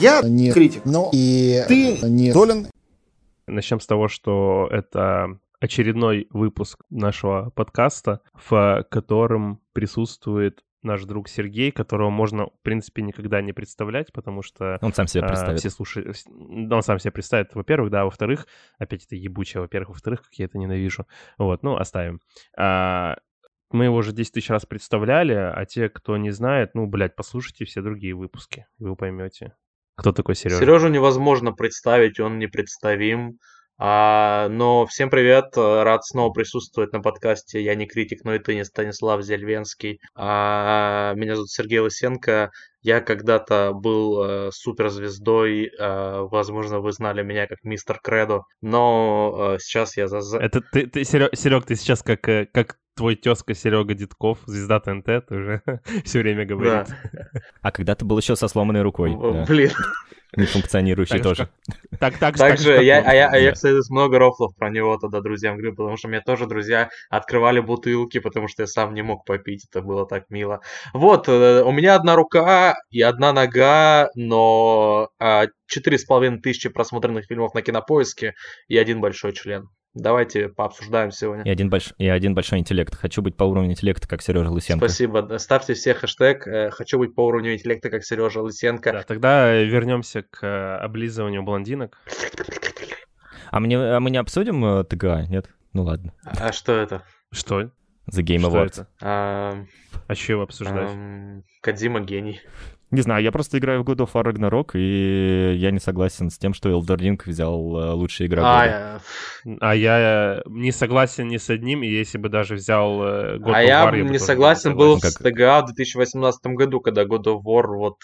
Я не критик. Ну и ты не долен. Начнем с того, что это очередной выпуск нашего подкаста, в котором присутствует наш друг Сергей, которого можно, в принципе, никогда не представлять, потому что... Он сам себя представит. А, все слушают... Он сам себя представит, во-первых, да, во-вторых, опять это ебучее, во-первых, во-вторых, как я это ненавижу. Вот, ну, оставим. А, мы его уже 10 тысяч раз представляли, а те, кто не знает, ну, блядь, послушайте все другие выпуски, и вы поймете, кто такой Сережа. Сережу невозможно представить, он непредставим. А, но всем привет, рад снова присутствовать на подкасте «Я не критик, но и ты не Станислав Зельвенский». А, меня зовут Сергей Лысенко, я когда-то был э, суперзвездой, э, возможно, вы знали меня как мистер Кредо, но э, сейчас я за... Это ты, ты Серег, Серег, ты сейчас как, э, как твой тезка Серега Дедков, звезда ТНТ, ты уже все время говорит. Да. А когда ты был еще со сломанной рукой. Блин. Да нефункционирующий тоже. Так, так, так же, я, а я, а я, кстати, много рофлов про него тогда друзьям говорю, потому что мне тоже друзья открывали бутылки, потому что я сам не мог попить, это было так мило. Вот, э, у меня одна рука и одна нога, но а, четыре с половиной тысячи просмотренных фильмов на Кинопоиске и один большой член. Давайте пообсуждаем сегодня. И один, больш... и один большой интеллект. Хочу быть по уровню интеллекта, как Сережа Лысенко. Спасибо. Ставьте все хэштег э, «Хочу быть по уровню интеллекта, как Сережа Лысенко». Да, тогда вернемся к э, облизыванию блондинок. А, мне, а мы не обсудим э, ТГА, нет? Ну ладно. А что это? Что? The Game Awards. А, а что его обсуждать? А, Кадзима гений. Не знаю, я просто играю в God of War Ragnarok, и я не согласен с тем, что Elder Ring взял э, лучшая игра а, года. Я... А я не согласен ни с одним, и если бы даже взял э, God а of War... А я не согласен был как... с TGA в 2018 году, когда God of War вот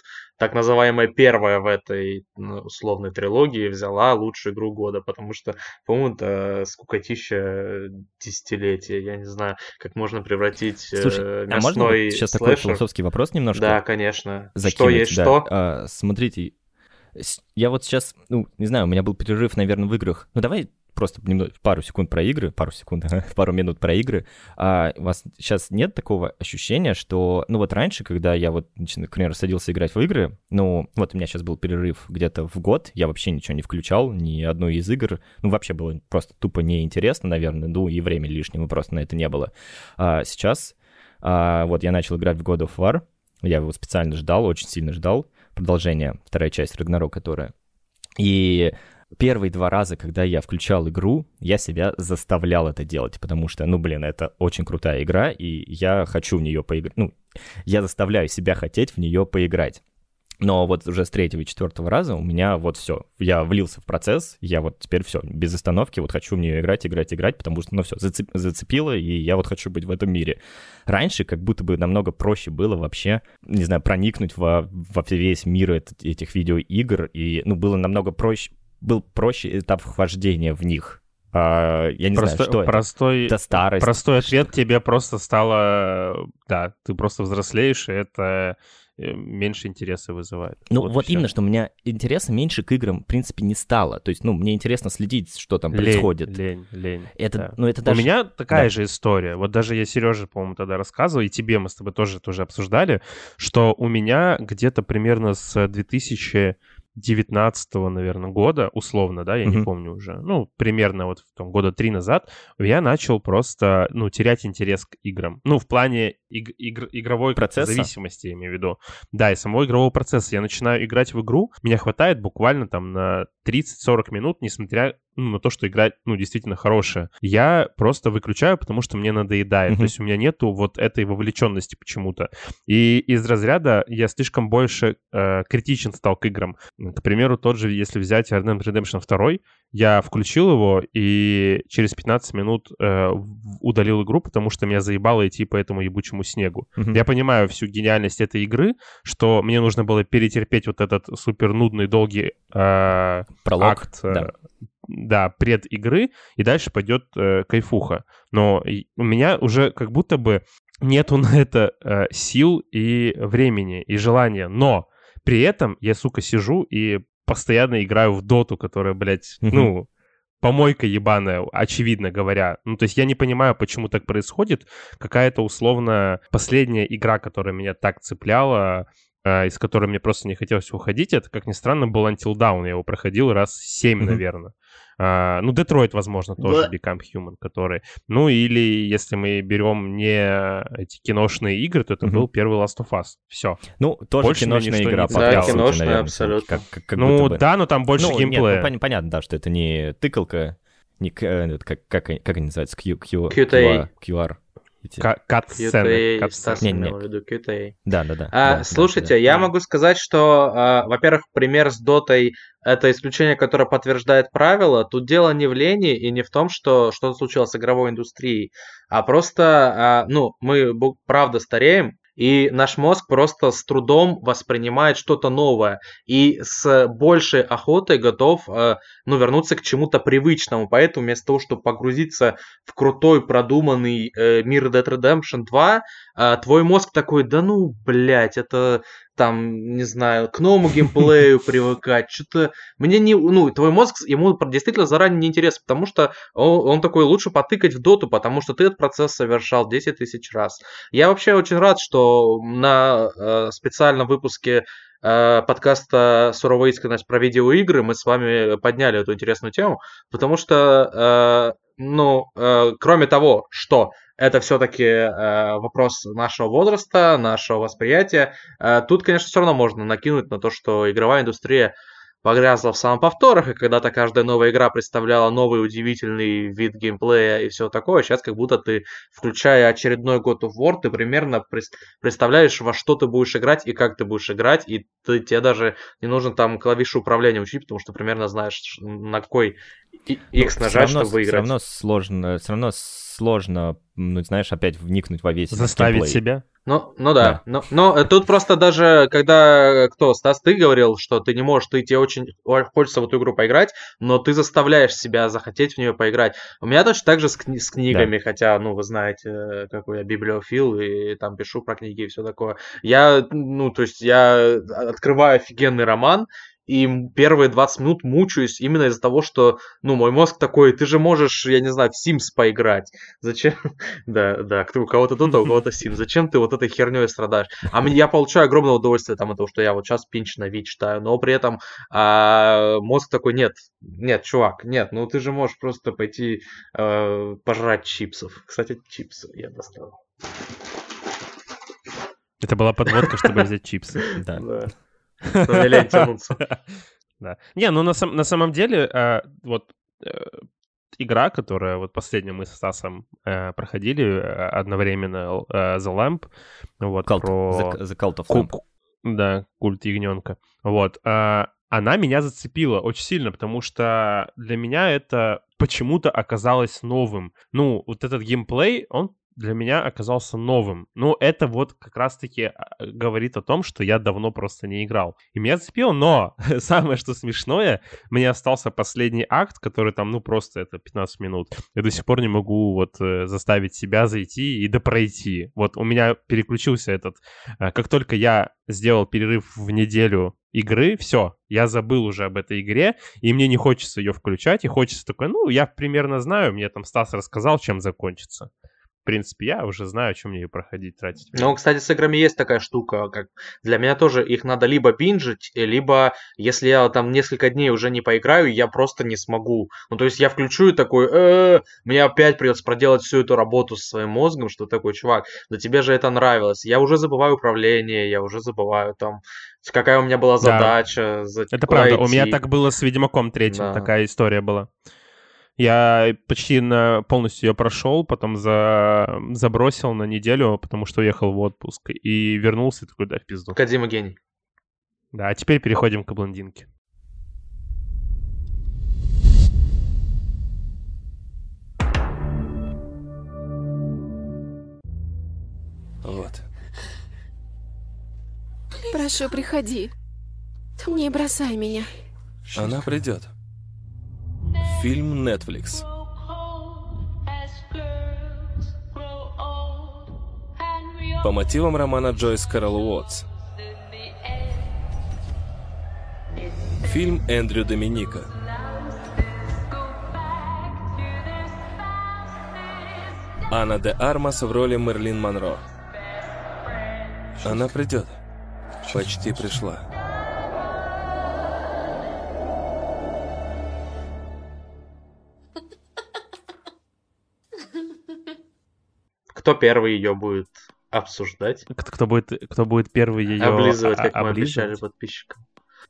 так называемая первая в этой условной трилогии взяла лучшую игру года, потому что, по-моему, это скукотища десятилетия. Я не знаю, как можно превратить э, Слушай, э, а можно вот сейчас слэшер? такой философский вопрос немножко? Да, конечно. Закинуть, что есть да. что? А, смотрите, я вот сейчас, ну, не знаю, у меня был перерыв, наверное, в играх. Ну, давай просто пару секунд про игры, пару секунд, пару минут про игры, а у вас сейчас нет такого ощущения, что, ну вот раньше, когда я вот, например, садился играть в игры, ну вот у меня сейчас был перерыв где-то в год, я вообще ничего не включал, ни одной из игр, ну вообще было просто тупо неинтересно, наверное, ну и время лишнего просто на это не было. А сейчас а, вот я начал играть в God of War, я его специально ждал, очень сильно ждал, продолжение, вторая часть Рагнарок, которая. И первые два раза, когда я включал игру, я себя заставлял это делать, потому что, ну, блин, это очень крутая игра, и я хочу в нее поиграть. Ну, я заставляю себя хотеть в нее поиграть. Но вот уже с третьего и четвертого раза у меня вот все, я влился в процесс, я вот теперь все, без остановки, вот хочу в нее играть, играть, играть, потому что, ну все, зацеп, зацепило, и я вот хочу быть в этом мире. Раньше как будто бы намного проще было вообще, не знаю, проникнуть во, во весь мир этих видеоигр, и, ну, было намного проще, был проще этап вхождения в них. А, я не простой, знаю, что простой, это. Это старость. Простой ответ тебе просто стало... Да, ты просто взрослеешь, и это э, меньше интереса вызывает. Ну вот, вот именно, что у меня интереса меньше к играм, в принципе, не стало. То есть, ну, мне интересно следить, что там лень, происходит. Лень, лень. Это, да. ну, это даже... У меня такая да. же история. Вот даже я Сереже, по-моему, тогда рассказывал, и тебе мы с тобой тоже, тоже обсуждали, что у меня где-то примерно с 2000 19 наверное, года, условно, да, я mm-hmm. не помню уже, ну, примерно вот там, года три назад, я начал просто, ну, терять интерес к играм. Ну, в плане иг- игр- игровой процесса? зависимости, я имею в виду. Да, и самого игрового процесса. Я начинаю играть в игру, меня хватает буквально там на 30-40 минут, несмотря ну, на то, что игра, ну, действительно хорошая. Я просто выключаю, потому что мне надоедает. Mm-hmm. То есть у меня нету вот этой вовлеченности почему-то. И из разряда я слишком больше э, критичен стал к играм. К примеру, тот же, если взять Red Dead Redemption 2, я включил его и через 15 минут э, удалил игру, потому что меня заебало идти по этому ебучему снегу. Mm-hmm. Я понимаю всю гениальность этой игры, что мне нужно было перетерпеть вот этот супер нудный, долгий э, Пролог, акт да да, пред игры, и дальше пойдет э, кайфуха. Но у меня уже как будто бы нету на это э, сил и времени, и желания. Но при этом я, сука, сижу и постоянно играю в доту, которая, блядь, mm-hmm. ну, помойка ебаная, очевидно говоря. Ну, то есть я не понимаю, почему так происходит. Какая-то условно последняя игра, которая меня так цепляла, э, из которой мне просто не хотелось уходить, это, как ни странно, был Until Dawn. Я его проходил раз семь, mm-hmm. наверное. Uh, ну, Детройт, возможно, тоже да. Become Human, который... Ну, или если мы берем не эти киношные игры, то это mm-hmm. был первый Last of Us. Все. Ну, тоже больше киношная игра. Не... Да, киношная, наверное, абсолютно. Как, как, как ну, да, но там больше ну, геймплея. Нет, ну, понятно, да, что это не тыкалка, не, э, как, как, как они называются, Q, Q, QTA. QR. Кат-сцены. Да, да, да. А, да слушайте, да, я да. могу сказать, что, а, во-первых, пример с дотой это исключение, которое подтверждает правило. Тут дело не в лени и не в том, что что-то случилось с игровой индустрией, а просто, а, ну, мы правда стареем, и наш мозг просто с трудом воспринимает что-то новое и с большей охотой готов э, ну, вернуться к чему-то привычному. Поэтому вместо того, чтобы погрузиться в крутой продуманный э, мир Dead Redemption 2, э, твой мозг такой, да ну, блядь, это там, не знаю, к новому геймплею привыкать, что-то... Мне не... Ну, твой мозг, ему действительно заранее не интересно, потому что он, он такой, лучше потыкать в доту, потому что ты этот процесс совершал 10 тысяч раз. Я вообще очень рад, что на э, специальном выпуске подкаста «Суровая искренность» про видеоигры мы с вами подняли эту интересную тему, потому что, э, ну, э, кроме того, что это все-таки э, вопрос нашего возраста, нашего восприятия. Э, тут, конечно, все равно можно накинуть на то, что игровая индустрия погрязла в самоповторах, и когда-то каждая новая игра представляла новый удивительный вид геймплея и все такое, сейчас как будто ты, включая очередной God of War, ты примерно представляешь, во что ты будешь играть и как ты будешь играть, и ты, тебе даже не нужно там клавиши управления учить, потому что примерно знаешь, на какой X ну, нажать, чтобы играть. Все равно сложно, все равно сложно, ну, знаешь, опять вникнуть во весь Заставить геймплей. себя? Ну, ну да. да. Но, но э, тут просто даже, когда кто, Стас, ты говорил, что ты не можешь, ты тебе очень хочется в эту игру поиграть, но ты заставляешь себя захотеть в нее поиграть. У меня точно так же с, кни- с книгами, да. хотя, ну, вы знаете, э, какой я библиофил и там пишу про книги и все такое. Я, ну, то есть я открываю офигенный роман, и первые 20 минут мучаюсь именно из-за того, что, ну, мой мозг такой, ты же можешь, я не знаю, в Sims поиграть. Зачем? да, да, у кого-то тут, а у кого-то Sims. Зачем ты вот этой херней страдаешь? А я получаю огромное удовольствие там от того, что я вот сейчас пинч на вид читаю, но при этом а, мозг такой, нет, нет, чувак, нет, ну ты же можешь просто пойти а, пожрать чипсов. Кстати, чипсы я достал. Это была подводка, чтобы взять чипсы. Да. На тянуться. Да. Не, ну на, сам, на самом деле, э, вот э, игра, которая вот последнюю мы с Стасом э, проходили э, одновременно, э, The Lamp, вот, Cult, про... The, the Cult of Lamp. Да, культ ягненка. Вот. Э, она меня зацепила очень сильно, потому что для меня это почему-то оказалось новым. Ну, вот этот геймплей, он для меня оказался новым. Ну, это вот как раз-таки а, говорит о том, что я давно просто не играл. И меня зацепило, но самое, что смешное, мне остался последний акт, который там, ну, просто это 15 минут. Я до сих пор не могу вот э, заставить себя зайти и допройти. Вот у меня переключился этот... Э, как только я сделал перерыв в неделю игры, все, я забыл уже об этой игре, и мне не хочется ее включать, и хочется такой, ну, я примерно знаю, мне там Стас рассказал, чем закончится в принципе, я уже знаю, о чем мне ее проходить, тратить. Ну, кстати, с играми есть такая штука, как для меня тоже их надо либо бинжить, либо если я там несколько дней уже не поиграю, я просто не смогу. Ну, то есть я включу и такой, э, мне опять придется проделать всю эту работу со своим мозгом, что такой, чувак, да тебе же это нравилось. Я уже забываю управление, я уже забываю там, какая у меня была задача. Да. это правда, идти. у меня так было с Ведьмаком третьим, да. такая история была. Я почти на, полностью ее прошел, потом за, забросил на неделю, потому что уехал в отпуск. И вернулся такой, да, в пизду. Кадима гений. Да, а теперь переходим к блондинке. Вот. Прошу, приходи. Не бросай меня. Она придет. Фильм Netflix. По мотивам романа Джойс Кэрол Уотс. Фильм Эндрю Доминика. Анна де Армас в роли Мерлин Монро. Она придет. Почти пришла. Кто первый ее будет обсуждать? Кто, кто будет, кто будет первый ее облизывать, как мы обещали подписчикам.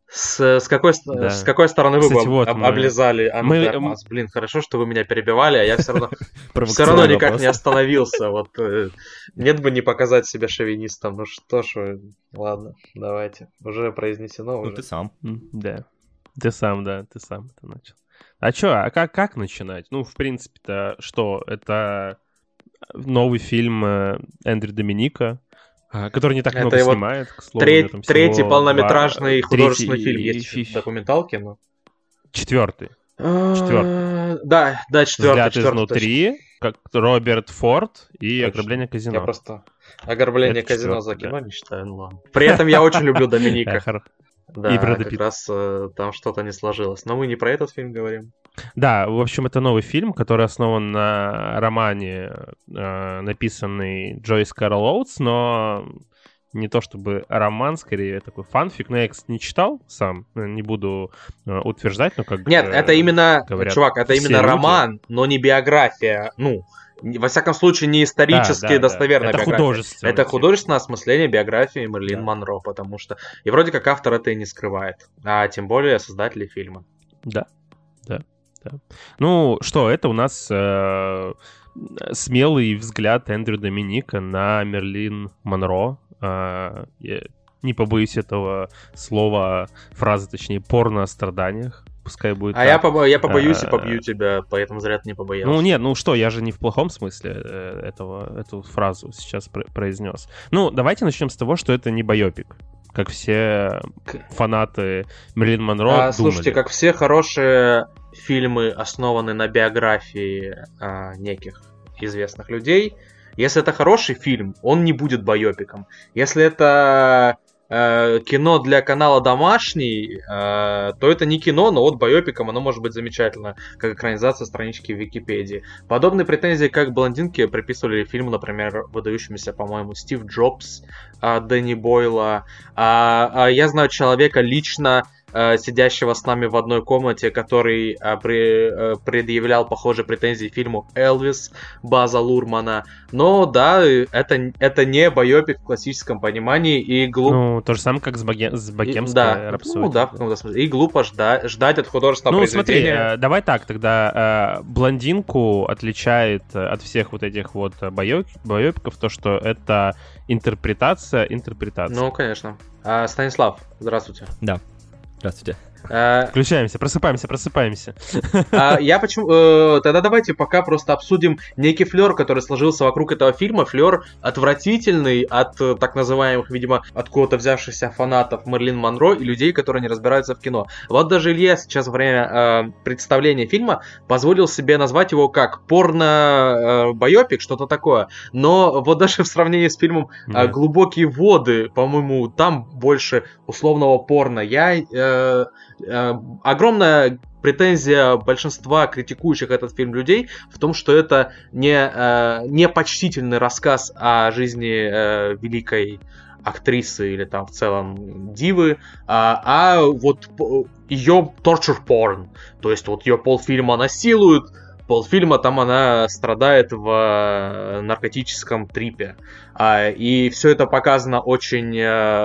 С, с, какой, да. с какой стороны вы Кстати, бы вот об, мы... облизали мы... Термас? Блин, хорошо, что вы меня перебивали, а я все равно, все равно никак не остановился. Вот э, нет бы не показать себя шовинистом. Ну что ж, ладно, давайте. Уже произнесено. Ну ты сам. Да. Ты сам, да, ты сам это начал. А чё, а как, как начинать? Ну, в принципе-то, что? Это новый фильм э, Эндрю Доминика, а, который не так это много снимает, к слову. Треть, третий полнометражный два... художественный третий... фильм. Есть еще документалки, но... Четвертый. Четвертый. Да, да, четвертый. Взгляд изнутри, как Роберт Форд и Точно. ограбление казино. Я просто ограбление казино за кино не считаю, ну ладно. При этом я очень люблю Доминика. Да, и Брэда как раз э, там что-то не сложилось. Но мы не про этот фильм говорим. Да, в общем, это новый фильм, который основан на романе, э, написанный Джойс Карл Оутс, но не то чтобы роман, скорее такой фанфик, но я, кстати, не читал сам, не буду э, утверждать, но как Нет, это именно, говорят, чувак, это именно люди. роман, но не биография, ну, во всяком случае, не исторически да, да, достоверная да. Это биография. Художественное. Это художественное осмысление биографии Мерлин да. Монро, потому что... И вроде как автор это и не скрывает, а тем более создатели фильма. Да, да, да. Ну что, это у нас э, смелый взгляд Эндрю Доминика на Мерлин Монро. Э, не побоюсь этого слова, фразы, точнее, порно о страданиях пускай будет. А так. я, побо... я побоюсь а... и побью тебя, поэтому зря ты не побоялся. Ну нет, ну что, я же не в плохом смысле э, этого, эту фразу сейчас произнес. Ну, давайте начнем с того, что это не байопик как все фанаты Мерлин Монро а, думали. Слушайте, как все хорошие фильмы основаны на биографии а, неких известных людей. Если это хороший фильм, он не будет байопиком. Если это Э, кино для канала домашний, э, то это не кино, но вот байопиком оно может быть замечательно, как экранизация странички в Википедии. Подобные претензии, как блондинки, приписывали фильму, например, выдающемуся, по-моему, Стив Джобс, э, Дэнни Бойла. А, а я знаю человека лично, Э, сидящего с нами в одной комнате, который э, при, э, предъявлял похожие претензии фильму «Элвис» База Лурмана. Но да, это, это не байопик в классическом понимании и глупо... Ну, то же самое, как с, боге... с богемской да, рапсодией. Ну да, в каком-то смысле. И глупо ждать, ждать от художественного ну, произведения. смотри, давай так, тогда блондинку отличает от всех вот этих вот байопиков то, что это интерпретация, интерпретация. Ну, конечно. А, Станислав, здравствуйте. Да. Здравствуйте. А, Включаемся, просыпаемся, просыпаемся. А, я почему... Э, тогда давайте пока просто обсудим некий флер, который сложился вокруг этого фильма. Флер отвратительный от э, так называемых, видимо, откуда-то взявшихся фанатов Мерлин Монро и людей, которые не разбираются в кино. Вот даже Илья сейчас во время э, представления фильма позволил себе назвать его как порно-байопик, что-то такое. Но вот даже в сравнении с фильмом «Глубокие воды», по-моему, там больше условного порно. Я Э, огромная претензия большинства критикующих этот фильм людей в том, что это не, э, не почтительный рассказ о жизни э, великой актрисы или там в целом дивы, а, а вот ее torture porn, то есть вот ее полфильма насилуют, полфильма там она страдает в наркотическом трипе. А, и все это показано очень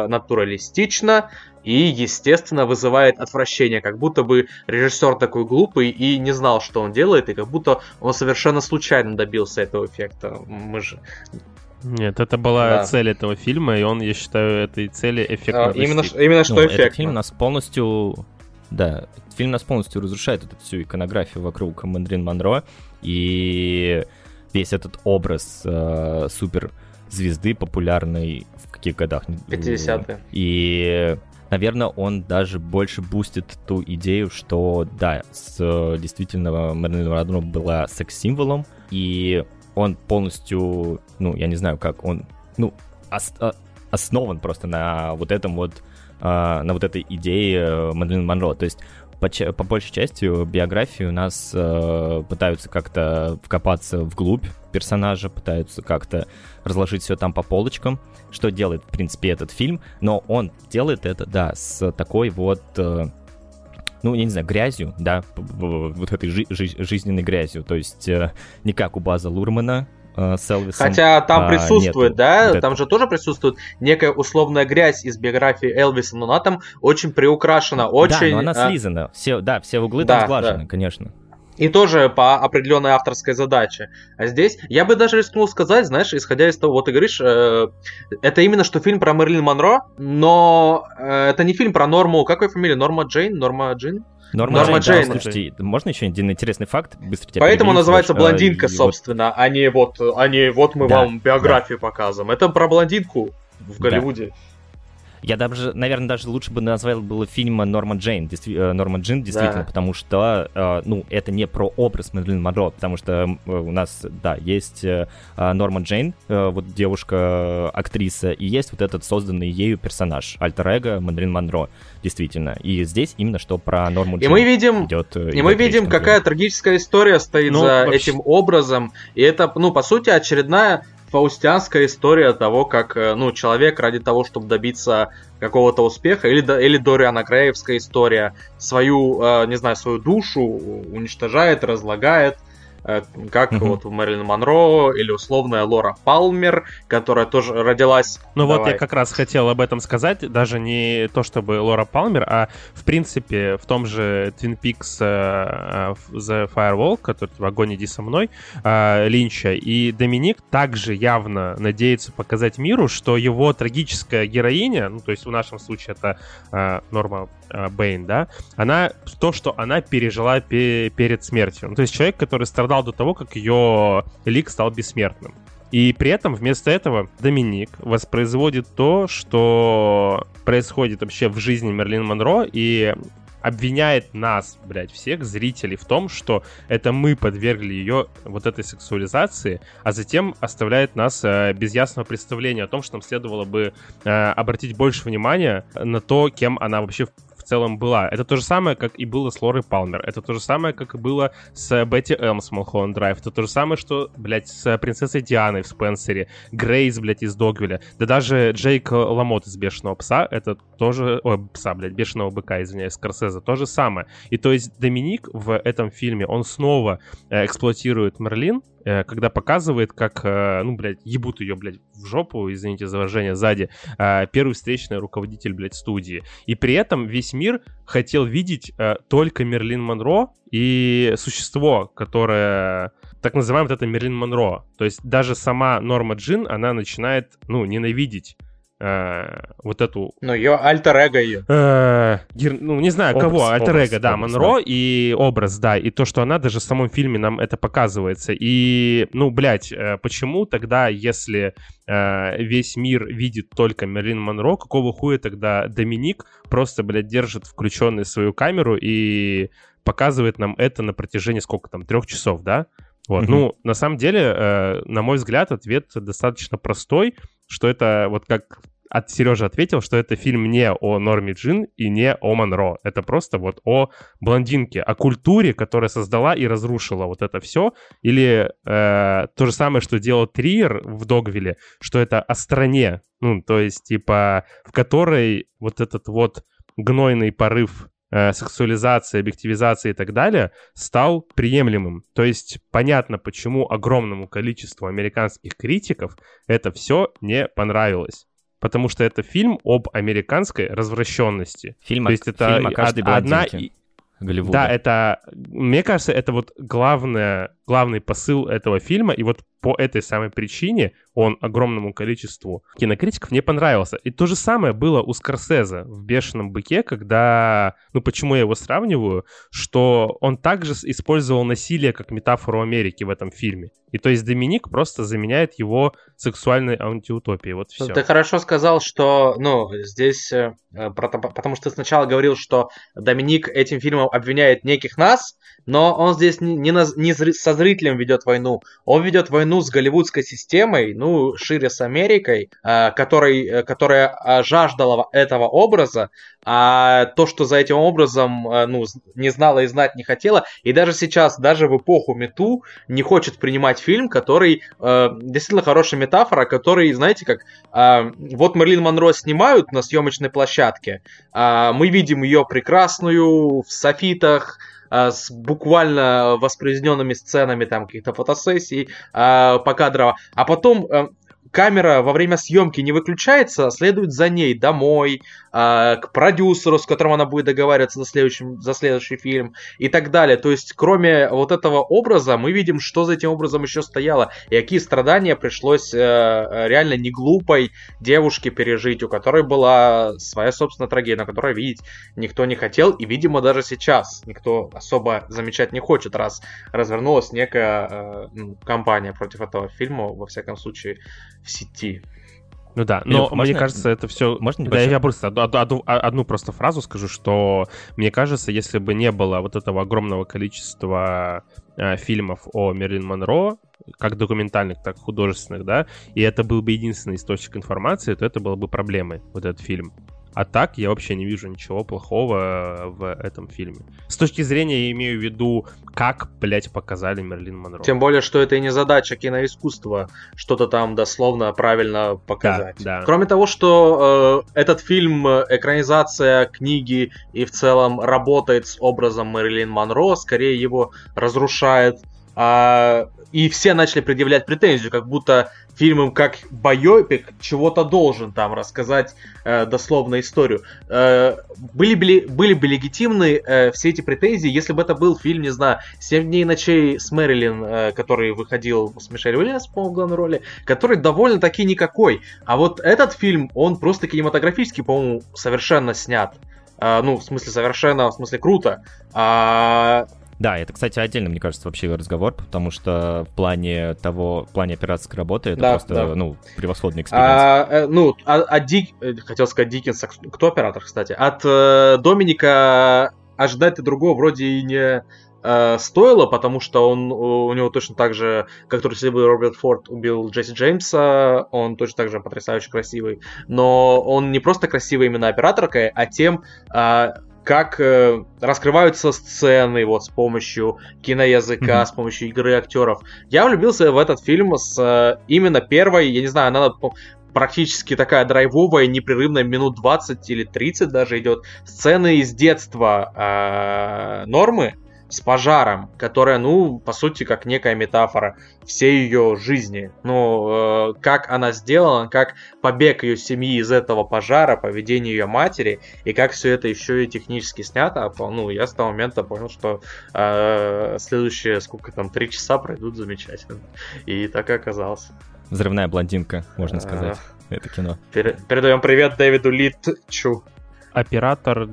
натуралистично, и, естественно, вызывает отвращение, как будто бы режиссер такой глупый и не знал, что он делает, и как будто он совершенно случайно добился этого эффекта. Мы же нет, это была да. цель этого фильма, и он, я считаю, этой цели эффектно а, именно, именно что ну, эффектно. Этот фильм нас полностью... Да, фильм нас полностью разрушает эту всю иконографию вокруг Мандрин Монро, и весь этот образ э, супер звезды популярной в каких годах? 50-е. И наверное, он даже больше бустит ту идею, что да, с, действительно Мэрилин Монро была секс-символом, и он полностью, ну, я не знаю, как он, ну, ос, а, основан просто на вот этом вот, а, на вот этой идее Мэрилин Монро. То есть по, по большей части биографии у нас э, пытаются как-то вкопаться вглубь персонажа, пытаются как-то разложить все там по полочкам, что делает, в принципе, этот фильм, но он делает это, да, с такой вот... Э, ну, я не знаю, грязью, да, вот этой жи- жи- жизненной грязью. То есть э, не как у База Лурмана, э, с Элвисом. Хотя там а, присутствует, нету да, вот там же тоже присутствует некая условная грязь из биографии Элвиса, но она там очень приукрашена, очень... Да, но она а, слизана. Все, да, все углы Да, там сглажены, да. конечно. И тоже по определенной авторской задаче. А здесь я бы даже рискнул сказать, знаешь, исходя из того, вот ты говоришь, э, это именно что фильм про Мерлин Монро, но э, это не фильм про Норму, как ее фамилия? Норма Джейн? Норма Джин? Норма, Норма Джейн, Джейн. да, Слушайте, можно еще один интересный факт? Быстро тебя Поэтому перебью, называется Серёж? А, блондинка, вот- собственно, а не вот, а не вот мы Да, вам биографию показываем. Это про блондинку в Да. Я даже, наверное, даже лучше бы назвал было фильм Норма Джейн, действи- э, Норма Джин, действительно, Да. потому что, э, ну, это не про образ Мэрилин Монро, потому что э, у нас, да, есть э, а, Норма Джейн, э, вот девушка-актриса, и есть вот этот созданный ею персонаж, альтер-эго Мэрилин Монро, действительно. И здесь именно что про Норму И Джейн мы видим, идет. э, И мы видим, какая трагическая история стоит Ну, за вообще- этим образом. И это, ну, по сути, очередная фаустианская история того, как, э, ну, человек ради того, чтобы добиться какого-то успеха, или, или Дориана Греевская история, свою, э, не знаю, свою душу уничтожает, разлагает, как Мгм. вот у Мэрилин Монро, или условная Лора Палмер, которая тоже родилась... Ну вот Давай. я как раз хотел об этом сказать, даже не то чтобы Лора Палмер, а в принципе в том же Twin Peaks э, э, The Firewall, который в огонь иди со мной, э, Линча, и Доминик также явно надеется показать миру, что его трагическая героиня, ну то есть в нашем случае это э, Норма э, Бэйн, да, она, то, что она пережила пе- перед смертью. Ну, то есть человек, который страдал до того, как ее лик стал бессмертным. И при этом вместо этого Доминик воспроизводит то, что происходит вообще в жизни Мерлин Монро и обвиняет нас, блядь, всех зрителей в том, что это мы подвергли ее вот этой сексуализации, а затем оставляет нас э, без ясного представления о том, что нам следовало бы э, обратить больше внимания на то, кем она вообще целом была. Это то же самое, как и было с Лорой Палмер. Это то же самое, как и было с Бетти М. с Малхолланд Драйв. Это то же самое, что, блядь, с принцессой Дианой в Спенсере. Грейс, блядь, из Догвилля. Да даже Джейк Ламот из Бешеного Пса, это тоже... Ой, Пса, блядь, Бешеного Быка, извиняюсь, Скорсезе. То же самое. И то есть Доминик в этом фильме, он снова э, эксплуатирует Мерлин, когда показывает, как, э, ну, блядь, ебут ее, блядь, в жопу, извините за выражение, сзади, э, первый встречный руководитель, блядь, студии. И при этом весь мир хотел видеть э, только Мерлин Монро и существо, которое так называемое вот это Мерлин Монро. То есть даже сама Норма Джин, она начинает, ну, ненавидеть э, вот эту Ну, ее альтер-эго ее. Э, гер- ну, не знаю, Образ, кого, альтер образ, да, образ, Монро и образ, да, и то, что она даже в самом фильме нам это показывается. И, ну, блядь, э, почему тогда, если э, весь мир видит только Мерлин Монро, какого хуя тогда Доминик просто, блядь, держит включенную свою камеру и показывает нам это на протяжении сколько там, трех часов, да? Вот, Мгм. ну, на самом деле, э, на мой взгляд, ответ достаточно простой, что это вот как от Сережи ответил, что это фильм не о Норме Джин и не о Монро. Это просто вот о блондинке, о культуре, которая создала и разрушила вот это все. Или э, то же самое, что делал Триер в Догвилле, что это о стране. Ну, то есть, типа, в которой вот этот вот гнойный порыв э, сексуализации, объективизации и так далее стал приемлемым. То есть понятно, почему огромному количеству американских критиков это все не понравилось. Потому что это фильм об американской развращенности. Фильм, То есть это фильм о каждой од- одна Голливуда. Да, это, мне кажется, это вот главное, главный посыл этого фильма, и вот по этой самой причине он огромному количеству кинокритиков не понравился. И то же самое было у Скорсезе в «Бешеном быке», когда, ну почему я его сравниваю, что он также использовал насилие как метафору Америки в этом фильме. И то есть Доминик просто заменяет его сексуальной антиутопией, вот все. Ты хорошо сказал, что, ну, здесь, э, потому что ты сначала говорил, что Доминик этим фильмом обвиняет неких нас, но он здесь не, не не со зрителем ведет войну. Он ведет войну с голливудской системой, ну, шире с Америкой, э, который, э, которая э, жаждала этого образа, а то, что за этим образом, э, ну, не знала и знать не хотела, и даже сейчас, даже в эпоху Мету, не хочет принимать фильм, который э, действительно хорошая метафора, который, знаете, как э, вот Мерлин Монро снимают на съемочной площадке, мы видим ее прекрасную в софитах, с буквально воспроизведенными сценами там каких-то фотосессий э, покадрово, а потом э, камера во время съемки не выключается, а следует за ней домой, э, к продюсеру, с которым она будет договариваться за, следующим, за следующий фильм и так далее. То есть, кроме вот этого образа, мы видим, что за этим образом еще стояло, и какие страдания пришлось э, реально не глупой девушке пережить, у которой была своя собственная трагедия, на которой видеть никто не хотел, и, видимо, даже сейчас никто особо замечать не хочет, раз развернулась некая э, кампания против этого фильма, во всяком случае, в сети. Ну да, но Илюх, мне можно, кажется, это все... Можно Да, я просто одну, одну, одну просто фразу скажу, что мне кажется, если бы не было вот этого огромного количества э, фильмов о Мерлин Монро, как документальных, так и художественных, да, и это был бы единственный источник информации, то это было бы проблемой, вот этот фильм. А так я вообще не вижу ничего плохого в этом фильме. С точки зрения, я имею в виду, как, блядь, показали Мерлин Монро. Тем более, что это и не задача киноискусства, что-то там дословно правильно показать. Да, да. Кроме того, что э, этот фильм экранизация книги и в целом работает с образом Мерлин Монро, скорее его разрушает. А, и все начали предъявлять претензию, как будто фильм им как байопик чего-то должен там рассказать э, дословно историю. Э, были, были, были бы легитимны э, все эти претензии, если бы это был фильм, не знаю, «Семь дней и ночей» с Мэрилин, э, который выходил с Мишель Уильямс, по-моему, в главной роли, который довольно-таки никакой. А вот этот фильм, он просто кинематографически, по-моему, совершенно снят. Uh, ну, в смысле, совершенно, в смысле, круто. А да, это, кстати, отдельно, мне кажется, вообще разговор, потому что в плане того, в плане операторской работы это да, просто, да. ну, превосходный эксперимент. А, э, ну, от, от Дик... Э, хотел сказать Диккенса, кто оператор, кстати? От э, Доминика ожидать-то другого вроде и не э, стоило, потому что он, у него точно так же, как только если бы Роберт Форд убил Джесси Джеймса, он точно так же потрясающе красивый. Но он не просто красивый именно операторкой, а тем, э, как э, раскрываются сцены вот с помощью киноязыка, mm-hmm. с помощью игры актеров. Я влюбился в этот фильм с э, именно первой, я не знаю, она практически такая драйвовая, непрерывная, минут 20 или 30 даже идет, сцены из детства э, Нормы, с пожаром, которая, ну, по сути, как некая метафора всей ее жизни. Ну, э, как она сделана, как побег ее семьи из этого пожара, поведение ее матери, и как все это еще и технически снято. Ну, я с того момента понял, что э, следующие, сколько там, три часа пройдут замечательно. И так и оказалось. Взрывная блондинка, можно сказать. А... Это кино. Передаем привет Дэвиду Литчу. Оператор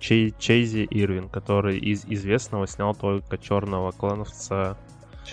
Чей, Чейзи Ирвин, который из известного снял только черного клановца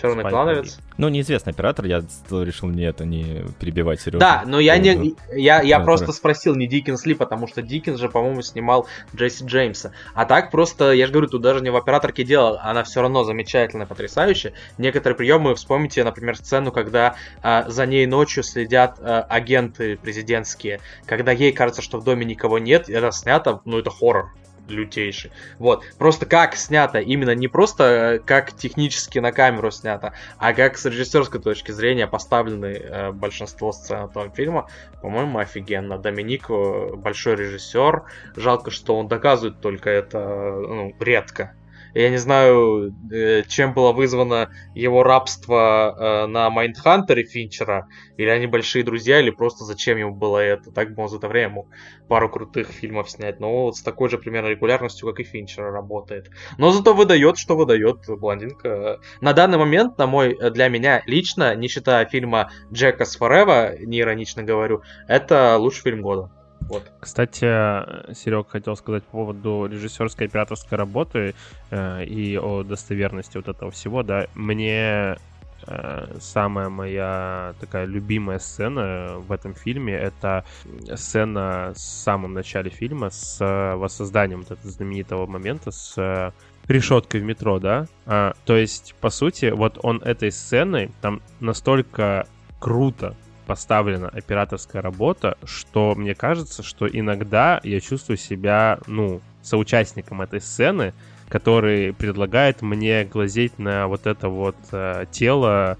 Черный клановец? Ну, неизвестный оператор, я решил мне это не перебивать Сережу. Да, но я не. Я, я просто спросил, не Диккенс ли, потому что Диккенс же, по-моему, снимал Джесси Джеймса. А так просто, я же говорю, тут даже не в операторке дело, она все равно замечательная, потрясающая. Некоторые приемы, вспомните, например, сцену, когда а, за ней ночью следят а, агенты президентские, когда ей кажется, что в доме никого нет, это снято, ну, это хоррор лютейший. Вот. Просто как снято, именно не просто э, как технически на камеру снято, а как с режиссерской точки зрения поставлены э, большинство сцен этого фильма, по-моему, офигенно. Доминик э, большой режиссер. Жалко, что он доказывает только это ну, редко. Я не знаю, э, чем было вызвано его рабство э, на Майндхантере Финчера, или они большие друзья, или просто зачем ему было это. Так бы он за это время мог пару крутых фильмов снять. Но вот с такой же примерно регулярностью, как и Финчер работает. Но зато выдает, что выдает блондинка. На данный момент, на мой, для меня лично, не считая фильма Джека с Форева, не иронично говорю, это лучший фильм года. Вот. Кстати, Серег хотел сказать по поводу режиссерской операторской работы э, и о достоверности вот этого всего, да. Мне э, самая моя такая любимая сцена в этом фильме это сцена в самом начале фильма с воссозданием вот этого знаменитого момента с решеткой в метро, да? А, то есть, по сути, вот он этой сценой там настолько круто поставлена операторская работа, что мне кажется, что иногда я чувствую себя, ну, соучастником этой сцены, который предлагает мне глазеть на вот это вот э, тело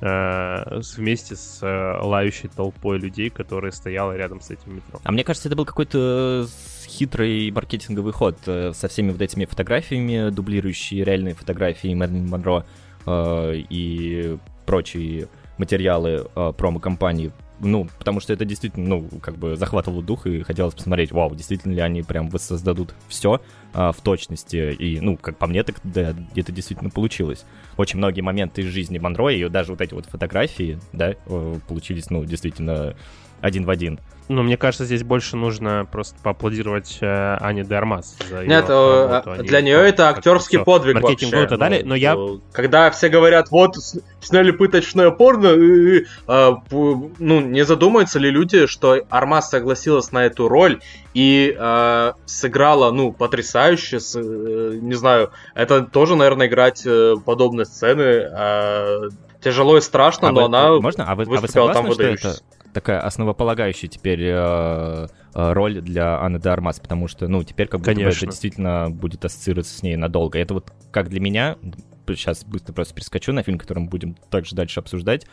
э, вместе с э, лающей толпой людей, которые стояла рядом с этим метро. А мне кажется, это был какой-то хитрый маркетинговый ход э, со всеми вот этими фотографиями, дублирующие реальные фотографии Мэрилин Монро э, и прочие материалы э, промо-компании. Ну, потому что это действительно, ну, как бы захватывало дух, и хотелось посмотреть, вау, действительно ли они прям воссоздадут все э, в точности. И, ну, как по мне, так да, это действительно получилось. Очень многие моменты из жизни Монро, и даже вот эти вот фотографии, да, э, получились, ну, действительно один в один. Ну, мне кажется, здесь больше нужно просто поаплодировать э, Ане Дармас за Нет, её э, работу. Они для нее это актерский подвиг вообще. и так далее, Ну, но я... э, Когда все говорят, вот, сняли пыточное порно, э, э, а, ну, не задумаются ли люди, что Армаз согласилась на эту роль и э, сыграла, ну, потрясающе, с, э, не знаю, это тоже, наверное, играть подобные сцены э, тяжело и страшно, А но вы- она Можно? А вы, а вы выступила там согласны, что это такая основополагающая теперь э, э, роль для Анны де Армас? Потому что, ну, теперь как будто бы это действительно будет ассоциироваться с ней надолго. Это вот как для меня, сейчас быстро просто перескочу на фильм, который мы будем также дальше обсуждать,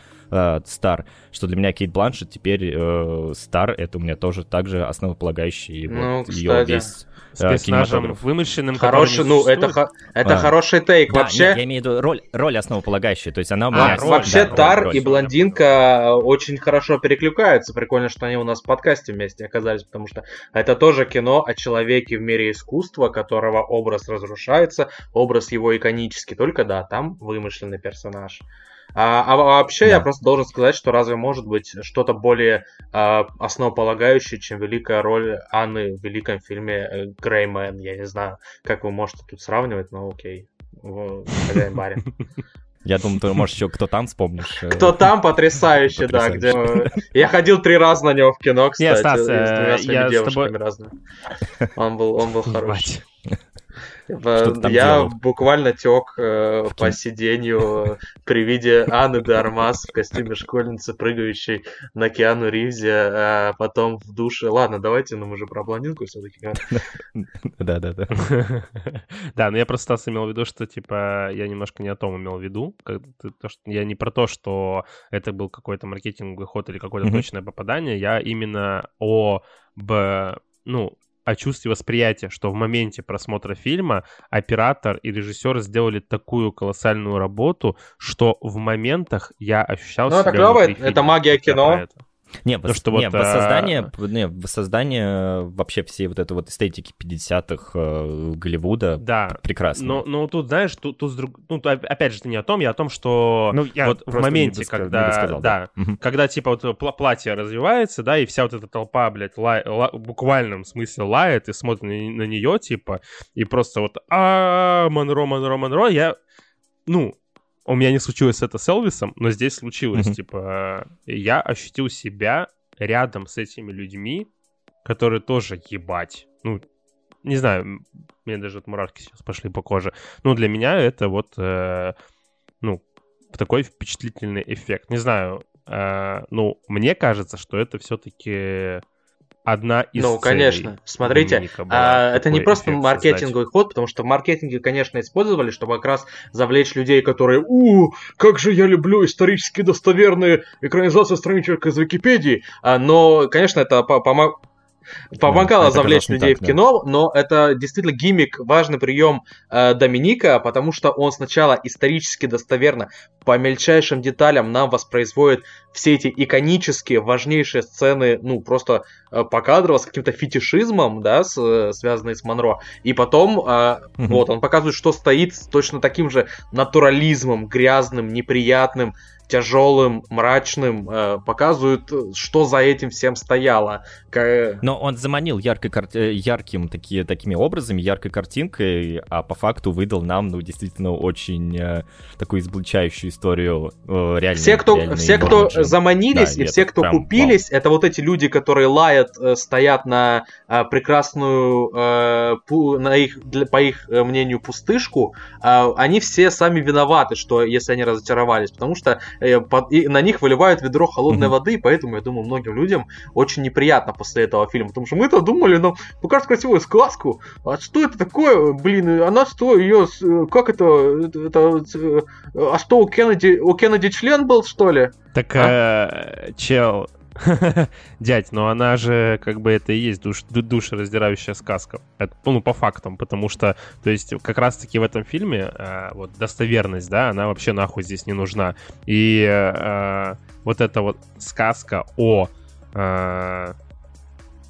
«Стар», что для меня Кейт Бланшет теперь э, «Стар» — это у меня тоже также основополагающий Ну, вот, ее кстати. весь С э, персонажем кинематограф. вымышленным, Хороший, ну, это, существует. хо- это А. хороший тейк. Да, Вообще, нет, я имею в виду роль, роль основополагающая, то есть она у А, меня... А, роль, вообще да, роль, Тар роль, и роль. блондинка очень хорошо перекликаются. Прикольно, что они у нас в подкасте вместе оказались, потому что это тоже кино о человеке в мире искусства, которого образ разрушается, образ его иконический. Только да, там вымышленный персонаж. А, а вообще, я Да. просто должен сказать, что разве может быть что-то более а, основополагающее, чем великая роль Анны в великом фильме э, Греймен? Я не знаю, как вы можете тут сравнивать, но окей. Хозяин барин. Я думаю, ты, может, еще кто там вспомнишь. э, Кто там потрясающий, да, где... Я ходил три раза на него в кино, кстати, Не, Стас, с э, своими я с тобой- разными. Он был, он был хороший. Там Я делал? буквально тек э, В по сиденью э, при виде Анны де Армас в костюме школьницы, прыгающей на Киану Ривзе, а потом в душе. Ладно, давайте, ну мы же про блондинку все-таки. Да-да-да. Да, но я просто Стас имел в виду, что, типа, я немножко не о том имел в виду. Я не про то, что это был какой-то маркетинговый ход или какое-то точное попадание. Я именно о, б, ну, о чувстве восприятия, что в моменте просмотра фильма оператор и режиссер сделали такую колоссальную работу, что в моментах я ощущал Ну, это себя клево, внутри это магия кино. это. Не, вос- что не, вот, а, воссоздание, не, воссоздание вообще всей вот этой вот эстетики 50-х э, Голливуда Да, прекрасно. Но, но тут, знаешь, тут, тут друг- ну, опять же, это не о том, я о том, что Ну, я вот в моменте, не доска- не когда, досказал, да, Мгм. когда типа вот пла- платье развивается, да, и вся вот эта толпа, блядь, ла- ла- в буквальном смысле лает и смотрит на, нее, типа, и просто вот а Монро, Монро, Монро, я, ну, у меня не случилось это с Элвисом, но здесь случилось, Мгм. типа, я ощутил себя рядом с этими людьми, которые тоже ебать, ну, не знаю, мне даже вот мурашки сейчас пошли по коже. Ну, для меня это вот, э, ну, такой впечатлительный эффект. Не знаю, э, ну, мне кажется, что это все-таки одна из Ну, конечно. Смотрите, а, это не просто маркетинговый ход, потому что в маркетинге, конечно, использовали, чтобы как раз завлечь людей, которые «У, как же я люблю исторически достоверные экранизации страничек из Википедии!» А, Но, конечно, это по- помогало это завлечь людей так, в да. кино, но это действительно гиммик, важный прием э, Доминика, потому что он сначала исторически достоверно по мельчайшим деталям нам воспроизводит все эти иконические, важнейшие сцены, ну, просто э, покадрово, с каким-то фетишизмом, да, с, э, связанные с Монро. И потом, э, Мгм. вот, он показывает, что стоит с точно таким же натурализмом, грязным, неприятным, тяжелым, мрачным, э, показывают, что за этим всем стояло. К... Но он заманил яркой кар... Э, ярким такие, такими образами, яркой картинкой, а по факту выдал нам, ну, действительно, очень э, такую изблучающую историю э, реально. Все, кто, все, кто заманились да, и все, кто прям, купились, вау. это вот эти люди, которые лают, э, стоят на э, прекрасную, э, пу, на их, для, по их э, мнению, пустышку, э, они все сами виноваты, что если они разочаровались, потому что и на них выливают ведро холодной mm-hmm. воды, поэтому, я думаю, многим людям очень неприятно после этого фильма, потому что мы-то думали, ну, покажут красивую сказку, а что это такое, блин, она что, ее, как это, это, а что, у Кеннеди, у Кеннеди член был, что ли? Так, а? э, чел, Дядь, но она же как бы это и есть душ, душераздирающая сказка. Это, ну, по фактам, потому что, то есть, как раз-таки в этом фильме э, вот достоверность, да, она вообще нахуй здесь не нужна. И э, вот эта вот сказка о... Э,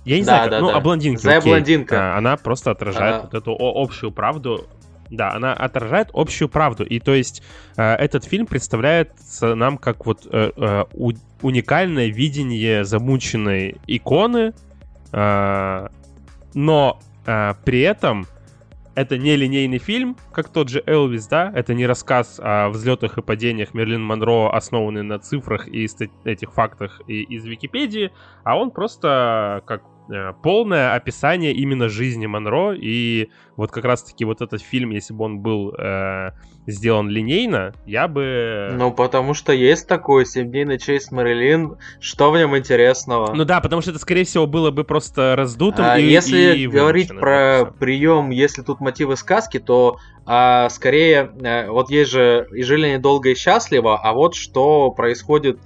я не да, знаю, да, ну, да. о блондинке. Зая окей. блондинка. А, она просто отражает а... вот эту общую правду да, она отражает общую правду. И то есть э, этот фильм представляет нам как вот э, э, у, уникальное видение замученной иконы, э, но э, при этом это не линейный фильм, как тот же Элвис, да, это не рассказ о взлетах и падениях Мерлин Монро, основанный на цифрах и этих фактах и из Википедии, а он просто как полное описание именно жизни Монро, и вот как раз-таки вот этот фильм, если бы он был э, сделан линейно, я бы... Ну, потому что есть такой «Семь дней ночей с Мэрилин», что в нем интересного? Ну да, потому что это, скорее всего, было бы просто раздутым а, и Если и говорить про прием, если тут мотивы сказки, то а, скорее, а, вот есть же «И жили они долго и счастливо», а вот что происходит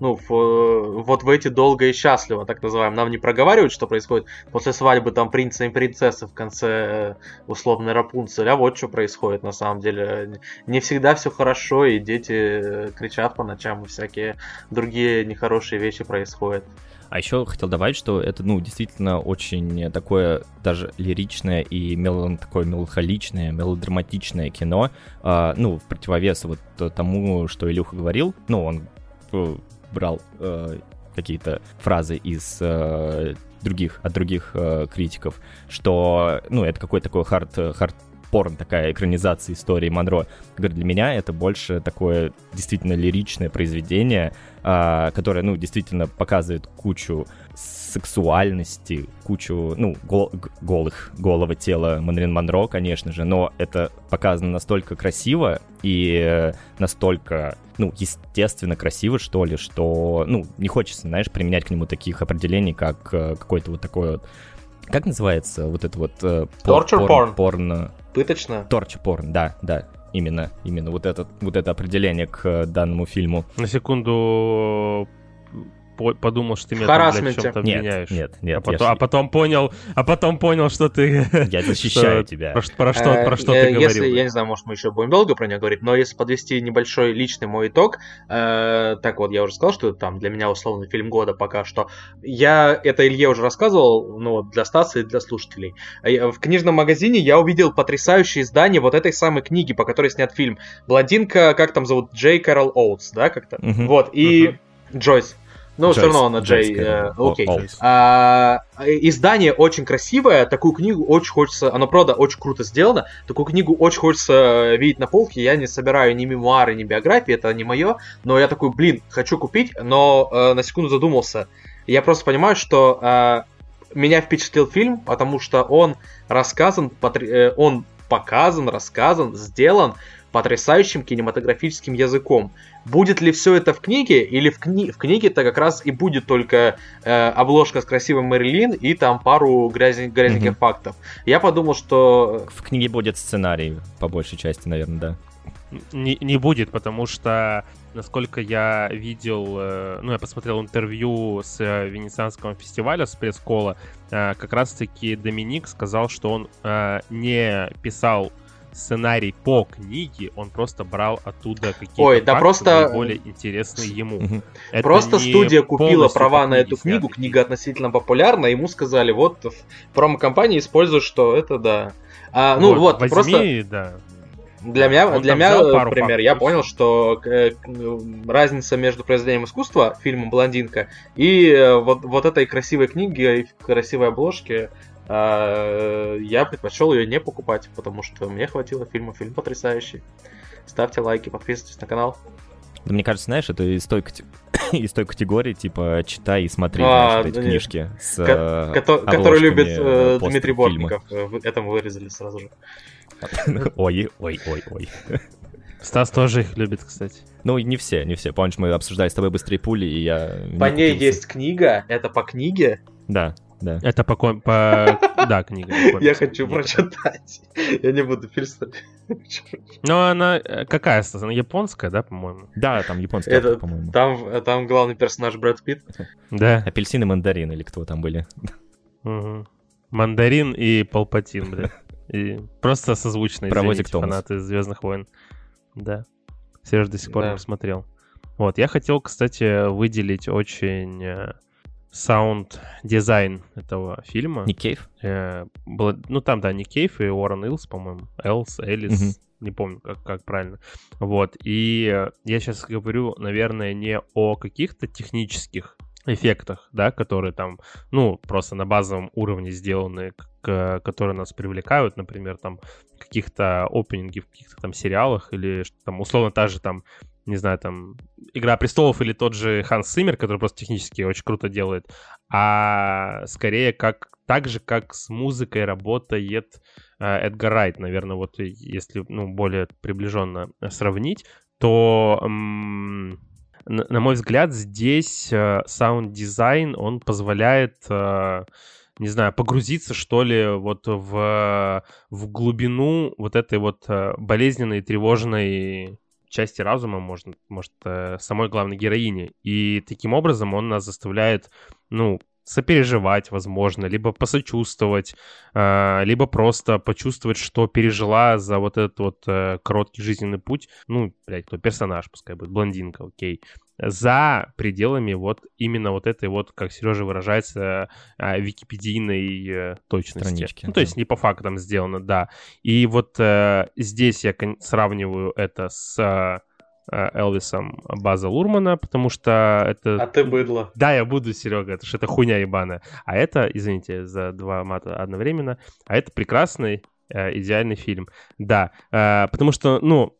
ну, в, вот в эти долго и счастливо, так называем. Нам не проговаривают, что происходит после свадьбы там принца и принцессы в конце э, условной Рапунцель, а вот что происходит на самом деле. Не всегда все хорошо, и дети э, кричат по ночам, и всякие другие нехорошие вещи происходят. А еще хотел добавить, что это, ну, действительно очень такое даже лиричное и мелан, такое меланхоличное, мелодраматичное кино, э, ну, в противовес вот тому, что Илюха говорил, ну, он э, брал э, какие-то фразы из э, других, от других э, критиков, что, ну, это какой-то такой хард, хард порн, такая экранизация истории Монро. Говорю, для меня это больше такое действительно лиричное произведение, э, которое, ну, действительно показывает кучу сексуальности, кучу, ну, гол, голых, голого тела Манрин Монро, конечно же, но это показано настолько красиво и настолько, ну, естественно красиво, что ли, что, ну, не хочется, знаешь, применять к нему таких определений, как э, какой-то вот такой вот как называется вот это вот э, Torture порн? порн? Пыточно? Torture порн, да, да. Именно, именно вот это, вот это определение к данному фильму. На секунду подумал, что ты меня там, блядь, чем-то обвиняешь. Нет, нет, нет. А потом, а потом понял, а потом понял, что ты... Я защищаю тебя. Про, про что, про что ты говорил. Если, я не знаю, может, мы еще будем долго про нее говорить, но если подвести небольшой личный мой итог, э, так вот, я уже сказал, что там для меня условный фильм года пока что. Я это Илье уже рассказывал, ну, для Стаса и для слушателей. Э, в книжном магазине я увидел потрясающее издание вот этой самой книги, по которой снят фильм. Блондинка, как там зовут, Джей Кэрол Оутс, да, как-то? Вот, и uh-huh. Джойс. Ну, все равно она Джей. Э, окей. А, издание очень красивое. Такую книгу очень хочется. Оно, правда, очень круто сделано. Такую книгу очень хочется видеть на полке. Я не собираю ни мемуары, ни биографии. Это не мое. Но я такой, блин, хочу купить. Но э, на секунду задумался. Я просто понимаю, что э, меня впечатлил фильм, потому что он рассказан, он показан, рассказан, сделан потрясающим кинематографическим языком. Будет ли все это в книге, или в, кни в книге-то как раз и будет только э, обложка с красивым Мэрилин и там пару грязен грязненьких mm-hmm. фактов. Я подумал, что... В книге будет сценарий, по большей части, наверное, да. Не, не будет, потому что, насколько я видел, э, ну, я посмотрел интервью с э, Венецианского фестиваля, с пресс-кола, э, как раз-таки Доминик сказал, что он не писал сценарий по книге, он просто брал оттуда какие-то Ой, да просто... более интересные ему. Это просто студия купила права на эту книгу, книга относительно популярна, ему сказали, вот в промо-компании используй, что это да. А, ну вот, вот возьми, просто... да. Для меня, Он для меня, например, фактов, я понял, что э, к- разница между произведением искусства, фильмом «Блондинка», и э, вот, вот этой красивой книги, и красивой обложки, э, я предпочел ее не покупать, потому что мне хватило фильма. Фильм потрясающий. Ставьте лайки, подписывайтесь на канал. Да, мне кажется, знаешь, это из той, из той категории, типа, читай и смотри, А, знаешь, эти нет. книжки с Ко- э, Кото- который обложками, любит э, э, Дмитрий. Бортников. Э, Это мы вырезали сразу же. Ой, ой, ой, ой. Стас тоже их любит, кстати. Ну, не все, не все. Помнишь, мы обсуждали с тобой «Быстрее пули», и я... не По ней купился. есть книга, это по книге. Да, да. Это по... ком- по... Да, книга. Я хочу Нет. прочитать. Я не буду перестать. Ну, она э, какая? Она японская, да, по-моему? Да, там японский Это- по-моему. Там, там главный персонаж Брэд Питт. Да. Апельсин и мандарин, или кто там были. Мгм. Мандарин и Палпатин, бля. И просто созвучно, Паровозик извините, Томас. фанаты Звездных войн. Да. Сереж до сих пор Да. не посмотрел. Вот, я хотел, кстати, выделить очень э, саунд-дизайн этого фильма. Ник Кейв? Э, было- ну, там, да, Ник Кейв и Уоррен Илс, по-моему. Элс, Элис, Мгм. не помню, как, как правильно. Вот, и я сейчас говорю, наверное, не о каких-то технических эффектах, да, которые там, ну, просто на базовом уровне сделаны, к- которые нас привлекают, например, там, каких-то опенинги в каких-то там сериалах или что там, условно, та же там, не знаю, там, Игра престолов или тот же Ханс Циммер, который просто технически очень круто делает, а скорее как так же, как с музыкой работает э, Эдгар Райт, наверное, вот если ну, более приближенно сравнить, то, на, мой взгляд, здесь э, саунд-дизайн, он позволяет, э, не знаю, погрузиться, что ли, вот в, в глубину вот этой вот болезненной, тревожной части разума, может, может, э, самой главной героини. И таким образом он нас заставляет, ну, сопереживать, возможно, либо посочувствовать, э, либо просто почувствовать, что пережила за вот этот вот э, короткий жизненный путь, ну, блядь, кто персонаж, пускай будет, блондинка, окей, за пределами вот именно вот этой вот, как Сережа выражается, э, википедийной э, точности. Странички, ну, то да. есть не по фактам сделано, да. И вот э, здесь я сравниваю это с э, Элвисом База Лурмана, потому что это... А ты быдло. Да, я буду, Серега, это ж это хуйня ебаная. А это, извините за два мата одновременно, а это прекрасный, э, идеальный фильм. Да, э, потому что, ну,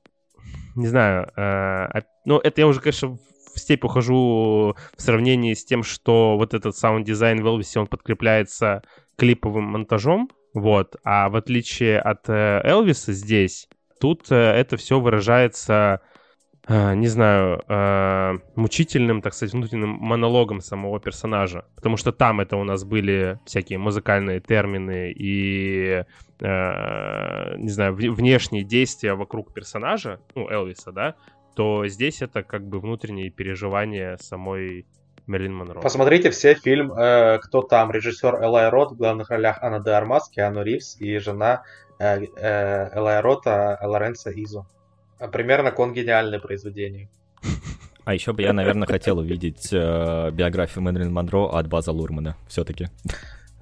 не знаю, э, а- ну, это я уже, конечно, степь ухожу в сравнении с тем, что вот этот саунд-дизайн в Элвисе, он подкрепляется клиповым монтажом, вот, а в отличие от э, Элвиса здесь, тут э, это все выражается э, не знаю, э, мучительным, так сказать, внутренним монологом самого персонажа. Потому что там это у нас были всякие музыкальные термины и, э, не знаю, вне- внешние действия вокруг персонажа, ну, Элвиса, да, то здесь это как бы внутренние переживания самой Мерлин Монро. Посмотрите все фильм э, «Кто там?» Режиссер Элай Рот, в главных ролях Анна де Армас, Киану Ривз и жена э, э, Элай Рота Лоренцо Изо. А Примерно конгениальное произведение. А еще бы я, наверное, хотел увидеть э, биографию Мэрилин Монро от База Лурмана, все-таки.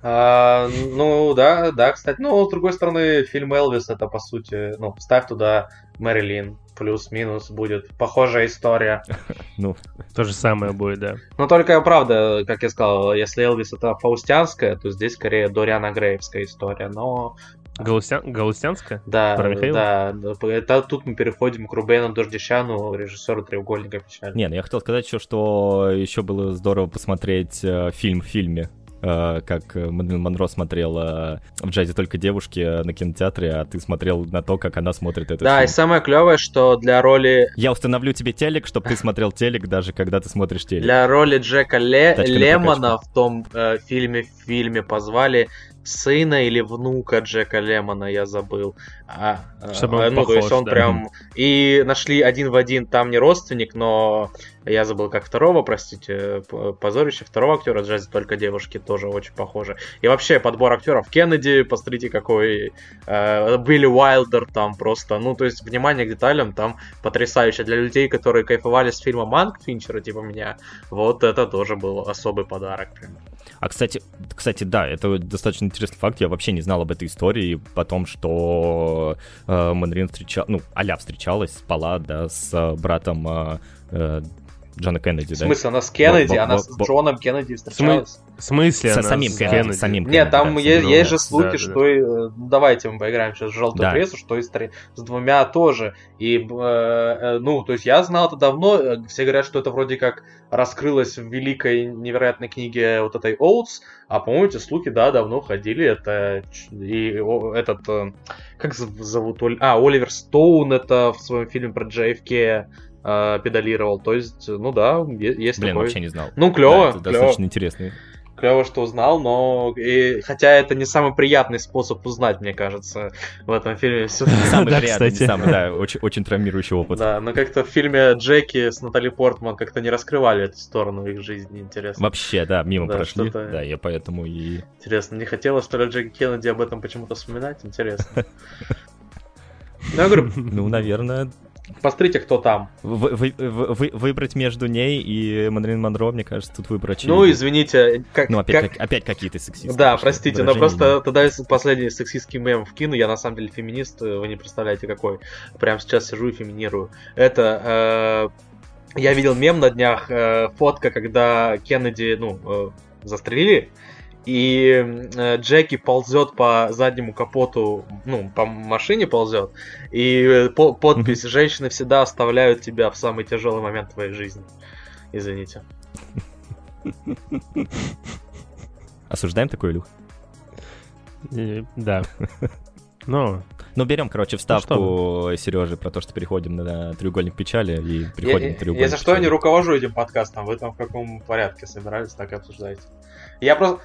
А, ну, да, да, кстати. Ну, с другой стороны, фильм Элвис это, по сути, ну, ставь туда Мэрилин, плюс-минус будет похожая история. Ну, То же самое будет, да. Но только, правда, как я сказал, если Элвис это фаустианская, то здесь скорее Дориана Грейвская история. Но Галустян... Галустянская? да, Про Михаила? да, да, это тут мы переходим к Рубену Дождищану, режиссеру треугольника печали. не, ну я хотел сказать еще, что еще было здорово посмотреть э, фильм в фильме. Э, как Мэрилин Монро смотрела в джазе только девушки на кинотеатре, а ты смотрел на то, как она смотрит этот Да, и фильм. самое клевое, что для роли Я установлю тебе телек, чтобы ты смотрел телек, даже когда ты смотришь телек. Для роли Джека Ле- Тачка Лемона в том э, фильме в фильме позвали сына или внука Джека Лемона, я забыл. А, Чтобы он э, ну, то есть похож, он да. прям... И нашли один в один, там не родственник, но я забыл как второго, простите, позорище второго актера джазе только девушки тоже очень похожи. И вообще подбор актеров Кеннеди, посмотрите какой э, Билли Уайлдер там просто, ну то есть внимание к деталям там потрясающе для людей, которые кайфовали с фильма Манк Финчера типа меня. Вот это тоже был особый подарок. Прям. А, кстати, кстати, да, это достаточно интересный факт. Я вообще не знал об этой истории, о том, что э, Мандарин встречал, ну, Аля встречалась, спала, да, с э, братом э, э, Джона Кеннеди, В да? смысле, она с Кеннеди, она с Джоном Кеннеди встречалась? В смысле? Со она самим с Кеннеди, Кеннеди? самим Нет, там есть, же слухи, что и, э, ну, давайте мы поиграем сейчас в желтую прессу, что и с, двумя тоже. И, э, э, ну, то есть я знал это давно, все говорят, что это вроде как раскрылось в великой невероятной книге вот этой Оутс, а по-моему эти слухи, да, давно ходили, это и этот, как зов- зовут, а, Оливер Стоун это в своем фильме про JFK э, педалировал, то есть, ну да, есть Блин, такой. вообще не знал. Ну, клево, Да, это клево. достаточно интересно. Клево, что узнал, но и, хотя это не самый приятный способ узнать, мне кажется, в этом фильме. Самый Да, приятный, кстати. самый, да, очень, очень травмирующий опыт. Да, но как-то в фильме Джеки с Натали Портман как-то не раскрывали эту сторону их жизни, интересно. Вообще, да, мимо Да, прошли. Да, я поэтому и... Интересно, не хотела, что ли, Джеки Кеннеди об этом почему-то вспоминать? Интересно. Ну, я говорю, Ну, наверное, посмотрите, кто там. вы- вы- вы- вы- выбрать между ней и Мандарин Монро, мне кажется, тут выбор очевиден. Ну, извините, как... Ну, опять, как- опять какие-то сексисты. Да, простите, но просто тогда если последний сексистский мем вкину, я на самом деле феминист, вы не представляете какой. Прям сейчас сижу и феминирую. Это э, я видел мем на днях, э, фотка, когда Кеннеди, ну, э, застрелили, и э, Джеки ползет по заднему капоту, ну, по машине ползет, и э, по- подпись «Женщины всегда оставляют тебя в самый тяжелый момент твоей жизни». Извините. Осуждаем такой, Илюх? Э, Да. Ну, Ну, берем, короче, вставку Сережи про то, что переходим на треугольник печали и переходим Я- на треугольник Если что, я не руковожу этим подкастом, вы там в каком порядке собирались, так и обсуждаете. Я просто...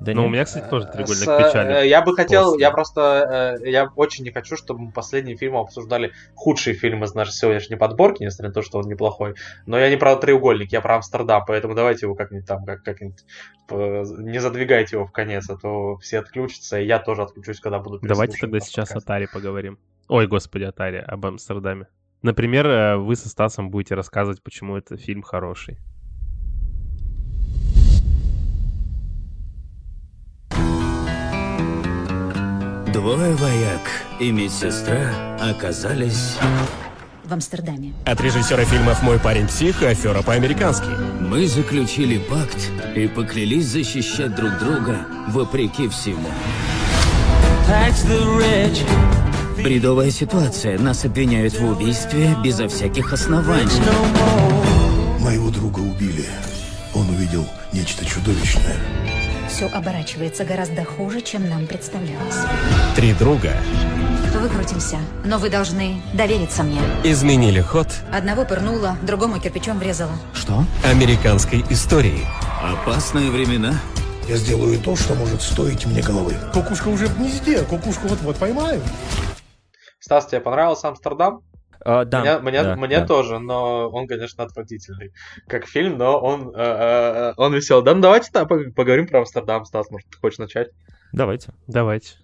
Да ну, у меня, кстати, тоже треугольник с, э, печали. Я бы хотел, После. я просто, э, я очень не хочу, чтобы мы последним фильмом обсуждали худший фильм из нашей сегодняшней подборки, несмотря на то, что он неплохой. Но я не про треугольник, я про Амстердам, поэтому давайте его как-нибудь там, как- как-нибудь, э, не задвигайте его в конец, а то все отключатся, и я тоже отключусь, когда буду Давайте тогда сейчас о. Таре поговорим. Ой, господи, о Таре, об Амстердаме. Например, э, вы со Стасом будете рассказывать, почему это фильм хороший. Двое вояк и медсестра оказались... в Амстердаме. От режиссера фильмов «Мой парень псих» и «Афера по-американски». Мы заключили пакт и поклялись защищать друг друга вопреки всему. Бредовая ситуация. Нас обвиняют в убийстве безо всяких оснований. Моего друга убили. Он увидел нечто чудовищное. Все оборачивается гораздо хуже, чем нам представлялось. Три друга Выкрутимся, но вы должны довериться мне. изменили ход Одного пырнуло, другому кирпичом врезало. Что? американской истории. Опасные времена. Я сделаю то, что может стоить мне головы. Кукушка уже в гнезде, кукушку вот-вот поймаю. Стас, тебе понравился Амстердам? А, да, Мне, мне, да, мне да. тоже, но он, конечно, отвратительный. Как фильм, но он, э, э, он веселый. Да, ну давайте да, пог- поговорим про Амстердам, Стас, может, ты хочешь начать? Давайте. Давайте.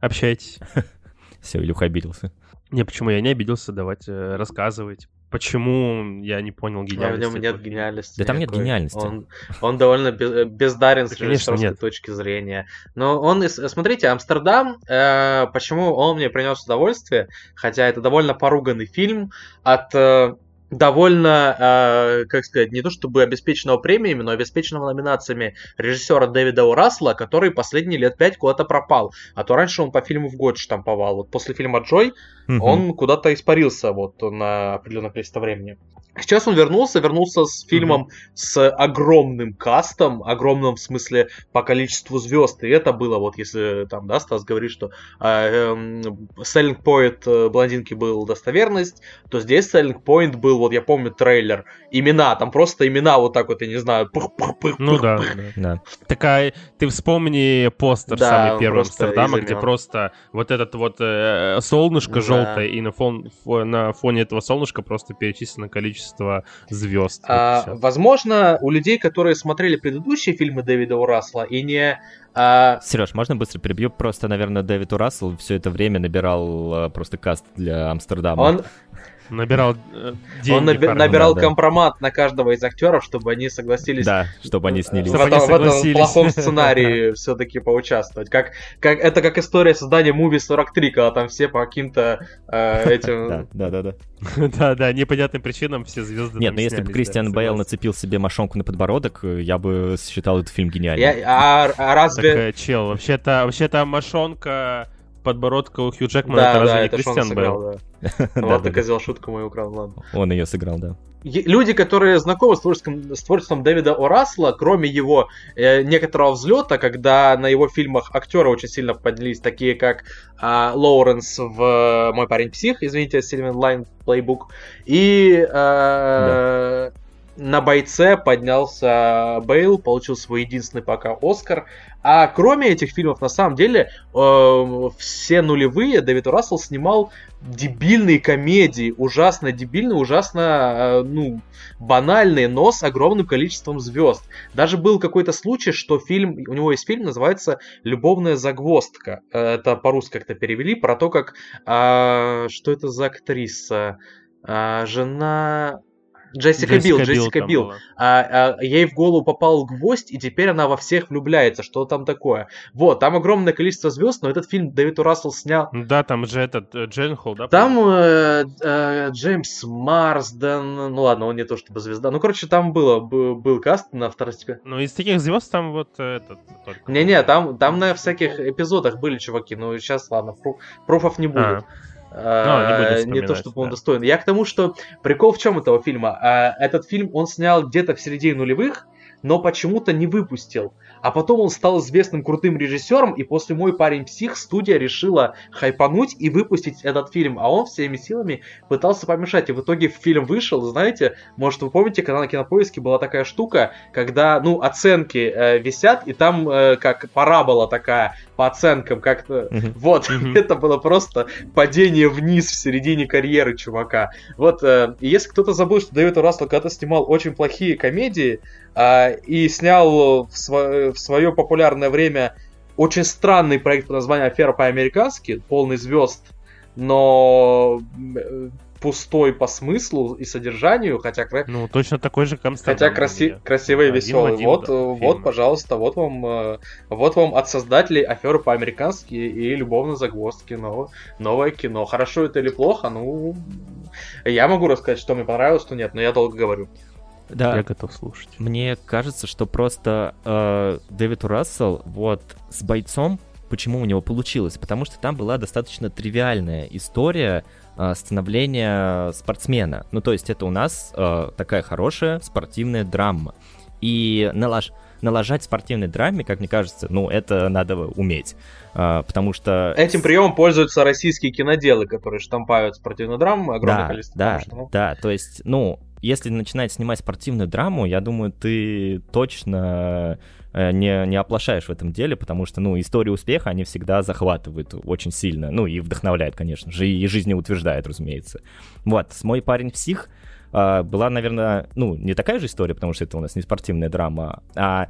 Общайтесь. Все, Илюха обиделся. Не, почему я не обиделся, давайте э, рассказывайте. Почему я не понял А в гениальности нем нет гениальности. Да там нет никакой. гениальности. Он, он довольно без- бездарен с Да, конечно, режиссерской нет. точки зрения. Но он, из- смотрите, Амстердам, э, почему он мне принес удовольствие, хотя это довольно поруганный фильм от э, довольно, э, как сказать, не то чтобы обеспеченного премиями, но обеспеченного номинациями режиссера Дэвида О. Рассела, который последние лет пять куда-то пропал. А то раньше он по фильму в год штамповал. Вот после фильма «Джой» Мгм. он куда-то испарился вот на определенное количество времени. Сейчас он вернулся, вернулся с фильмом с огромным кастом, огромным в смысле по количеству звезд. И это было вот, если там, да, Стас говорит, что э, эм, Selling Point э, блондинки был достоверность, то здесь Selling Point был, вот я помню трейлер, имена, там просто имена вот так вот, я не знаю, пух-пух-пух, Ну да. Да. Такая, ты вспомни постер Да, самый первый Амстердама, где просто вот этот вот э, солнышко Да. желтое, и на, фон, фо- на фоне этого солнышка просто перечислено количество звезд. Вот и А, возможно, у людей, которые смотрели предыдущие фильмы Дэвида О. Рассела и не... а, Сереж, можно быстро перебью? Просто, наверное, Дэвид Рассел все это время набирал э, просто каст для Амстердама. он... Набирал э, деньги. Он наби- набирал да, да. компромат на каждого из актеров, чтобы они согласились Да, чтобы они снялись. в, они этом, в этом плохом сценарии все-таки поучаствовать. Как, как, это как история создания Movie 43, когда там все по каким-то э, Да, этим... да, да, да. Да, да, непонятным причинам все звезды Нет, ну если бы Кристиан да, Бейл нацепил себе мошонку на подбородок, э, я бы считал этот фильм гениальным. А, а разве... э, чел, вообще-то, вообще-то мошонка подбородка у Хью Джекмана, Да, это да, разве не это Кристиан Бейл? да. Да, Вот да, ты, козел, шутку мою украл, ладно. да. Он ее сыграл, да. Люди, которые знакомы с творчеством, с творчеством Дэвида О. Рассела, кроме его э, некоторого взлета, когда на его фильмах актеры очень сильно поднялись, такие как а, Лоуренс в «Мой парень псих», извините, Silver Linings Playbook, и э, на «Бойце» поднялся Бейл, получил свой единственный пока Оскар. А кроме этих фильмов, на самом деле, э, все нулевые Дэвид. Рассел снимал дебильные комедии, ужасно дебильные, ужасно, э, ну, банальные, но с огромным количеством звезд. Даже был какой-то случай, что фильм, у него есть фильм, называется «Любовная загвоздка». Э, Это по-русски как-то перевели, про то, как, а, что это за актриса? А, жена... Джессика, Билл, Джессика Билл. была. А, а, ей в голову попал гвоздь, и теперь она во всех влюбляется. Что там такое? Вот, там огромное количество звезд, но этот фильм Дэвид. Рассел снял Ну Да, там же этот э, Дженхол, да? там э, э, Джеймс Марсден, ну ладно, он не то чтобы звезда. Ну, короче, там было, б- был каст на второстепенном. Ну, из таких звезд там вот этот только. Не-не, там, там на всяких эпизодах были чуваки, но сейчас, ладно, пру- пруфов не будет. А. А, Ну, не то, чтобы он да. достоин. Я к тому, что прикол в чем этого фильма? А, этот фильм он снял где-то в середине нулевых, но почему-то не выпустил. А потом он стал известным крутым режиссером, и после «Мой парень псих» студия решила хайпануть и выпустить этот фильм, а он всеми силами пытался помешать. И в итоге фильм вышел, знаете, может вы помните, когда на Кинопоиске была такая штука, когда, ну, оценки э, висят, и там э, как парабола такая по оценкам, как-то... Вот, это было просто падение вниз в середине карьеры чувака. Вот, э, и если кто-то забыл, что Дэвид. Рассел когда-то снимал очень плохие комедии, и снял в, сво- в свое популярное время очень странный проект под названием «Афера по-американски», полный звезд, но э, пустой по смыслу и содержанию, хотя, Ну, точно такой же Амстердам. хотя краси- красивый и веселый. один, Вот, да, э, фильм. вот, пожалуйста, вот вам, э, вот вам от создателей «Аферы по-американски» и «Любовной загвоздки» новое кино. Хорошо это или плохо, ну... Я могу рассказать, что мне понравилось, что нет, но я долго говорю. Да, Я готов слушать. Мне кажется, что просто э, Дэвид Рассел вот с бойцом, почему у него получилось? Потому что там была достаточно тривиальная история э, становления спортсмена. Ну, то есть это у нас э, такая хорошая спортивная драма. И налаж... налажать спортивной драме, как мне кажется, ну, это надо уметь. Э, потому что... Этим приемом пользуются российские киноделы, которые штампают спортивную драму, огромное да, количество. да, потому что, ну, да, то есть, ну, если начинать снимать спортивную драму, я думаю, ты точно э, не, не оплошаешь в этом деле, потому что, ну, истории успеха, они всегда захватывают очень сильно, ну, и вдохновляют, конечно же, и жизнеутверждают, разумеется. Вот, с «Мой парень псих» э, была, наверное, ну, не такая же история, потому что это у нас не спортивная драма, а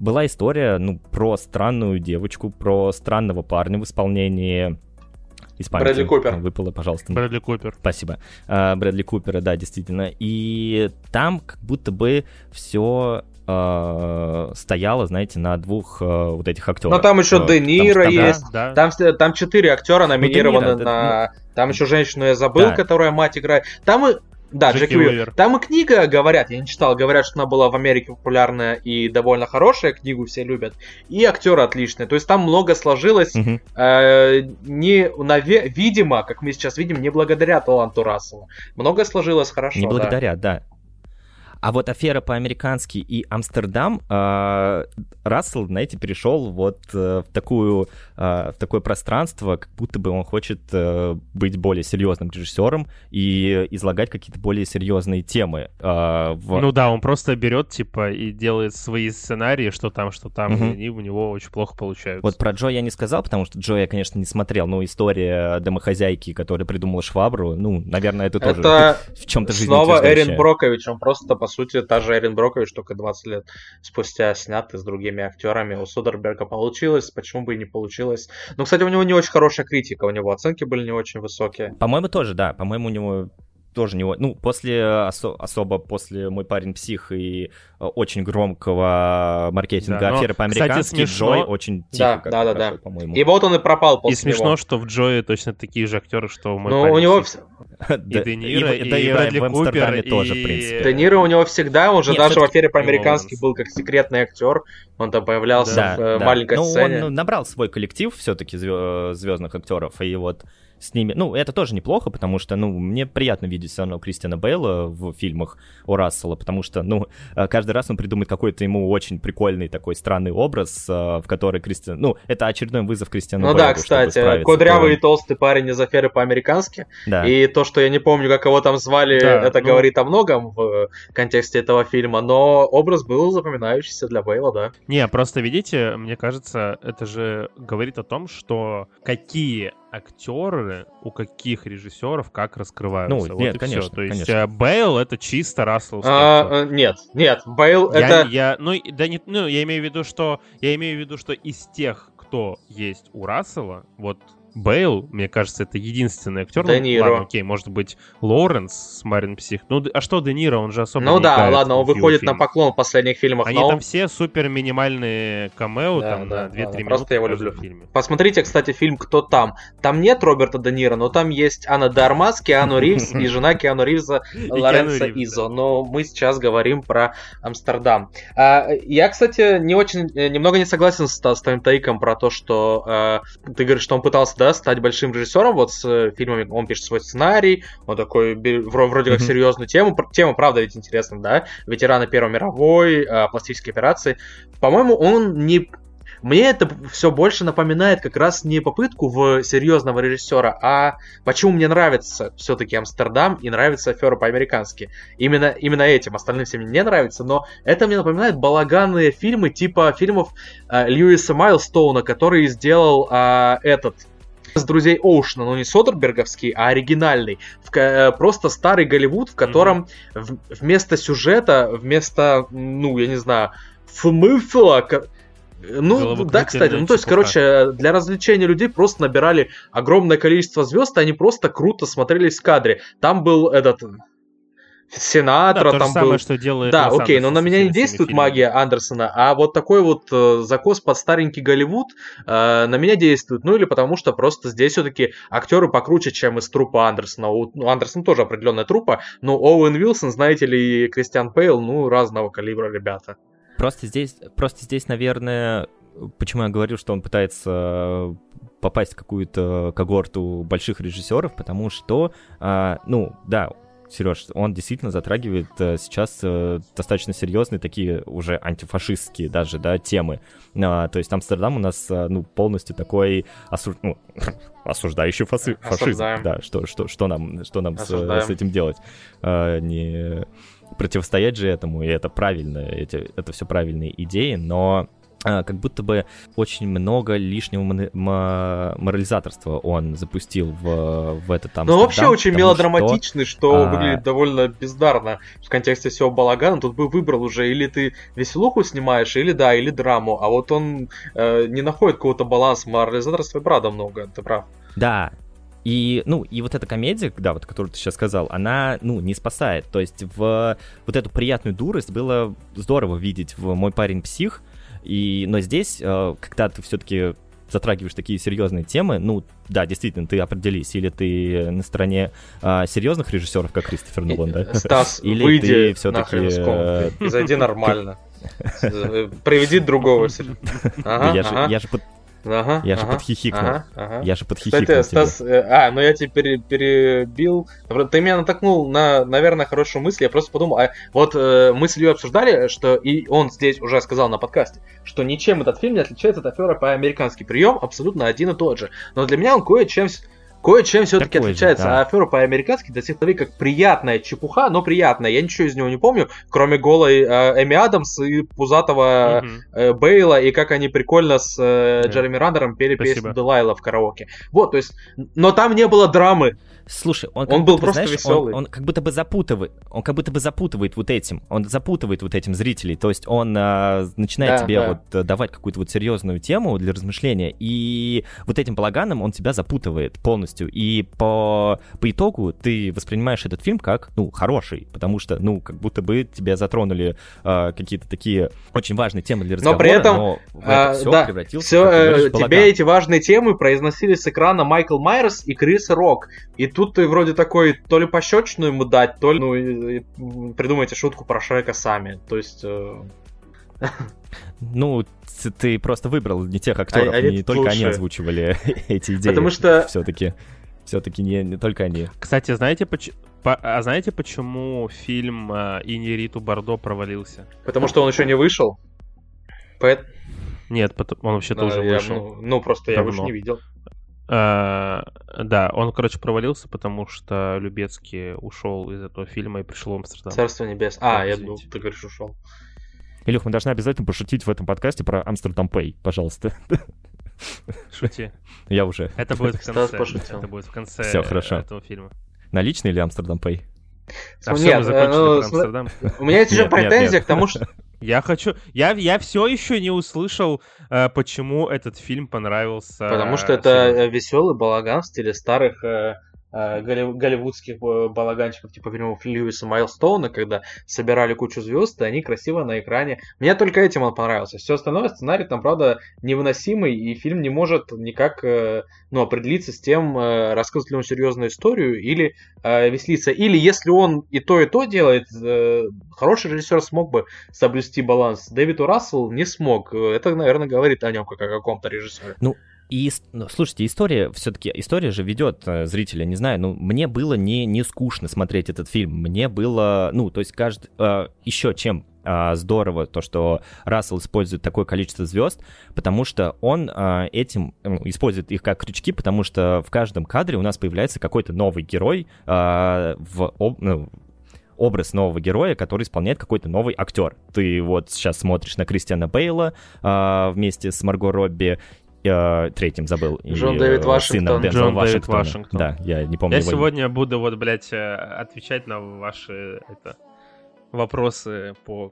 была история, ну, про странную девочку, про странного парня в исполнении... Из памяти Брэдли Купер. Выпало, пожалуйста. Брэдли Купер. Спасибо. А, Брэдли Купера, да, действительно. И там как будто бы все стояло, знаете, на двух а, вот этих актерах. Но там еще А, Де Ниро там- есть. Да, Там, с- там четыре актера номинированы Де Ниро, на... Там еще женщину я забыл, Да. которая мать играет. Там и... Да, Джеки Уивер. Там и книга, говорят, я не читал, говорят, что она была в Америке популярная и довольно хорошая, книгу все любят. И актеры отличные. То есть там много сложилось, Мгм. э, не, наве- видимо, как мы сейчас видим, не благодаря таланту Рассела. Многое сложилось хорошо. Не да. благодаря, да. А вот афера по-американски и Амстердам, а, Рассел, знаете, перешел вот э, в, такую, а, в такое пространство, как будто бы он хочет э, быть более серьезным режиссером и излагать какие-то более серьезные темы. а, в- Ну да, он просто берет, типа, и делает свои сценарии, что там, что там, Мгм. и они у него очень плохо получаются. Вот про Джо я не сказал, потому что Джо я, конечно, не смотрел, но история домохозяйки, которая придумала швабру, ну, наверное, это тоже Это в чем-то снова жизнеутверждающее. Эрин Брокович. Он просто, по сути, та же Эрин Брокович, только 20 лет спустя снятый с другими актерами. У Содерберга получилось, почему бы и не получилось. Но, кстати, у него не очень хорошая критика, у него оценки были не очень высокие. По-моему, тоже, да. По-моему, у него тоже не... Ну, после, осо- особо после «Мой парень псих» и э, очень громкого маркетинга Да, но, аферы по-американски, кстати, смешно- Джой очень тихо Да, да, да, да. по-моему. И вот он и пропал И после смешно, него. что в Джое точно такие же актеры, что в мой Ну, парень у него псих. Да, И Де Ниро, и- и, да, и Брэдли Купер, тоже, и... в принципе. Де Ниро у него всегда, он же Нет, даже в афере и по-американски был как секретный актер. Он там появлялся Да, в э, да. маленькой ну, сцене. он набрал свой коллектив все-таки звездных актеров, и вот с ними... Ну, это тоже неплохо, потому что, ну, мне приятно видеть все равно Кристиана Бейла в фильмах у Рассела, потому что, ну, э, каждый раз он придумает какой-то ему очень прикольный такой странный образ, э, в который Кристиан... Ну, это очередной вызов Кристиану Ну Бейлу, да, кстати, кудрявый и толстый парень из аферы по-американски. Да. И то, что я не помню, как его там звали, Да, это ну- говорит о многом в контексте этого фильма, но образ был запоминающийся для Бейла, да. Не, просто видите, мне кажется, это же говорит о том, что какие актеры у каких режиссеров как раскрываются. Ну, вот нет, и конечно, все. То есть конечно. э, Бейл это чисто расселовский А, э, нет, нет, Бейл Я, это... я, ну, да не, ну, я имею в виду, что я имею в виду, что из тех, кто есть у Рассела, вот Бейл, мне кажется, это единственный актер. Де ну, Ниро. ладно, окей, может быть, Лоуренс с Марин Псих. Ну, а что Де Ниро, он же особо Ну не да, ладно, он выходит на фильмах. поклон в последних фильмах, Они но там все супер минимальные камео, Да, там да, на 2-3 ладно, минуты просто я его люблю. фильме. Посмотрите, кстати, фильм «Кто там?». Там нет Роберта Де Ниро, но там есть Анна де Армас, Киану Ривз и жена Киану Ривза Лоренса Изо. Но мы сейчас говорим про Амстердам. А, Я, кстати, не очень, э, немного не согласен с, твоим тейком про то, что э, ты говоришь, что он пытался, да, стать большим режиссером. Вот с э, фильмами он пишет свой сценарий, он такой вроде как серьезную тему. Тема, правда, ведь интересна, да? Ветераны Первой мировой, э, пластические операции. По-моему, он не мне это все больше напоминает как раз не попытку в серьезного режиссера, а почему мне нравится все-таки Амстердам и нравится афера по-американски. Именно, именно этим, остальным всем не нравится, но это мне напоминает балаганные фильмы типа фильмов э, Льюиса Майлстоуна, который сделал э, этот с друзей Оушена, но не Содерберговский, а оригинальный. В э, просто старый Голливуд, в котором в- вместо сюжета, вместо, ну, я не знаю, смысла, ко- ну, да, кстати, ну, то есть, чепуха. короче, для развлечения людей просто набирали огромное количество звезд, и они просто круто смотрелись в кадре. Там был этот сенатор, Да, то же там самое, был... что делает Да, Уэс окей, но на меня не действует фильмами. магия Андерсона, а вот такой вот э, закос под старенький Голливуд э, на меня действует. Ну или потому что просто здесь все-таки актеры покруче, чем из трупа Андерсона. У ну, Андерсон тоже определенная трупа, но Оуэн Вилсон, знаете ли, и Кристиан Пейл, ну, разного калибра ребята. Просто здесь, просто здесь, наверное, почему я говорю, что он пытается попасть в какую-то когорту больших режиссеров, потому что, а, ну, да, Сереж, он действительно затрагивает э, сейчас э, достаточно серьезные такие уже антифашистские даже, да, темы. А, то есть Амстердам у нас, э, ну, полностью такой осу- ну, осуждающий фасы- фашизм. Да, что, что, что нам, что нам с, с этим делать? А, не противостоять же этому, и это правильно, эти, это все правильные идеи, но как будто бы очень много лишнего морализаторства он запустил в, в этот там. Ну, вообще очень потому что- мелодраматичный, что, а, выглядит довольно бездарно в контексте всего балагана. Тут бы выбрал уже, или ты веселуху снимаешь, или да, или драму. А вот он э, не находит какого-то баланса. Морализаторства и правда много, ты прав. Да. И, ну, и вот эта комедия, да, вот, которую ты сейчас сказал, она, ну, не спасает. То есть в вот эту приятную дурость было здорово видеть в «Мой парень псих», и, но здесь, э, когда ты все-таки затрагиваешь такие серьезные темы, ну, да, действительно, ты определись, или ты на стороне а, серьезных режиссеров, как Кристофер Нолан, да? Стас, Или выйди все-таки... и зайди нормально. Э, Приведи другого. Ага, я, же, ага, я же ага, я же ага, подхихикнул. ага, ага. Я же подхихикнул Кстати, тебе. Стас, э, а, ну я тебя пере- перебил. Ты меня натолкнул на, наверное, хорошую мысль. Я просто подумал, а вот э, мы с Ильей обсуждали, что и он здесь уже сказал на подкасте, что ничем этот фильм не отличается от аферы по-американски. Прием абсолютно один и тот же. Но для меня он кое-чем Кое-чем все-таки Такой же, отличается, да. афера по-американски до сих пор как приятная чепуха, но приятная. Я ничего из него не помню, кроме голой э, Эми Адамс и пузатого Мгм. э, Бейла, и как они прикольно с э, Да. Джереми Рандером пели Спасибо. песню Делайла в караоке. Вот, то есть, но там не было драмы. Слушай, он, Он был будто просто знаешь, веселый. Он, он как будто бы запутывает, он как будто бы запутывает вот этим, он запутывает вот этим зрителей. То есть он а, начинает Да, тебе да. вот э, давать какую-то вот серьезную тему для размышления, и вот этим балаганом он тебя запутывает полностью. И по, по итогу ты воспринимаешь этот фильм как, ну, хороший, потому что, ну, как будто бы тебя затронули а, какие-то такие очень важные темы для разговора, Но при этом, но а, это все да, превратился Все, говоришь, в тебе эти важные темы произносили с экрана Майкл Майерс и Крис Рок. И тут ты вроде такой, то ли пощечину ему дать, то ли ну, и- и, м, придумайте шутку про Шрека сами. То есть... э, Ну, ты просто выбрал не тех актеров, А- а не только они лучше. озвучивали эти идеи. Потому что- все-таки, все-таки не, не только они. Кстати, знаете, поч- по- а знаете, почему фильм э, «Иньериту Бордо» провалился? Потому что он еще не вышел. Поэт- Нет, он вообще-то уже я, вышел. ну, ну, просто я его Давно. не видел. А, да, он, короче, провалился, потому что Любецкий ушел из этого фильма и пришел в Амстердам. Царство небес. А, я думал, ты говоришь, ушел. Илюх, мы должны обязательно пошутить в этом подкасте про Амстердам Пэй, пожалуйста. Шути. Я уже. Это будет в конце. пошутил. Это будет в конце Всё, хорошо. этого фильма. Наличный или Амстердам Пэй? А Ну, нет, мы закончили э, ну, про см- Амстердам. У меня есть еще претензия к тому, что... Я хочу... Я, я все еще не услышал, э, почему этот фильм понравился. Потому что э, это веселый балаган в стиле старых э, э, голливудских э, балаганчиков, типа фильмов Льюиса Майлстоуна, когда собирали кучу звезд, и они красиво на экране. Мне только этим он понравился. Все остальное сценарий там, правда, невыносимый, и фильм не может никак э, ну, определиться с тем, э, рассказывать ли он серьезную историю или э, веселиться. Или если он и то, и то делает, э, хороший режиссер смог бы соблюсти баланс. Дэвид Рассел не смог. Это, наверное, говорит о нем как о каком-то режиссере. И, ну, слушайте, история, все-таки, история же ведет э, зрителя, не знаю, ну, мне было не, не скучно смотреть этот фильм, мне было, ну, то есть каждый, еще чем а, здорово то, что Рассел использует такое количество звезд, потому что он а, этим ну, использует их как крючки, потому что в каждом кадре у нас появляется какой-то новый герой а, в об- ну, образ нового героя, который исполняет какой-то новый актер. Ты вот сейчас смотришь на Кристиана Бейла а, вместе с Марго Робби, э, третьим забыл. и, Джон э, Дэвид Вашингтон. Сыном Джон Дэвид. Вашингтон. Да, я не помню Я его имя. сегодня буду вот, блядь, э, отвечать на ваши это, вопросы по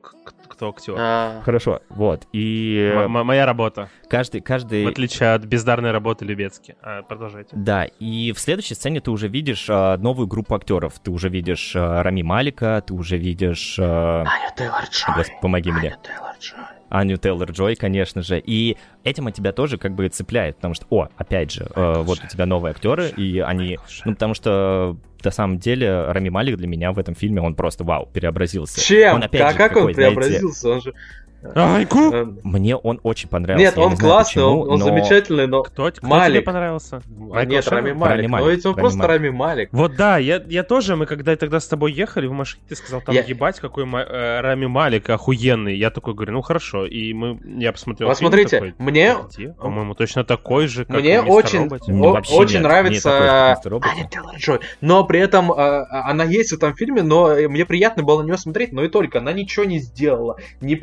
кто актер. А, Хорошо, вот. И М- м- моя работа, каждый, каждый... в отличие от бездарной работы Любецки. А, продолжайте. Да, и в следующей сцене ты уже видишь а, новую группу актеров. Ты уже видишь а, Рами Малика, ты уже видишь... а, Аня Тейлор-Джой. Господи, помоги мне. Аня Тейлор-Джой. Аню Тейлор-Джой, конечно же. И этим от тебя тоже как бы цепляет, потому что, о, опять же, э, вот у тебя новые актеры, и они... Ну, потому что, на самом деле, Рами Малик для меня в этом фильме, он просто, вау, преобразился. Чем? Он опять а же как он такой, знаете, преобразился? Он же... Айку! э, Мне он очень понравился. Нет, не он знаю классный, почему, он, он но- замечательный, но... Кто, кто тебе Малик. понравился? А, Майкл нет? Рами Малик. Рами Ну Малик, ведь он Рами просто Малик. Рами Малик. Вот да, я, я тоже, мы когда тогда с тобой ехали в машине, ты сказал, там, Я- ебать, какой э, Рами Малик охуенный. Я такой говорю, ну хорошо. И мы, я посмотрел Вот фильм смотрите, такой, мне- «Где? По-моему, точно такой же, как Мне и «Мистер очень- Робот». О- очень нет, нравится, не такой же, как «Мистер Робот». Аня. Но при этом э, она есть в этом фильме, но мне приятно было на нее смотреть, но и только. Она ничего не сделала, не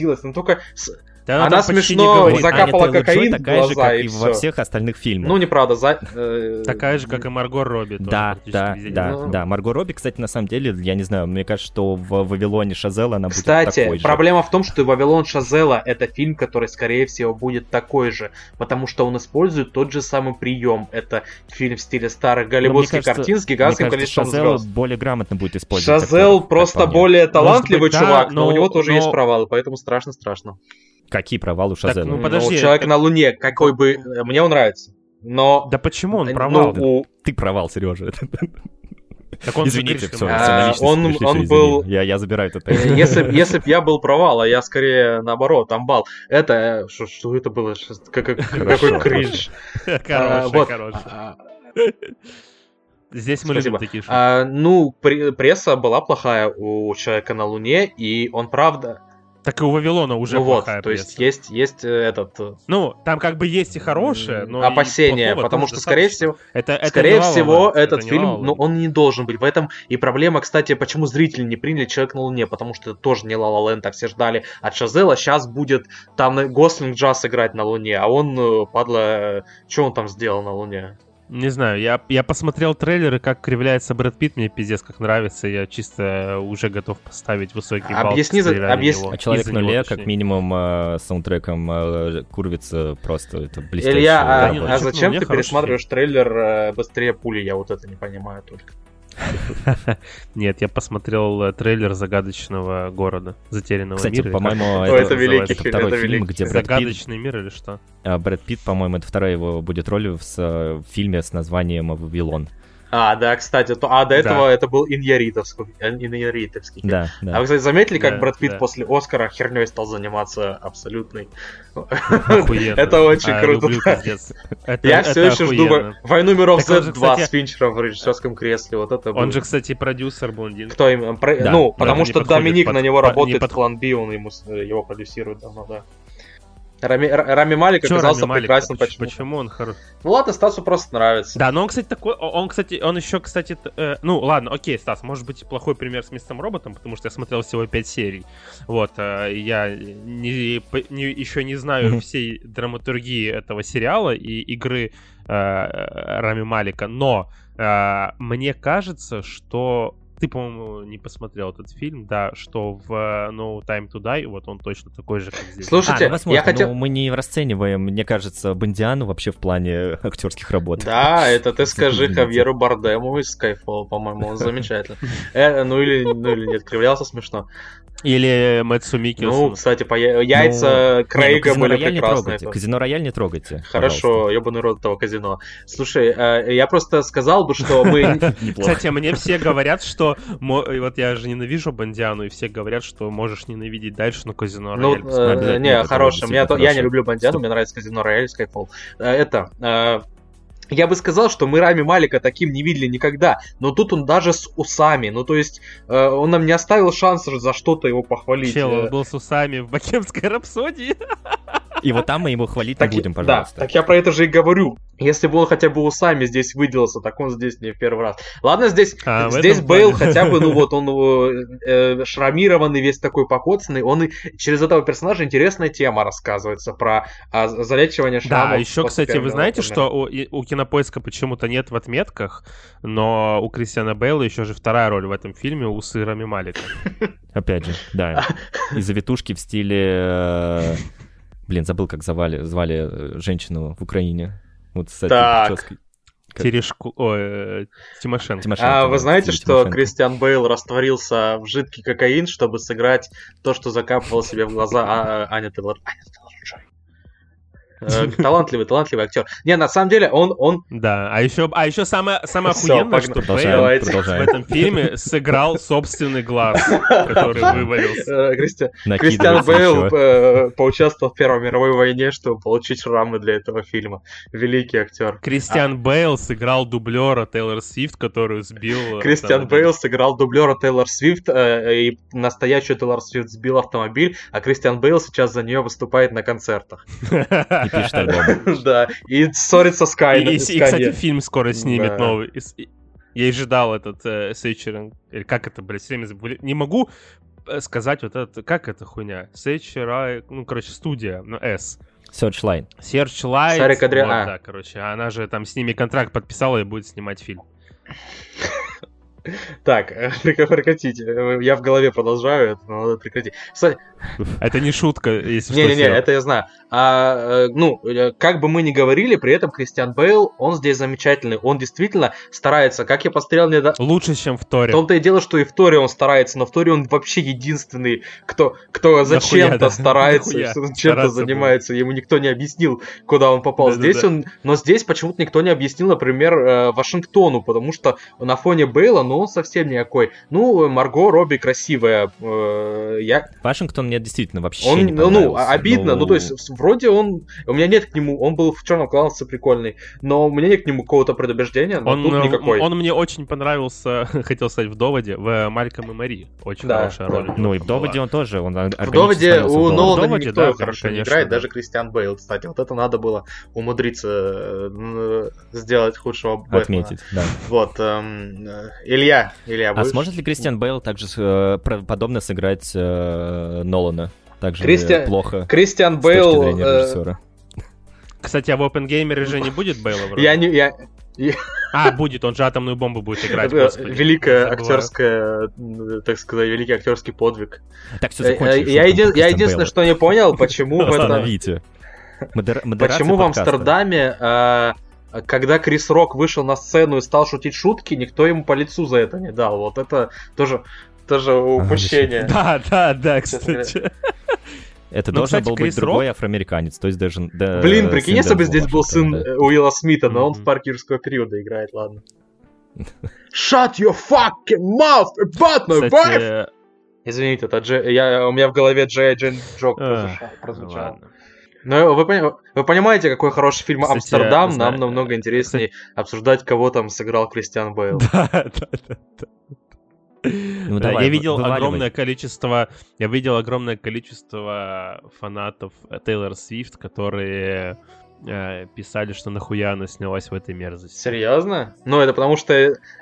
преобразилась. Она только... с- Да Она почти не смешно говорит. зак- закапала Аня кокаин такая же, глаза, как и и во всех остальных фильмах. Ну, неправда, за... э, Такая же, как и Марго Робби. Да, да, да, Ну. да. Марго Робби, кстати, на самом деле, я не знаю, мне кажется, что в Вавилоне Шазела она будет Кстати, такой же. проблема в том, что Вавилон Шазела это фильм, который, скорее всего, будет такой же, потому что он использует тот же самый прием. Это фильм в стиле старых мне голливудских кажется- картин с гигантским кажется, количеством Шазела звезд. более грамотно будет использовать. Шазел просто более талантливый быть, да, чувак, но, у него тоже но- есть провалы, поэтому страшно-страшно. Какие провалы у Шазела? ну, Ну, подожди, человек это- на Луне, какой бы... э, Мне он нравится. Но... Да почему он ну, провал? у- Ты провал, Сережа. Так он Извините, все, А, все он- перешли, он всё, был- извини. Я, я забираю это. Э, Если, б- если б я был провал, а я скорее наоборот, амбал. Это... э, Что, что это было? Как- как- Какой кринж. А, Хороший, вот. хороший. А, Здесь мы Спасибо. любим такие шутки. а, ну, пре- пресса была плохая у человека на Луне, и он правда... Так и у Вавилона уже ну вот, плохая то есть есть, есть э, этот... э, Ну, там как бы есть и хорошее, но опасения, потому что, скорее всего, Это, это скорее La всего, это этот не фильм, ну, он не должен быть. В этом и проблема, кстати, почему зрители не приняли «Человек на Луне», потому что это тоже не Ла Ла Ленд, так все ждали от Шазела, сейчас будет там Гослинг Джаз играть на Луне, а он, э, падла, что он там сделал на Луне? Не знаю, я, я посмотрел трейлер, и как кривляется Брэд Питт, мне пиздец как нравится, я чисто уже готов поставить высокий балл. Объясни, за- объясни- его. А человек в нуле, него, как минимум, э, саундтреком э, курвится просто это блестяще. Илья, а, ну, а чё, зачем ты пересматриваешь трейлер э, быстрее пули? Я вот это не понимаю только. Нет, я посмотрел э, трейлер загадочного города, затерянного Кстати, мира. как по-моему, это это, это великий второй это фильм, великий где. Брэд Питт, Загадочный мир или что? а, Брэд Питт, по-моему, это вторая его будет роль в, с- в фильме с названием «Вавилон». А, да, кстати, то, а до Да. этого это был Иньяритовский. э, Иньяритовский. фильм. Да, А да. вы, кстати, заметили, как Да, Брэд Питт да. после Оскара херней стал заниматься абсолютной? Это очень А, круто. Я все еще жду. «Войну миров Так он же, Z2» кстати- с Финчером в режиссерском кресле. Вот это Он же, кстати, продюсер блондин. Кто им... Да, ну, да. потому что Доминик на него работает в план Би, он ему, с- его продюсирует давно, да. Рами, Рами Малик Чё оказался Рами Малик? прекрасен. Почему? Почему он хорош? Ну ладно, Стасу просто нравится. Да, но он, кстати, такой, он, кстати, он еще, кстати, э, ну, ладно, окей, Стас, может быть, плохой пример с Мистером Роботом, потому что я смотрел всего 5 серий, вот, э, я не, не- еще не знаю Мгм. всей драматургии этого сериала и игры э, Рами Малика, но э, мне кажется, что ты, по-моему, не посмотрел этот фильм, да, что в э, No Time to Die, вот он точно такой же, как здесь. Слушайте, А, ну, возможно, я хотел... но мы не расцениваем, мне кажется, Бондиану вообще в плане актерских работ. Да, это ты скажи. Хавьеру Бардему из Skyfall, по-моему, он замечательно. Э, ну или, ну или нет, кривлялся смешно. Или Мэтсу Ну, Миккелсон. кстати, по яйца Не, ну, Крейга Казино были не прекрасные. трогайте. тоже. Казино Рояль не трогайте. Хорошо, ебаный рот этого казино. Слушай, э, я просто сказал бы, что мы... пожалуйста. Кстати, мне все говорят, что... и Вот я же ненавижу Бондиану, и все говорят, что можешь ненавидеть дальше, но Казино Ну, Рояль э, посмотри. обязательно, не, хороший. Меня то- действительно Я не люблю Бондиану, мне нравится Казино Рояль Skyfall. Э, Это... э, Я бы сказал, что мы Рами Малика таким не видели никогда, но тут он даже с усами, ну то есть э, он нам не оставил шанса за что-то его похвалить. Чел, Э, он был с усами в Богемской рапсодии. И вот там мы ему хвалить Так, не будем, да, пожалуйста. так я про это же и говорю. Если бы он хотя бы усами здесь выделался, так он здесь не в первый раз. Ладно, здесь, А, здесь Бейл плане. хотя бы, ну вот он э, шрамированный, весь такой покоцанный, он и через этого персонажа интересная тема рассказывается про а, залечивание шрамов. Да, еще, кстати, вы знаете, что у, у Кинопоиска почему-то нет в отметках, но у Кристиана Бейла еще же вторая роль в этом фильме у Рами Малика. Опять же, да. И завитушки в стиле... Блин, забыл, как звали, звали э, женщину в Украине. Вот с этой Так. прической. Как- Терешку... Ой, э, Тимошенко. Тимошенко, А вы знаете, стиле что Тимошенко. Кристиан Бейл растворился в жидкий кокаин, чтобы сыграть то, что закапывал себе в глаза А- Аня Тейлор? Аня Талантливый, талантливый актер. Не, на самом деле он, он Да, а еще, а еще самое, самое охуенное, что Давайте. в этом фильме сыграл собственный глаз, который вывалился. э, Кристи- Кристиан Бейл э, поучаствовал в Первой мировой войне, чтобы получить шрамы для этого фильма. Великий актер. Кристиан Бейл сыграл дублера Тейлор Свифт, которую сбил... э, Кристиан. Бейл сыграл дублера Тейлор Свифт, э, и настоящую Тейлор Свифт сбил автомобиль, а Кристиан Бейл сейчас за нее выступает на концертах. Пишет альбом. Да, и ссорится с Канье. И, с кстати, фильм скоро снимет новый. С- Я и ждал этот э, Сейчеринг. Или как это, блядь, все время забыли. Не могу э, сказать вот это, как это хуйня? Сейчер, ну, короче, студия, ну, S. Searchline. Searchlight. Сарик Адриан- вот, а. да, короче, она же там с ними контракт подписала и будет снимать фильм. Так, э, прек- прекратите. Э, Я в голове продолжаю это, но надо прекратить. Кстати, Это не шутка, если что. Не-не-не, это я знаю. А, э, ну, э, как бы мы ни говорили, при этом Кристиан Бейл, он здесь замечательный. Он действительно старается, как я посмотрел недавно. Лучше, чем в В Торе. том-то и дело, что и в Торе он старается, но в Торе он вообще единственный, кто, кто зачем-то да? старается, чем-то занимается. Ему никто не объяснил, куда он попал. Да-да-да. Здесь он, но здесь почему-то никто не объяснил, например, э, Вашингтону, потому что на фоне Бейла, ну, он совсем никакой. Ну, Марго Робби красивая. я, Вашингтон мне действительно вообще он, не ну, ну, понравился. обидно, ну, то есть, вроде он, у меня нет к нему, он был в черном классе прикольный, но у меня нет к нему какого-то предубеждения, но Он, тут э, никакой. он мне очень понравился, хотел сказать, в «Доводе», в «Мальком и Мари». Очень Да, хорошая да. роль. Ну и в там была. «Доводе» он тоже, он В Доводе у Нолана Доводе, никто да, хорошо не конечно, играет, да. даже Кристиан Бейл, кстати. Вот это надо было умудриться э, сделать худшего Бэтмена. Отметить, да. Вот, эм, э, Илья, Илья, А будешь? сможет ли Кристиан Бейл также э, подобно сыграть э, Нолана? Также Кристиан- плохо Кристиан с точки Бейл... э. Кстати, а в OpenGamer же не будет Бейла вроде? я не... Я... А, будет, он же атомную бомбу будет играть, господи. великая актерская, так сказать, великий актерский подвиг. Так, все Э, э, закончили. Я, еди- я единственное, что не понял, почему в этом... Почему в подкаста. Амстердаме, э, когда Крис Рок вышел на сцену и стал шутить шутки, никто ему по лицу за это не дал. Вот это тоже, тоже упущение. Да, да, да, кстати. Это Ну, должен кстати, был быть другой афроамериканец, то есть даже... да, Блин, прикинь, сын если бы здесь был сын э, Уилла Смита, но он в Мгм. парке юрского периода играет, ладно. Shut your fucking mouth about my wife! Извините, это Дже- я, у меня в голове Джей Джен Джок а, прозвучал. ну вы, пони- вы понимаете, какой хороший фильм Кстати, Амстердам, знаю, нам намного интереснее обсуждать, кого там сыграл Кристиан Бейл. Да, да, да, да. Ну, Да, давай, я видел вываливай. огромное количество, я видел огромное количество фанатов Тейлор Свифт, которые э, писали, что нахуя она снялась в этой мерзости. Серьезно? Ну, это потому что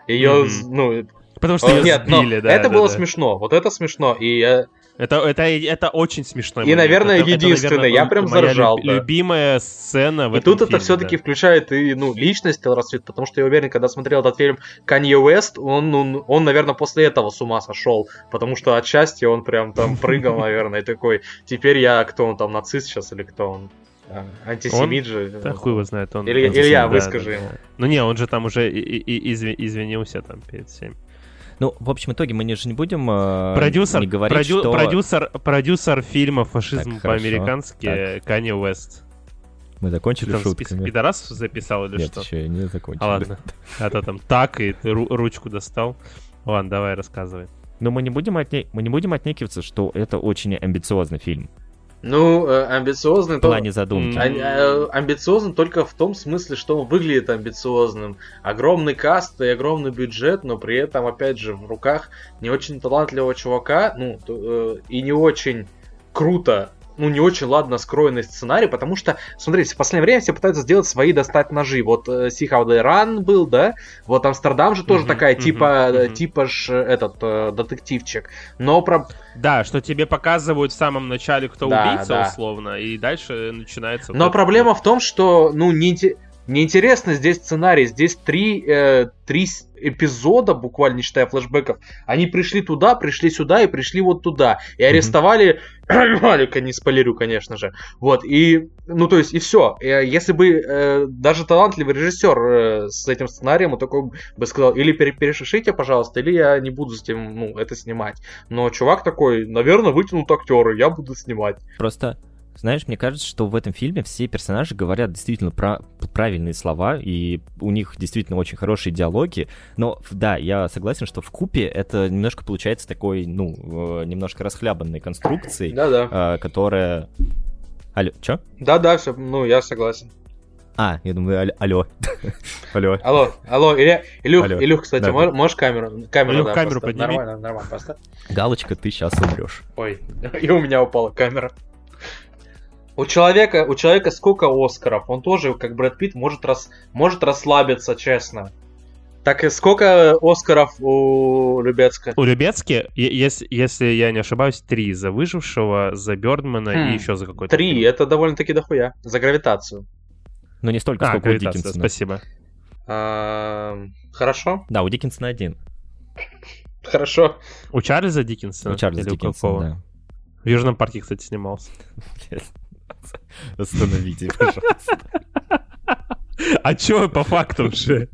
ее, Мгм. ну, Потому что О, ее Нет, сбили, да. это да, было да. смешно. Вот это смешно. И я- Это, это, это очень смешно. И, наверное, единственное, я прям заржал, да. любимая сцена в и этом тут это фильме, все-таки да. включает и ну, личность Тейлор Свифт, потому что я уверен, когда смотрел этот фильм Канье Уэст, он, ну, он, наверное, после этого с ума сошел, потому что от счастья он прям там прыгал, наверное, и такой, теперь я, кто он там, нацист сейчас или кто он? Антисемит же. Да хуй его знает. Он, Или- он- Илья, да, выскажи да, ему. Ну не, он же там уже и- и- и изви- извинился там перед всеми. Ну, в общем итоге мы не же не будем э, Продюсер, не говорить, продю- что... продюсер, продюсер фильма «Фашизм по-американски» Канье Уэст. Мы Ты закончили там список шутками. пидорасов записал или Нет, что? еще не закончили. А ладно. А то там так, и ты ру- ручку достал. Ладно, давай рассказывай. Но мы не будем отне... мы не будем отнекиваться, что это очень амбициозный фильм Ну, э, амбициозный... в плане задумки. А- а- Амбициозен только в том смысле, что он выглядит амбициозным. Огромный каст и огромный бюджет, но при этом, опять же, в руках не очень талантливого чувака, ну, э, и не очень круто, ну, не очень ладно скроенный сценарий, потому что, смотрите, в последнее время все пытаются сделать свои достать ножи. Вот э, See How They Run был, да? Вот Амстердам же тоже такая, типа, мгм. типа ж э, этот э, детективчик. Но про... Да, что тебе показывают в самом начале, кто Да, убийца, да. условно, и дальше начинается... Но вот проблема вот. в том, что, ну, не, неинтересно здесь сценарий. Здесь три, э, три эпизода, буквально не считая флешбеков. Они пришли туда, пришли сюда и пришли вот туда. И арестовали... Малика, не спойлерю, конечно же. Вот, и... Ну, то есть, и все. Если бы э, даже талантливый режиссер э, с этим сценарием, он такой бы сказал, или пере- перешишите, пожалуйста, или я не буду с этим, ну, это снимать. Но чувак такой, наверное, вытянут актеры, я буду снимать. Просто, знаешь, мне кажется, что в этом фильме все персонажи говорят действительно про правильные слова, и у них действительно очень хорошие диалоги. Но да, я согласен, что в купе это немножко получается такой, ну, э, немножко расхлябанной конструкцией, Да-да. э, которая... Алло, чё? Да-да, все, ну, я согласен. А, я думаю, аль- алло. Алло. Алло, алло, Илья, Илюх, Алло. Илюх, кстати, Да. мо- можешь камеру? Камеру, Илюх, да, камеру поставь. подними. Нормально, нормально, поставь. Галочка, ты сейчас умрешь. Ой, и у меня упала камера. У человека, у человека сколько Оскаров? Он тоже, как Брэд Питт, может, рас, может расслабиться, честно. Так и сколько Оскаров у Любецка? У Любецки, если, если я не ошибаюсь, три за выжившего, за Бердмана Хм, и еще за какой-то. Три, фильм. это довольно-таки дохуя. За гравитацию. Но не столько, А, сколько у гравитация, Диккенсона. спасибо. А, Хорошо, Да, у Диккенсона один. хорошо. У Чарльза Диккенсона? У Чарльза? Диккенсона, В Южном парке, кстати, снимался. да. Остановите, пожалуйста. А чё по фактам же?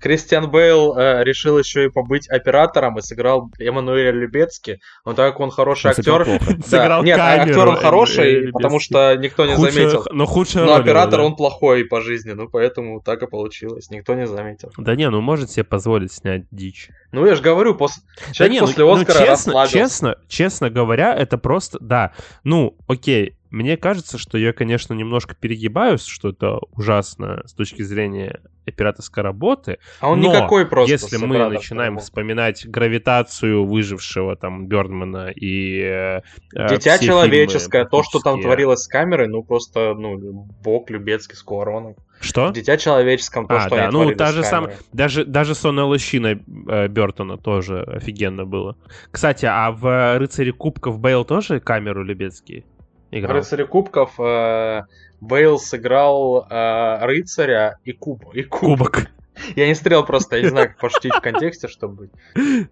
Кристиан Бейл э, решил еще и побыть оператором и сыграл Эммануэля Любецки. Но так как он хороший Он сыграл актер, плохо. Да, Сыграл нет, а камеру, актер он хороший, Любецкий. потому что никто не Худшая- заметил. Но худшая Но роль оператор его, да. он плохой по жизни, ну поэтому так и получилось. Никто не заметил. Да не, ну может себе позволить снять дичь. Ну я же говорю, после... Да человек не, ну- после ну, Оскара честно, расслабился. честно, честно говоря, это просто, да, ну, окей, мне кажется, что я, конечно, немножко перегибаюсь, что это ужасно с точки зрения операторской работы, А он но никакой просто. если мы начинаем был. вспоминать гравитацию выжившего там Бердмана и э, э, Дитя человеческое, фильмы то, что там творилось с камерой, ну просто, ну, бог Любецкий с короной. Что? Дитя человеческом, то, А, что да, они ну та же сам, даже даже сонная лощина э, Бертона тоже офигенно было. Кстати, а в рыцаре кубков Бейл тоже камеру Любецкий В играл? «Рыцаре кубков» э, Бейл сыграл э, рыцаря и, куб, и кубок. Кубок. Я не стрел просто, я не знаю, как пошутить в контексте, чтобы быть.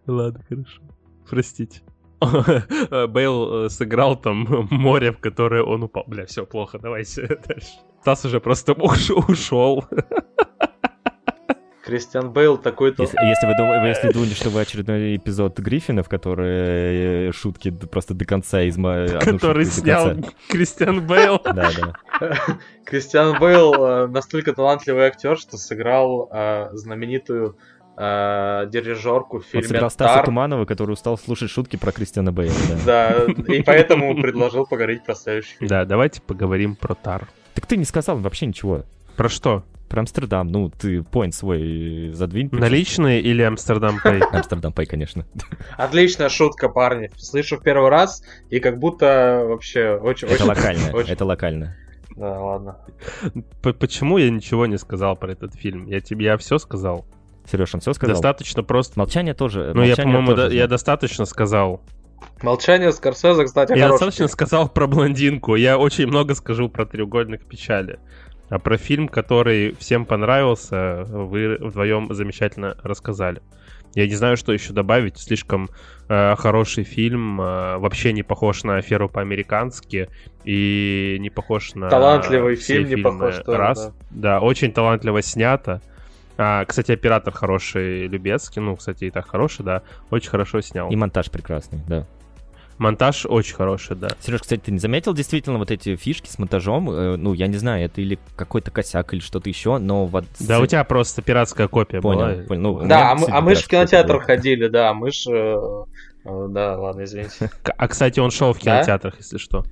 Ладно, хорошо. Простите. Бейл э, сыграл там море, в которое он упал. Бля, все плохо, давайте дальше. Стас уже просто уш- ушел. Кристиан Бейл такой-то... Если, если вы, дум- если думали, что вы очередной эпизод Гриффинов, которые э, шутки просто до конца из Который снял. Кристиан Бейл. Да, да. Кристиан Бейл э, настолько талантливый актер, что сыграл э, знаменитую дирижерку в Он фильме сыграл Стаса «Тар». Туманова, который устал слушать шутки про Кристиана Бейла. Да. Да, и поэтому предложил поговорить про следующий фильм. Да, давайте поговорим про Тар. Так ты не сказал вообще ничего. Про что? Про Амстердам. Ну, ты поинт свой задвинь. Наличные или Амстердам Пэй? Амстердам Пэй, конечно. Отличная шутка, парни. Слышу в первый раз, и как будто вообще очень... Это очень- локально. очень- Это локально. Да, ладно. П- Почему я ничего не сказал про этот фильм? Я тебе я все сказал. Сереж, он все сказал? Достаточно просто. Молчание тоже. Ну, я, по-моему, да- я достаточно сказал. Молчание Скорсезе, кстати, Я достаточно фильм. сказал про блондинку. Я очень много скажу про треугольник печали. А про фильм, который всем понравился, вы вдвоем замечательно рассказали. Я не знаю, что еще добавить. Слишком э, хороший фильм, э, вообще не похож на аферу по-американски и не похож на Талантливый все фильм, не похож тоже, раз. Да. очень талантливо снято. А, кстати, оператор хороший, Любецкий, ну, кстати, и так хороший, да, очень хорошо снял. И монтаж прекрасный, да. Монтаж очень хороший, да. Сереж, кстати, ты не заметил действительно вот эти фишки с монтажом? Э, ну, я не знаю, это или какой-то косяк, или что-то еще, но вот... Да, у тебя просто пиратская копия Понял, была. понял. Ну, у меня Да, а мы, а мы же в кинотеатр была. ходили, да, мы же... э, э, Да, ладно, извините. А, кстати, он шел в Да? кинотеатрах, если что.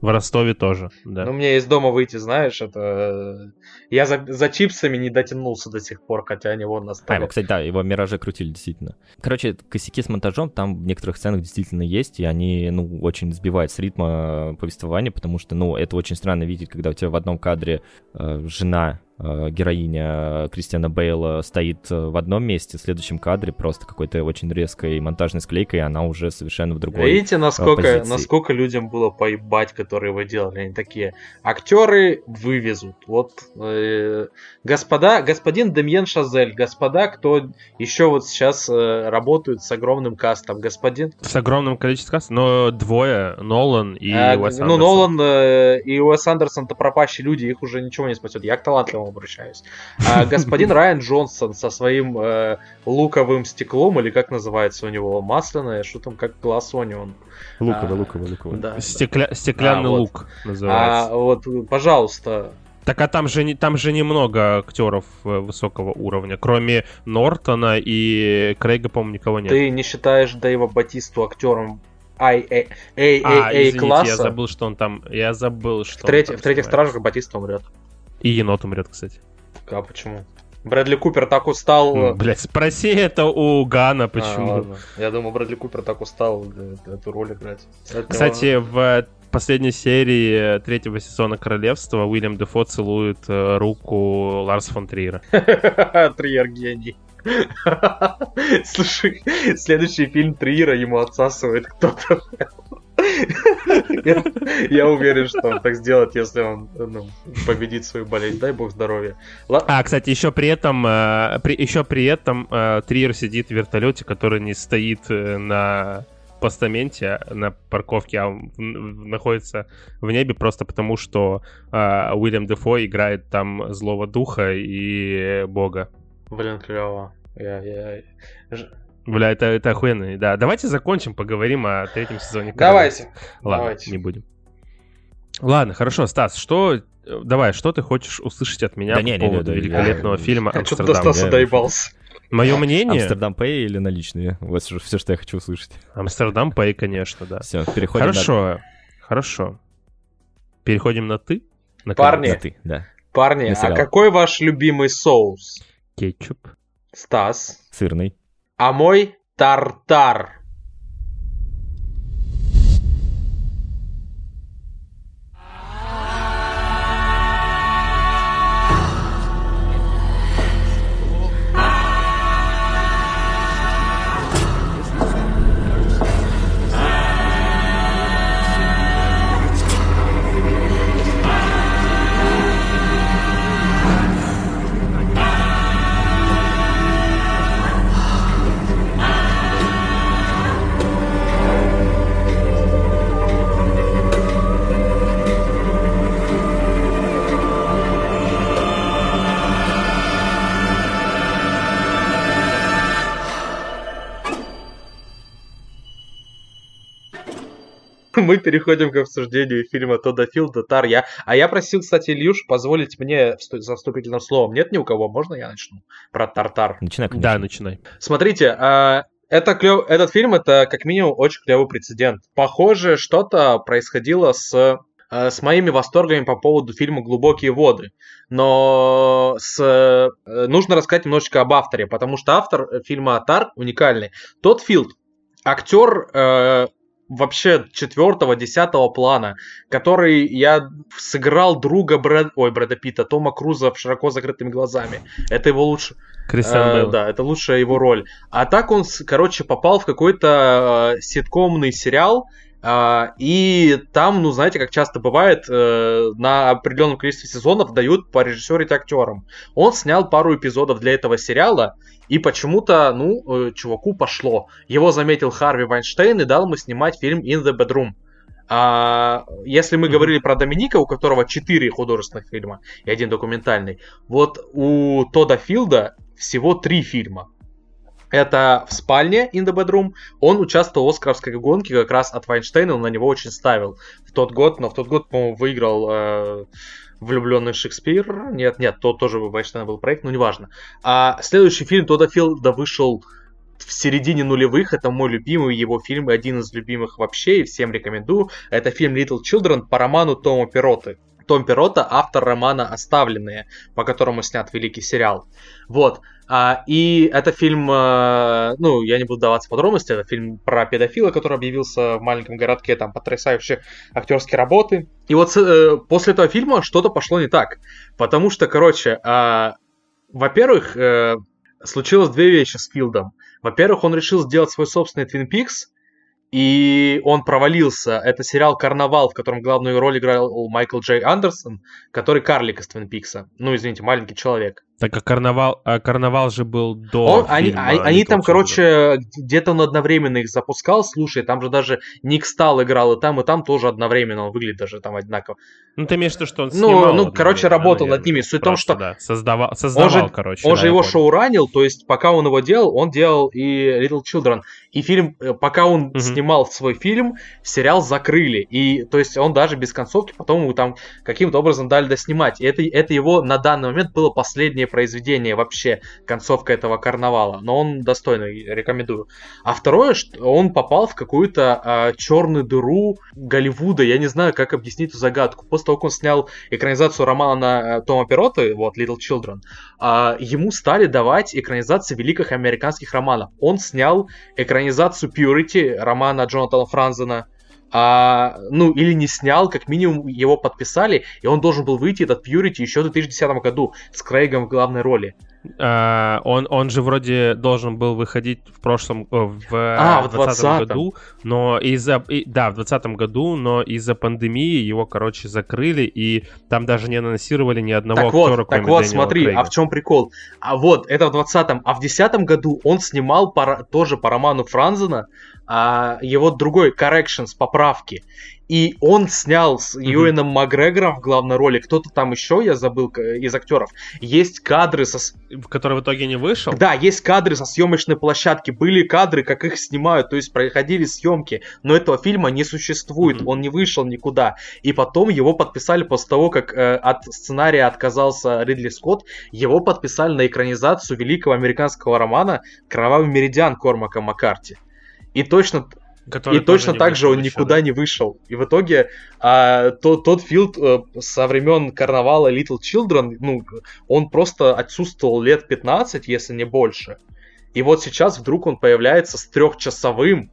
В Ростове тоже, да. Ну, мне из дома выйти, знаешь, это... э, Я за, за чипсами не дотянулся до сих пор, хотя они вон на А, столе. его, кстати, да, его мираже крутили, действительно. Короче, косяки с монтажом там в некоторых сценах действительно есть, и они, ну, очень сбивают с ритма повествования, потому что, ну, это очень странно видеть, когда у тебя в одном кадре э, жена э, героиня Кристиана Бейла стоит э, в одном месте, в следующем кадре просто какой-то очень резкой монтажной склейкой, и она уже совершенно в другой. Видите, насколько, позиции. насколько людям было поебать, которые вы делали. Они такие, актеры вывезут. Вот, э, господа, господин Демьен Шазель, господа, кто еще вот сейчас э, работают с огромным кастом, господин... С огромным количеством касс, но двое, Нолан и А, Уэс ну, Андерсон. Нолан э, и Уэс Андерсон-то пропащие люди, их уже ничего не спасет. Я к талантливым обращаюсь. А господин Райан Джонсон со своим э, луковым стеклом, или как называется у него, масляное, что там, как глаз Онион. Луковый, а, луковый, луковый. Да. Стекля- Стеклянный А, вот. лук называется. А вот, пожалуйста, Так а там же, не, там же немного актеров э, высокого уровня. Кроме Нортона и Крейга, по-моему, никого нет. ты не считаешь Дэйва Батисту актером ай эй эй а, извините, класса? я забыл, что он там... Я забыл, что в, он треть- там в третьих стражах Батиста умрет. И енот умрет, кстати. А почему? Брэдли Купер так устал. Блять, спроси это у Гана, А, почему. ладно. Я думаю, Брэдли Купер так устал э, эту роль играть. Кстати, в последней серии третьего сезона Королевства Уильям Дефо целует э, руку Ларс фон Триера. Триер гений. Слушай, следующий фильм Триера ему отсасывает кто-то. Я, я уверен, что он так сделает, если он ну, победит свою болезнь. Дай бог здоровья. Ла- А, кстати, еще при этом, э, при, еще при этом э, Триер сидит в вертолете, который не стоит э, на постаменте, а на парковке, а находится в небе просто потому, что э, Уильям Дефо играет там злого духа и бога. Блин, клево. Я, я... Ж- Бля, это, это охуенно. Да, давайте закончим, поговорим о третьем сезоне. Давайте. Ладно, Давайте. не будем. Ладно, хорошо, Стас, что... э, Давай, что ты хочешь услышать от меня Да по не, не, не, поводу да, я- великолепного фильма Я что-то «Амстердам»? до Стаса я- доебался. Мое мнение... Амстердам Пэй или наличные? Вот все, что я хочу услышать. Амстердам Пэй, конечно, да. Все, переходим на- Хорошо, хорошо. Переходим на ты? На Парни. на ты, да. Парни, На а какой ваш любимый соус? Кетчуп. Стас. Сырный. А мой тартар. Мы переходим к обсуждению фильма Тодда Филда «Тар». Я... А я просил, кстати, Ильюш позволить мне за вступительным словом. Нет ни у кого? Можно я начну? Про Тартар. Начинай, конечно. Да, начинай. Смотрите, а, это клёв... этот фильм это как минимум очень клевый прецедент. Похоже, что-то происходило с э, с моими восторгами по поводу фильма «Глубокие воды». Но с... э, нужно рассказать немножечко об авторе, потому что автор э, фильма «Тар» уникальный. Тот Филд, актер э, вообще четвертого, десятого плана, который я сыграл друга Брэд... Ой, Брэда Питта, Тома Круза в широко закрытыми глазами. Это его лучше... Кристиан Э, да, это лучшая его роль. А так он, короче, попал в какой-то э, ситкомный сериал, а, и там, ну, знаете, как часто бывает, э, на определенном количестве сезонов дают порежиссерить актерам. Он снял пару эпизодов для этого сериала, и почему-то, ну, э, чуваку пошло. Его заметил Харви Вайнштейн и дал ему снимать фильм In the Bedroom. А, если мы Мгм. говорили про Доминика, у которого четыре художественных фильма и один документальный, вот у Тода Филда всего три фильма. Это в спальне In the Bedroom. Он участвовал в Оскаровской гонке как раз от Вайнштейна, он на него очень ставил в тот год, но в тот год, по-моему, выиграл э, Влюбленный Шекспир. Нет, нет, тот тоже Вайнштейна был проект, но неважно. А следующий фильм Тода Филда вышел в середине нулевых. Это мой любимый его фильм один из любимых вообще, и всем рекомендую. Это фильм Little Children по роману Тома Перроты. Том Перрота, автор романа «Оставленные», по которому снят великий сериал. Вот. А, и это фильм, э, ну, я не буду даваться подробности, это фильм про педофила, который объявился в маленьком городке, там потрясающие актерские работы. И вот э, после этого фильма что-то пошло не так. Потому что, короче, а, во-первых, э, случилось две вещи с Филдом. Во-первых, он решил сделать свой собственный Twin Peaks, и он провалился. Это сериал «Карнавал», в котором главную роль играл Майкл Джей Андерсон, который карлик из Твин Пикса. Ну, извините, маленький человек. Так как карнавал, а карнавал же был до Он- они, фильма они- они Little там, Children. короче, где-то он одновременно их запускал. Слушай, там же даже Ник Стал играл, и там, и там тоже одновременно. Он выглядит даже там одинаково. Ну, ты имеешь в виду, что он Ну, снимал ну, короче, одновременно, работал над наверное. ними. Суть в том, что да, создавал, создавал он же, короче. он да, же его шоу ранил, то есть пока он его делал, он делал и Little Children. И фильм, э, пока он Мгм. снимал свой фильм, сериал закрыли. И то есть он даже без концовки потом ему там каким-то образом дали доснимать. И это, это его на данный момент было последнее произведение вообще, концовка этого карнавала. Но он достойный, рекомендую. А второе, что он попал в какую-то черную дыру Голливуда. Я не знаю, как объяснить эту загадку. После того, как он снял экранизацию романа э, Тома Перроты, вот, Little Children, а, ему стали давать экранизации великих американских романов. Он снял экранизацию Purity романа Джонатана Франзена, а, ну, или не снял, как минимум его подписали, и он должен был выйти, этот Purity, еще в 2010 году с Крейгом в главной роли. А, он, он же вроде должен был выходить в прошлом, э, в, А, в 20 20-м. году, но из-за, и- да, в 20 году, но из-за пандемии его, короче, закрыли, и там даже не анонсировали ни одного Так актера, вот, так кроме вот, Дэниела смотри, Крейга. а в чем прикол? А вот, это в 20-м, а в 10 году он снимал по- тоже по роману Франзена а, его другой Corrections, поправки. И он снял с. Юэном Макгрегором в главной роли, кто-то там еще, я забыл, к- из актеров. Есть кадры со... который в итоге не вышел? Да, есть кадры со съемочной площадки, были кадры, как их снимают, то есть проходили съемки, но этого фильма не существует, Мгм. он не вышел никуда. И потом его подписали после того, как э, от сценария отказался Ридли Скотт, его подписали на экранизацию великого американского романа «Кровавый меридиан» Кормака Маккарти. И точно Который и точно так же он никуда да. не вышел. И в итоге а, тот, тот Филд э, со времен карнавала Little Children, ну, он просто отсутствовал лет 15, если не больше. И вот сейчас вдруг он появляется с трехчасовым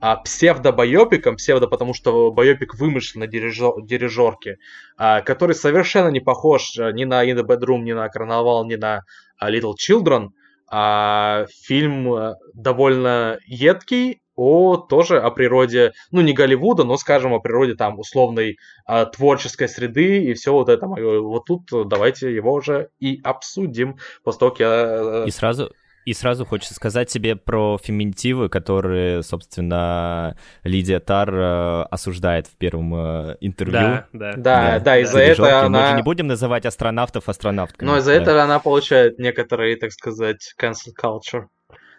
а, псевдо-байопиком, псевдо, потому что байопик вымышлен на дирижер- дирижерке, а, который совершенно не похож э, ни на In the Bedroom, ни на Карнавал, ни на а, Little Children. А, фильм э, довольно едкий, о тоже о природе, ну не Голливуда, но скажем о природе там условной а, творческой среды и все вот это. Вот тут э, давайте его уже и обсудим после того, как я... э, И сразу, и сразу хочется сказать тебе про феминитивы, которые, собственно, Лидия Тар э, осуждает в первом э, интервью. Да, да. Да, да, из-за Дирижерки. этого Мы же она... не будем называть астронавтов астронавтками. Но из-за Да. этого она получает некоторые, так сказать, cancel culture.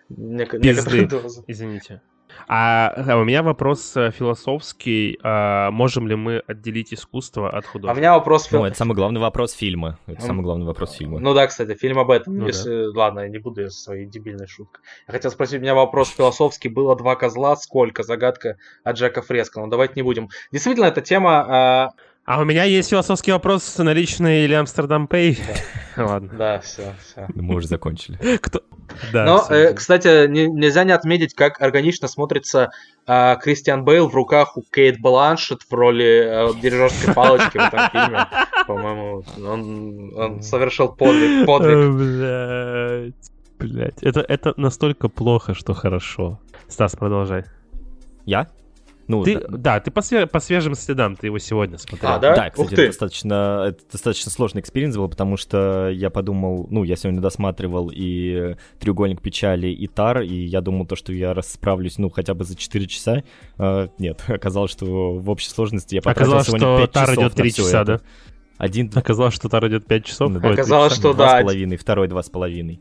Нек- Пизды. Извините. А, а у меня вопрос э, философский. А, можем ли мы отделить искусство от А у меня вопрос... фил- Ну, это самый главный вопрос фильма. Это Ну, самый главный вопрос фильма. Ну да, кстати, фильм об этом. Ну Если... Ладно, я не буду я со своей дебильной шуткой. Я хотел спросить, у меня вопрос философский. Было два козла, сколько? Загадка от Джека Фреско. Но давайте не будем. Действительно, эта тема... а, А у меня есть философский вопрос, наличный или Амстердам Пей? Ладно. Да, все, все. Мы уже закончили. Кто? Да, Но, э, кстати, не- нельзя не отметить, как органично смотрится а, Кристиан Бейл в руках у Кейт Бланшет в роли э, дирижерской палочки в этом фильме. По-моему, он, он совершил подвиг. подвиг. Э, Блядь. Блядь. Это, это настолько плохо, что хорошо. Стас, продолжай. Я? Ну, Ты, да, да, ты по, све- по свежим следам, ты его сегодня смотрел. А, да? Да, Ух кстати, ты. это достаточно, это достаточно сложный experience был, потому что я подумал, ну, я сегодня досматривал и «Треугольник печали», и «Тар», и я думал то, что я расправлюсь, ну, хотя бы за 4 часа. А, нет, оказалось, что в общей сложности я потратил Оказалось, сегодня что 5 Тар часов идет на 3 всё часа, это. да? Один, Оказалось, что Тар идет 5 часов. Ну, Оказалось, часа. что два да. с половиной, второй два с половиной.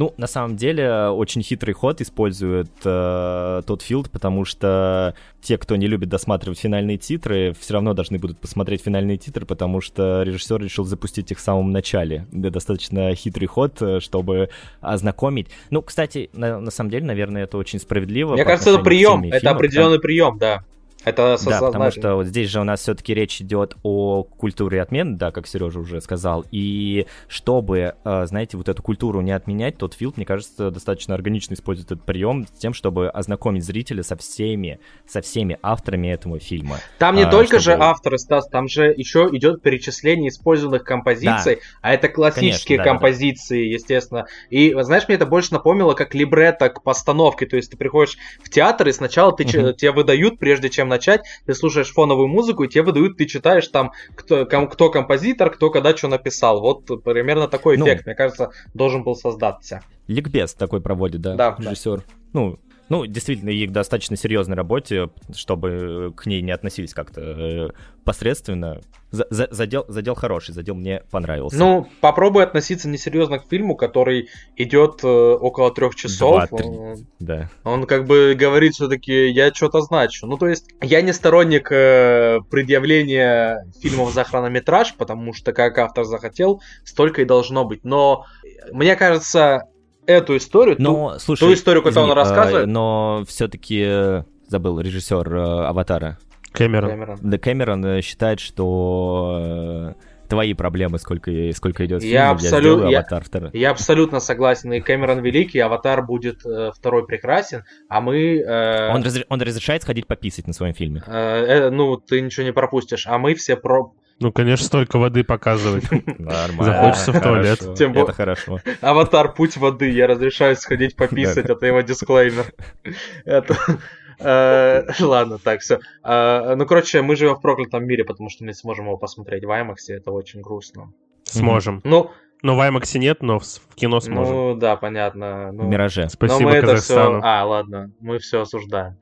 Ну, на самом деле, очень хитрый ход использует э, тот филд, потому что те, кто не любит досматривать финальные титры, все равно должны будут посмотреть финальные титры, потому что режиссер решил запустить их в самом начале. Это достаточно хитрый ход, э, чтобы ознакомить. Ну, кстати, на, на самом деле, наверное, это очень справедливо. Мне кажется, это прием. Это фильма, определенный прием, да. Это да, потому что вот здесь же у нас все-таки речь идет о культуре отмен, да, как Сережа уже сказал. И чтобы, э, знаете, вот эту культуру не отменять, тот филд, мне кажется, достаточно органично использует этот прием с тем, чтобы ознакомить зрителя со всеми, со всеми авторами этого фильма. Там не а, только же чтобы- авторы, Стас, там же еще идет перечисление использованных композиций, а это классические Конечно, да, да, да. композиции, естественно. И, знаешь, мне это больше напомнило как либретто к постановке, то есть ты приходишь в театр, и сначала ты, Мгм. тебе выдают, прежде чем начать, ты слушаешь фоновую музыку, и тебе выдают, ты читаешь там, кто, ком- кто композитор, кто когда что написал. Вот примерно такой Ну. эффект, мне кажется, должен был создаться. Ликбез такой проводит, да, Да, да. режиссер. Ну, ну, действительно, и к достаточно серьезной работе, чтобы к ней не относились как-то э, посредственно. За- за- задел, задел хороший, задел мне понравился. Ну, попробуй относиться несерьезно к фильму, который идет э, около трех часов. Два-три. Э, да. Он как бы говорит все-таки, я что-то значу. Ну, то есть, я не сторонник э, предъявления фильмов за хронометраж, потому что как автор захотел, столько и должно быть. Но мне кажется, эту историю, ту- Но, слушай, ту историю, которую он извини, рассказывает- э, но все-таки забыл режиссер э, Аватара. Кэмерон. Кэмерон. Да, Кэмерон э, считает, что э, твои проблемы, сколько, сколько идет фильм, Я я, абсолют- сделаю я- Аватар второй. Я абсолютно согласен. И Кэмерон великий, Аватар будет э, второй прекрасен, а мы... э, Он, разре- он разрешает сходить пописать на своем фильме. э, э, ну, ты ничего не пропустишь, а мы все про... Ну, конечно, столько воды показывать. Нормально. Захочется в туалет. Тем Это хорошо. Аватар, путь воды, я разрешаю сходить пописать, это его дисклеймер. Это... э, Ладно, так, все. Ну, короче, мы живем в проклятом мире, потому что мы не сможем его посмотреть в IMAX, это очень грустно. Сможем. Ну, Но в IMAX нет, но в кино сможем. ну да, понятно. ну, В Мираже. Но Спасибо мы это все... Казахстану. А, ладно, мы все осуждаем.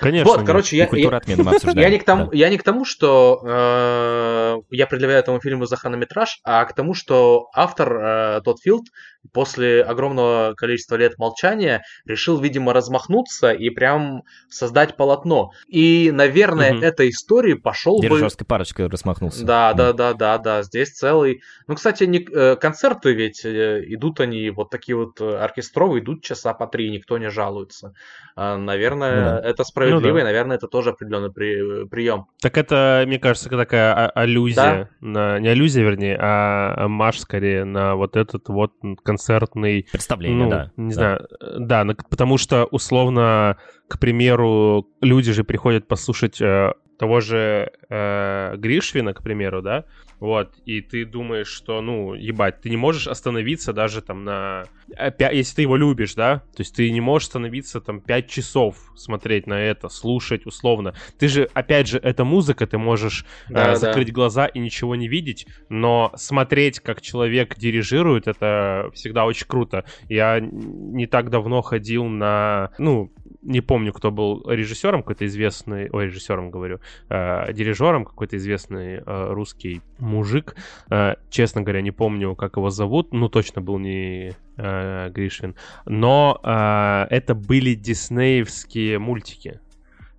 Конечно. Вот, нет. короче, я, я, мы я не к тому, да. я не к тому, что э, я предъявляю этому фильму за хронометраж, а к тому, что автор э, тот Филд после огромного количества лет молчания решил, видимо, размахнуться и прям создать полотно. И, наверное, Мгм. этой истории пошел бы. Дирижерской парочкой рассмахнулся. Да, Ну, да, да, да, да. Здесь целый. Ну, кстати, не... э, концерты ведь э, идут они вот такие вот э, оркестровые, идут часа по три, никто не жалуется. А, Наверное, Ну да. это справедливо, Ну да. и, наверное, это тоже определенный при... прием. Так это, мне кажется, такая а- аллюзия, на, не аллюзия, вернее, а маш скорее на вот этот вот концертный, Представление, ну, да. не да. знаю, да, потому что условно, к примеру, люди же приходят послушать э, того же э, Гришвина, к примеру, да, вот, и ты думаешь, что, ну, ебать, ты не можешь остановиться даже там на... опя- Если ты его любишь, да, то есть ты не можешь остановиться там 5 часов смотреть на это, слушать условно. Ты же, опять же, это музыка, ты можешь э, Да, да. закрыть глаза и ничего не видеть, но смотреть, как человек дирижирует, это всегда очень круто. Я не так давно ходил на, ну, не помню, кто был режиссером, какой-то известный, ой, режиссером говорю, э, дирижером, какой-то известный э, русский мужик. Э, честно говоря, не помню, как его зовут, ну, точно был не э, Гришвин. Но э, это были диснеевские мультики.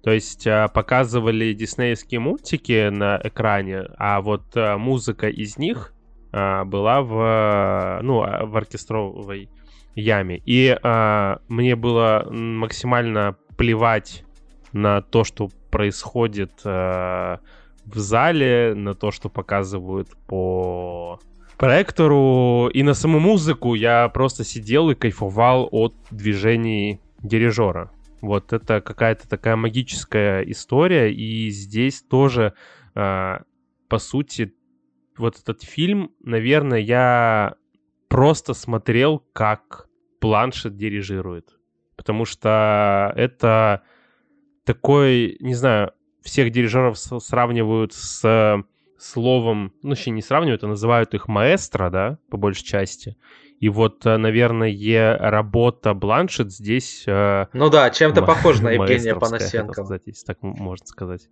То есть э, показывали диснеевские мультики на экране, а вот э, музыка из них э, была в, ну, в оркестровой яме. И э, мне было максимально плевать на то, что происходит э, в зале, на то, что показывают по проектору, и на саму музыку я просто сидел и кайфовал от движений дирижера. Вот это какая-то такая магическая история, и здесь тоже, э, по сути, вот этот фильм, наверное, я просто смотрел, как планшет дирижирует. Потому что это такой, не знаю, всех дирижеров сравнивают с словом, ну, еще не сравнивают, а называют их маэстро, да, по большей части. И вот, э, наверное, работа Бланшет здесь... Э, ну да, чем-то похоже на Евгения Панасенко. Сказать, если так можно сказать.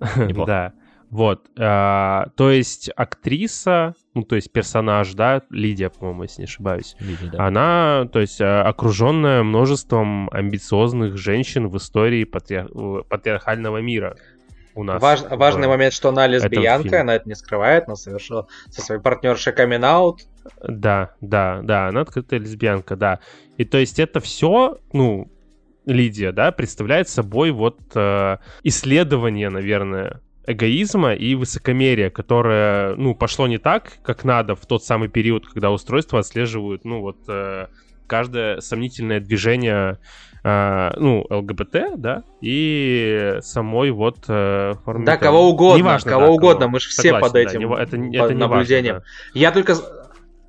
Да. Вот, э, то есть актриса, ну, то есть персонаж, да, Лидия, по-моему, если не ошибаюсь, Лидия, да. она, то есть, э, окруженная множеством амбициозных женщин в истории патриар... патриархального мира у нас. Важ, важный момент, что она лесбиянка, она это не скрывает, она совершила со своей партнершей камин -аут. Да, да, да, она открытая лесбиянка, да. И то есть это все, ну, Лидия, да, представляет собой вот э, исследование, наверное, эгоизма и высокомерия, которое, ну, пошло не так, как надо в тот самый период, когда устройства отслеживают, ну, вот, э, каждое сомнительное движение, э, ну, ЛГБТ, да, и самой вот э, форме... Да, кого угодно, Неважно, кого да, угодно, кого... мы же все Согласен, под этим да, это, это наблюдением. Важно, да. Я только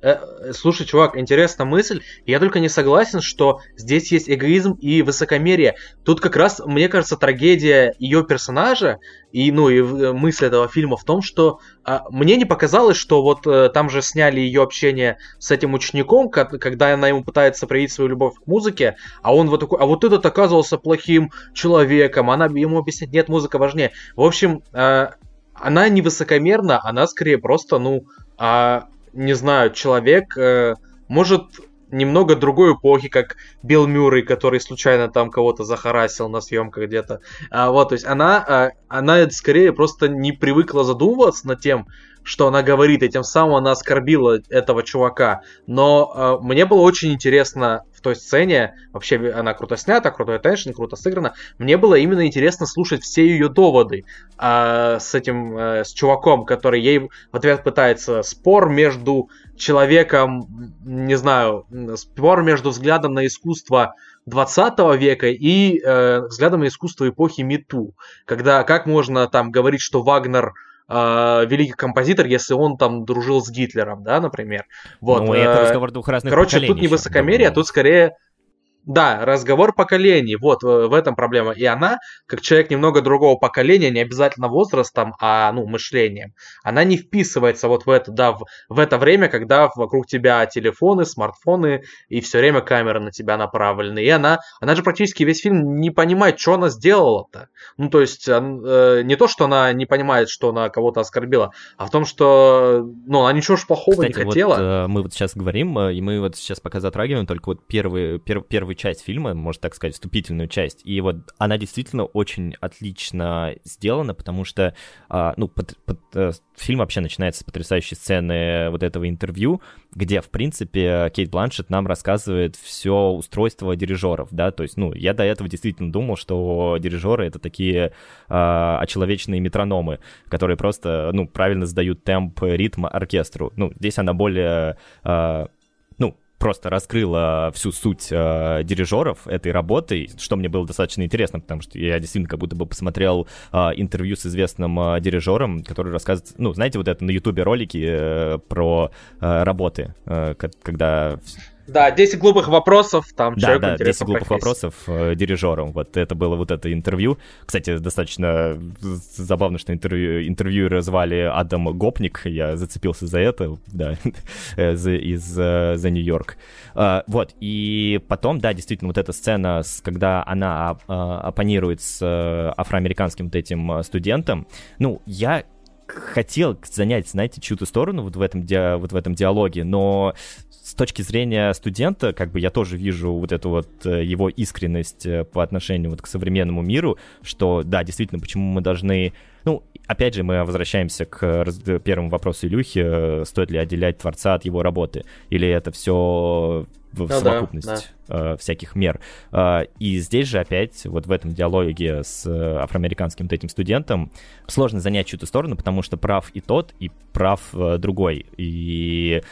Э, слушай, чувак, интересная мысль. Я только не согласен, что здесь есть эгоизм и высокомерие. Тут как раз, мне кажется, трагедия ее персонажа и, ну, и э, мысль этого фильма в том, что а, мне не показалось, что вот а, там же сняли ее общение с этим учеником, когда она ему пытается проявить свою любовь к музыке, а он вот такой, а вот этот оказывался плохим человеком, она ему объясняет, нет, музыка важнее. В общем, а, она не высокомерна, она скорее просто, ну, а, не знаю, человек, э, может, немного другой эпохи, как Билл Мюррей, который случайно там кого-то захарасил на съемках где-то. А, вот, то есть она, а, она скорее просто не привыкла задумываться над тем, что она говорит, и тем самым она оскорбила этого чувака. Но э, мне было очень интересно в той сцене, вообще она круто снята, крутой теншн, круто сыграна, мне было именно интересно слушать все ее доводы э, с этим, э, с чуваком, который ей в ответ пытается спор между человеком, не знаю, спор между взглядом на искусство 20 века и э, взглядом на искусство эпохи Мету. Когда как можно там говорить, что Вагнер э, великий композитор, если он там дружил с Гитлером, да, например. Вот. Ну, это разговор двух разных Короче, тут не высокомерие, а тут скорее да, разговор поколений, вот в этом проблема. И она, как человек немного другого поколения, не обязательно возрастом, а ну, мышлением, она не вписывается вот в это, да, в, в это время, когда вокруг тебя телефоны, смартфоны, и все время камеры на тебя направлены. И она, она же практически весь фильм не понимает, что она сделала-то. Ну, то есть, э, не то, что она не понимает, что она кого-то оскорбила, а в том, что, ну, она ничего ж плохого Кстати, не хотела. Вот, э, мы вот сейчас говорим, э, и мы вот сейчас пока затрагиваем только вот первый, пер, первый первую часть фильма, можно так сказать, вступительную часть. И вот она действительно очень отлично сделана, потому что, а, ну, под, под, э, фильм вообще начинается с потрясающей сцены вот этого интервью, где, в принципе, Кейт Бланшет нам рассказывает все устройство дирижеров, да, то есть, ну, я до этого действительно думал, что дирижеры — это такие э, очеловеченные метрономы, которые просто, ну, правильно задают темп, ритм оркестру. Ну, здесь она более... Э, просто раскрыла всю суть э, дирижеров этой работы, что мне было достаточно интересно, потому что я действительно как будто бы посмотрел э, интервью с известным э, дирижером, который рассказывает, ну, знаете, вот это на ютубе ролики э, про э, работы, э, когда Да, 10 глупых вопросов, там Да, человеку да, интересна 10 глупых профессия. вопросов э, дирижером. Вот это было вот это интервью. Кстати, достаточно забавно, что интервью, интервьюера звали Адам Гопник. Я зацепился за это, да, э, за- из э, New York. А, Вот, и потом, да, действительно, вот эта сцена, с- когда она а, а, оппонирует с э, афроамериканским вот этим студентом, ну, я хотел занять, знаете, чью-то сторону вот в этом, ди- вот в этом диалоге, но с точки зрения студента, как бы я тоже вижу вот эту вот э, его искренность э, по отношению вот к современному миру, что, да, действительно, почему мы должны... Ну, опять же, мы возвращаемся к раз- первому вопросу Илюхи, э, стоит ли отделять Творца от его работы, или это все в да, совокупность э, всяких мер. Э, И здесь же опять, вот в этом диалоге с э, афроамериканским вот этим студентом, сложно занять чью-то сторону, потому что прав и тот, и прав другой. И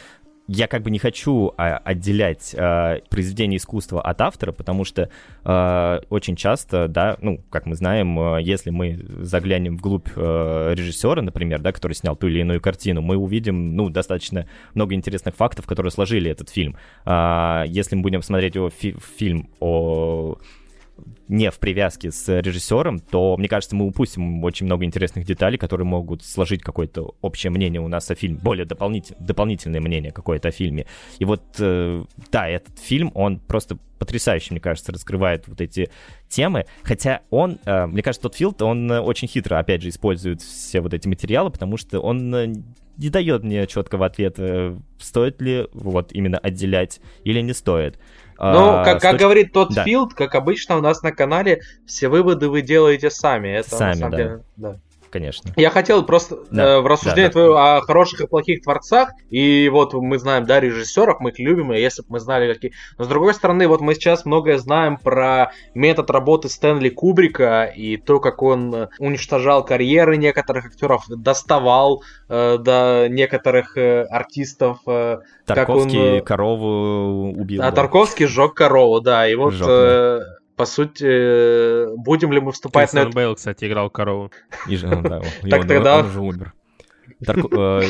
я как бы не хочу а, отделять а, произведение искусства от автора, потому что а, очень часто, да, ну, как мы знаем, а, если мы заглянем вглубь а, режиссера, например, да, который снял ту или иную картину, мы увидим, ну, достаточно много интересных фактов, которые сложили этот фильм. А, если мы будем смотреть его фи- фильм о не в привязке с режиссером, то, мне кажется, мы упустим очень много интересных деталей, которые могут сложить какое-то общее мнение у нас о фильме, более дополнитель, дополнительное мнение какое-то о фильме. И вот, э, да, этот фильм, он просто потрясающе, мне кажется, раскрывает вот эти темы, хотя он, э, мне кажется, тот Филд, он э, очень хитро, опять же, использует все вот эти материалы, потому что он э, не дает мне четкого ответа, стоит ли вот именно отделять или не стоит. Ну, А, как, с как точки- говорит тот Да. Филд, как обычно у нас на канале, все выводы вы делаете сами. Это на Сами, самом да. деле, да. Конечно. Я хотел просто Да, э, в рассуждении да, да. твоего о хороших и плохих творцах, и вот мы знаем, да, режиссеров, мы их любим, и если бы мы знали, какие... Но с другой стороны, вот мы сейчас многое знаем про метод работы Стэнли Кубрика и то, как он уничтожал карьеры некоторых актеров, доставал э, до некоторых э, артистов, э, как он... Тарковский э, кого убил. а да. Тарковский сжег корову, да, и вот... Сжёг, э, по сути, э, будем ли мы вступать на Кристиан? Бейл, кстати, играл корову. И же, да, Так тогда- он уже умер. Э,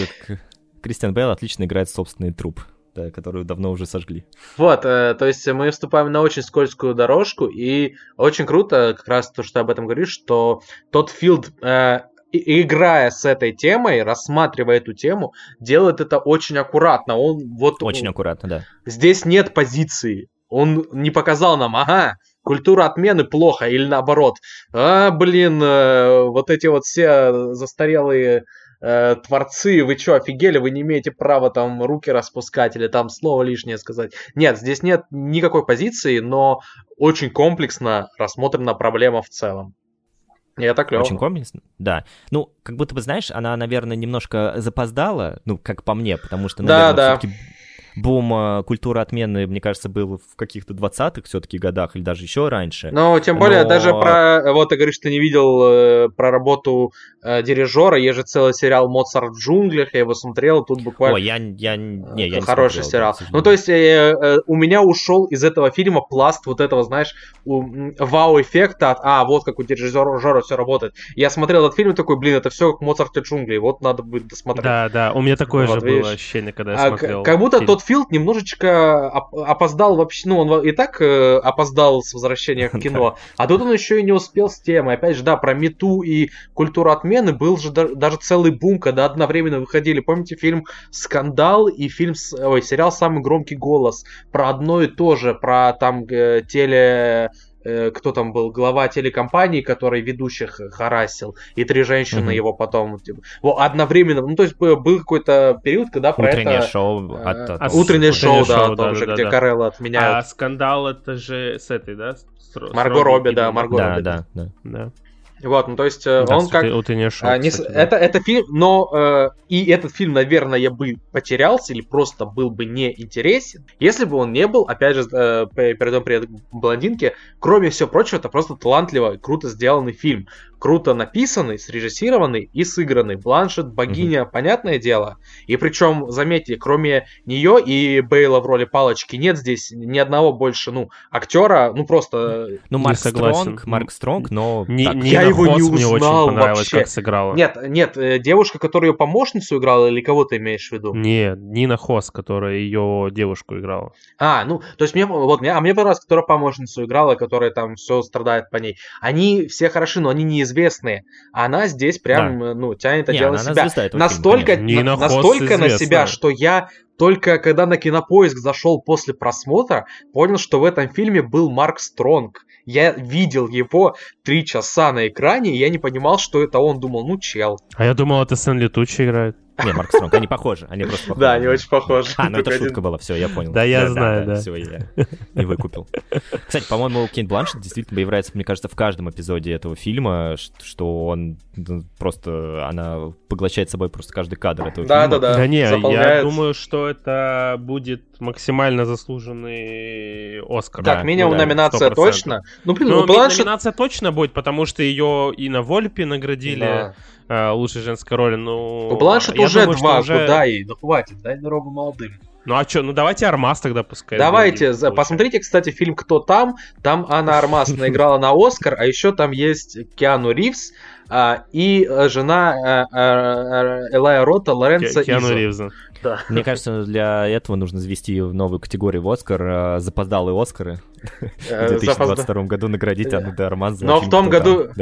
Кристиан Бейл отлично играет собственный труп, да, который давно уже сожгли. Вот, э, то есть мы вступаем на очень скользкую дорожку, и очень круто, как раз то, что ты об этом говоришь, что тот Филд, э, играя с этой темой, рассматривая эту тему, делает это очень аккуратно. Он вот Очень аккуратно, да. здесь нет позиции. Он не показал нам, ага, культура отмены плохо, или наоборот, а, блин, э, вот эти вот все застарелые э, творцы, вы что, офигели, вы не имеете права там руки распускать или там слово лишнее сказать. Нет, здесь нет никакой позиции, но очень комплексно рассмотрена проблема в целом. И это клево. Очень комплексно, да. Ну, как будто бы, знаешь, она, наверное, немножко запоздала, ну, как по мне, потому что, Да, наверное, да. все-таки бум э, культуры отмены, мне кажется, был в каких-то 20-х все-таки годах или даже еще раньше. Ну, тем более, Но- даже про... Вот ты говоришь, ты не видел э, про работу э, дирижера. Есть же целый сериал «Моцарт в джунглях». Я его смотрел, тут буквально... Ой, я, я, не, я не Хороший смотрел, да, сериал. сожалению. ну, то есть, э, э, у меня ушел из этого фильма пласт вот этого, знаешь, у- м, вау-эффекта от, а, вот как у дирижера все работает. Я смотрел этот фильм и такой, блин, это все как Моцарт и джунгли, вот надо будет досмотреть. Да, да, у меня такое Вот, же видишь. было ощущение, когда я А, смотрел. как будто фильм. тот Филд немножечко оп- опоздал вообще, ну, он и так э, опоздал с возвращения к кино, а тут он еще и не успел с темой. Опять же, да, про мету и культуру отмены был же да- даже целый бум, когда одновременно выходили, помните, фильм «Скандал» и фильм, с- ой, сериал «Самый громкий голос» про одно и то же, про там э, теле э, кто там был, глава телекомпании, который ведущих харасил, и три женщины Мгм. его потом, типа, одновременно, ну, то есть был был какой-то период, когда про Утреннее это... шоу. Э, от- от- а Утреннее Утреннее шоу, да, шоу, о том да, же, да, где да. Карелла А отменяют. скандал это же с этой, да? с- с Ро- с Марго Робби, Робби да. Марго Да, Робби. да, да. Да. Вот, ну то есть э, Да, он как... утре- утреннее шоу, а, не кстати, да. это, это фильм, но э, и этот фильм, наверное, я бы потерялся или просто был бы не интересен, если бы он не был, опять же, э, перейдем при блондинке, кроме всего прочего, это просто талантливо и круто сделанный фильм. Круто написанный, срежиссированный и сыгранный. Бланшет богиня, понятное дело. И причем, заметьте, кроме нее и Бейла в роли палочки, нет здесь ни одного больше, ну, актера, ну просто... Ну, Не Марк согласен. Стронг, Марк Стронг, но... Не- так, Я его не Хоц мне очень узнал понравилось, вообще. как сыграла. Нет, нет, э, девушка, которая ее помощницу играла, или кого ты имеешь в виду? Не, Нина Хос, которая ее девушку играла. А, ну, то есть мне, вот, мне, а мне понравилось, которая помощницу играла, которая там все страдает по ней. Они все хороши, но они неизвестные. А она здесь прям, э, ну, тянет это Не, дело на себя. звезда этого настолько на- настолько на известная. себя, что я только когда на кинопоиск зашел после просмотра, понял, что в этом фильме был Марк Стронг. Я видел его три часа на экране, и я не понимал, что это он. Думал, ну, чел. А я думал, это Сэн Летучий играет. Не, Марк Стронг, они похожи, они просто похожи. Да, они очень похожи. А, ну это шутка была, все, я понял. Да, я знаю, да. Все, я не выкупил. Кстати, по-моему, Кейт Бланшет действительно появляется, мне кажется, в каждом эпизоде этого фильма, что он ну, просто, она поглощает собой просто каждый кадр этого Да, фильма. да, да. Да не, я думаю, что это будет максимально заслуженный Оскар. Так, Да, минимум да, номинация 100%. точно. Ну, блин, Ну, ну, Бланшет... номинация точно будет, потому что ее и на Вольпе наградили Да. э, лучшей женской роли. Ну, У Бланшет я уже думаю, два, уже- куда ей? Ну хватит, дай дорогу молодым. Ну а что, ну давайте Армаз тогда пускай. Давайте, будет, посмотрите, кстати, фильм «Кто там?». Там Анна Армас наиграла на Оскар, а еще там есть Киану Ривз а, и э, жена э, э, Элая Рота Лоренцо Ки- Киану Изо. Ривза. Да. Мне кажется, для этого нужно завести в новую категорию в Оскар запоздалые Оскары. В Э, 2022 году наградить Анну де Армаз Но в том году-.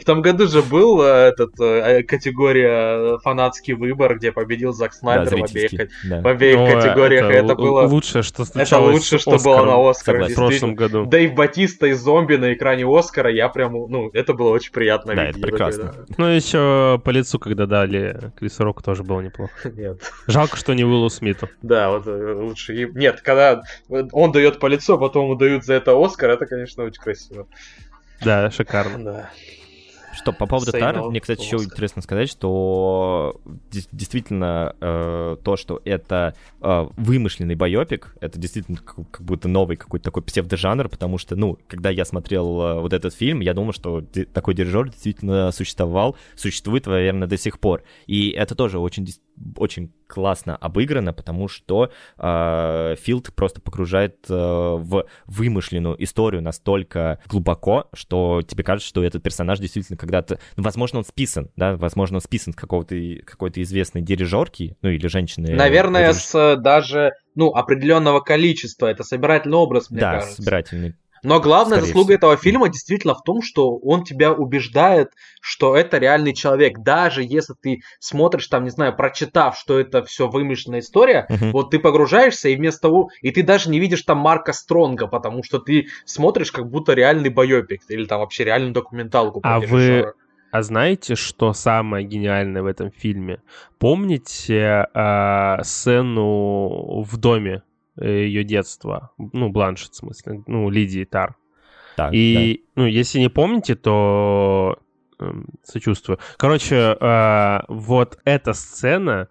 В том году же был э, этот э, категория э, фанатский выбор, где победил Зак Да, Снайдер в обеих, да. в обеих э, категориях. Это, л- было лучшее, что это с что было Оскаром на Оскаре. В прошлом году. Дэйв Батиста и зомби на экране Оскара, я прям, ну, это было очень приятно Да, видеть. это прекрасно. такое, Ну, еще по лицу, когда дали Крису Року, тоже было неплохо. да. Нет. Жалко, что не Уиллу Смиту. Да, вот лучше... Нет, когда он дает по лицу, а потом ему дают за это Оскар, это, конечно, очень красиво. Да, шикарно. Да. Что, по поводу Тары, no мне, кстати, еще интересно сказать, что действительно э, то, что это э, вымышленный байопик, это действительно как, как будто новый какой-то такой псевдожанр, потому что, ну, когда я смотрел э, вот этот фильм, я думал, что такой дирижер действительно существовал, существует, наверное, до сих пор. И это тоже очень, очень классно обыграно, потому что э, Филд просто погружает э, в вымышленную историю настолько глубоко, что тебе кажется, что этот персонаж действительно когда-то... Ну, возможно, он списан, да, возможно, он списан с какого-то какой-то известной дирижерки, ну, или женщины. Наверное, дириж- с э, даже, ну, определенного количества. Это собирательный образ, мне Да, кажется. собирательный. Но главная Скорее заслуга всего. этого фильма действительно в том, что он тебя убеждает, что это реальный человек. Даже если ты смотришь там, не знаю, прочитав, что это все вымышленная история, Мгм. вот ты погружаешься и вместо того, и ты даже не видишь там Марка Стронга, потому что ты смотришь как будто реальный байопик или там вообще реальную документалку. А вы-. А знаете, что самое гениальное в этом фильме? Помните э, сцену в доме ее детства? Ну, Бланшет, в смысле. Ну, Лидии Тар. Так, И, ну, если не помните, то эм, сочувствую. Короче, э, вот эта сцена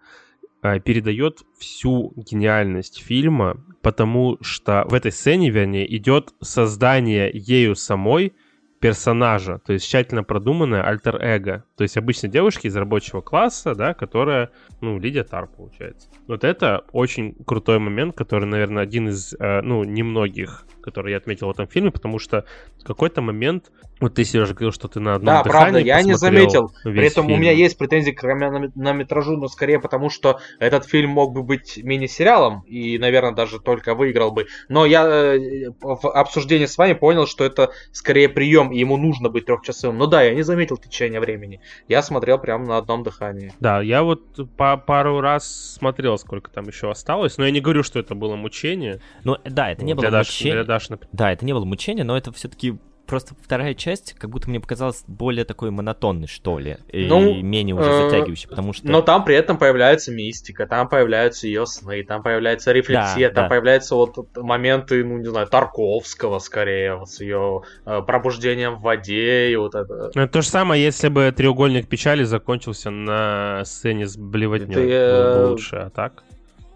э, передает всю гениальность фильма, потому что в этой сцене, вернее, идет создание ею самой персонажа, то есть тщательно продуманное альтер-эго. То есть обычно девушки из рабочего класса, да, которая, ну, Лидия Тар, получается. Вот это очень крутой момент, который, наверное, один из, э, ну, немногих, который я отметил в этом фильме, потому что в какой-то момент, вот ты, Сережа, говорил, что ты на одном Да, правда, я не заметил. При этом у фильм. меня есть претензии к хронометражу, но скорее потому, что этот фильм мог бы быть мини-сериалом и, наверное, даже только выиграл бы. Но я э, в обсуждении с вами понял, что это скорее прием, и ему нужно быть трехчасовым. Но да, я не заметил течение времени. Я смотрел прямо на одном дыхании. Да, я вот по пару раз смотрел, сколько там еще осталось, но я не говорю, что это было мучение. Ну, да, это не для было Даши- мучение. для Даши, например. Да, это не было мучение, но это все-таки просто вторая часть, как будто мне показалась более такой монотонной, что ли, и Ну, менее уже э, затягивающей, потому что... Но там при этом появляется мистика, там появляются ее сны, там появляется рефлексия, Да, там да. появляются вот моменты, ну, не знаю, Тарковского скорее, вот с ее э, пробуждением в воде и вот это. Ну, это то же самое, если бы треугольник печали закончился на сцене с блевотней. Э, лучше, а так?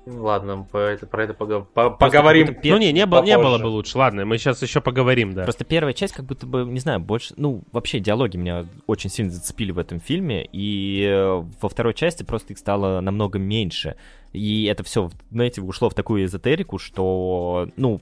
Ладно, по это, про это пога- по- поговорим. Ну не, не, было, не было бы лучше. Ладно, мы сейчас еще поговорим, да. Просто первая часть как будто бы, не знаю, больше... Ну, вообще диалоги меня очень сильно зацепили в этом фильме, и э, во второй части просто их стало намного меньше. И это все, знаете, ушло в такую эзотерику, что, ну,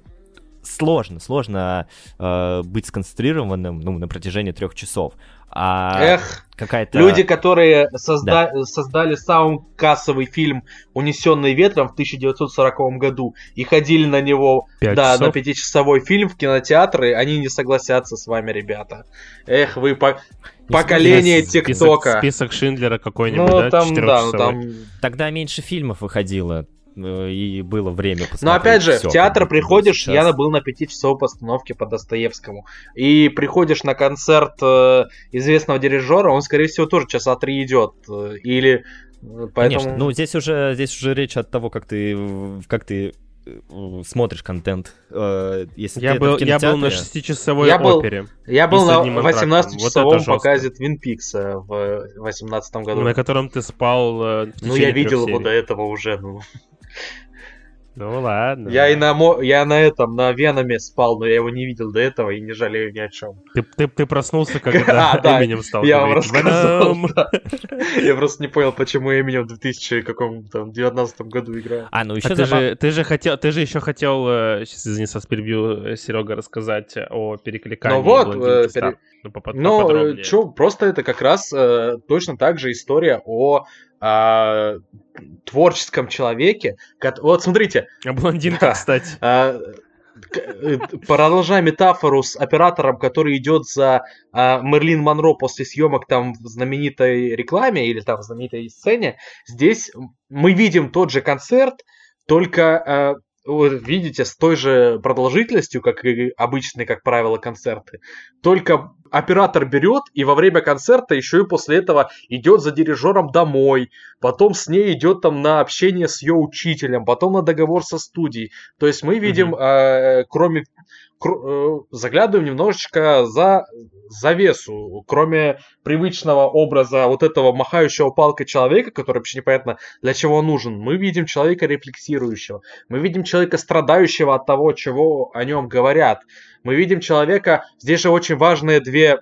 сложно, сложно э, быть сконцентрированным, ну, на протяжении трех часов. А Эх, какая-то... Люди, которые созда- создали самый кассовый фильм «Унесенный ветром» в 1940 году и ходили на него, да, часов? на пятичасовой фильм в кинотеатры, они не согласятся с вами, ребята. Эх, вы по- поколение Список- ТикТока. Список Шиндлера какой-нибудь, Ну, да, там, да, ну, там... Тогда меньше фильмов выходило, и было время посмотреть Но опять же, всё, в театр приходишь, сейчас. я был на пятичасовой постановке по Достоевскому, и приходишь на концерт э, известного дирижера, он, скорее всего, тоже часа три идет, э, или... э, Поэтому... Конечно, ну здесь уже, здесь уже речь от того, как ты, как ты э, смотришь контент. Э, Если Я был, в я был на кинотеатре- шестичасовой Я был- опере. Я был на одним антрактом. 18-часовом Вот показе Твин Пикса в 18 году. На котором ты спал э, в Ну, я видел трех его до этого уже, ну. Ну ладно. Я и на, мо- я на этом, на Веноме спал, но я его не видел до этого и не жалею ни о чем. Ты, ты, ты проснулся, когда А, да, Эминем стал Я вам да. Я просто не понял, почему Эминем в 2019 году играет. А, ну А еще ты же, ты же хотел, ты же еще хотел, э, сейчас извини, сейчас перебью, Серега, рассказать о перекликании Ну вот, э, пере- Ну, попод- Ну, просто это как раз э, точно так же история о а, творческом человеке. Вот смотрите, блондинка, Да. кстати. А, к- э, продолжая метафору с оператором, который идет за а, Мерлин Монро после съемок там в знаменитой рекламе или там в знаменитой сцене, здесь мы видим тот же концерт, только а, вот видите, с той же продолжительностью, как и обычные, как правило, концерты. Только оператор берет и во время концерта еще и после этого идет за дирижером домой, потом с ней идет там на общение с ее учителем, потом на договор со студией. То есть мы видим, э, кроме кр- заглядываем немножечко за завесу, кроме привычного образа вот этого махающего палкой человека, который вообще непонятно для чего он нужен, мы видим человека рефлексирующего, мы видим человека страдающего от того, чего о нем говорят, мы видим человека, здесь же очень важные две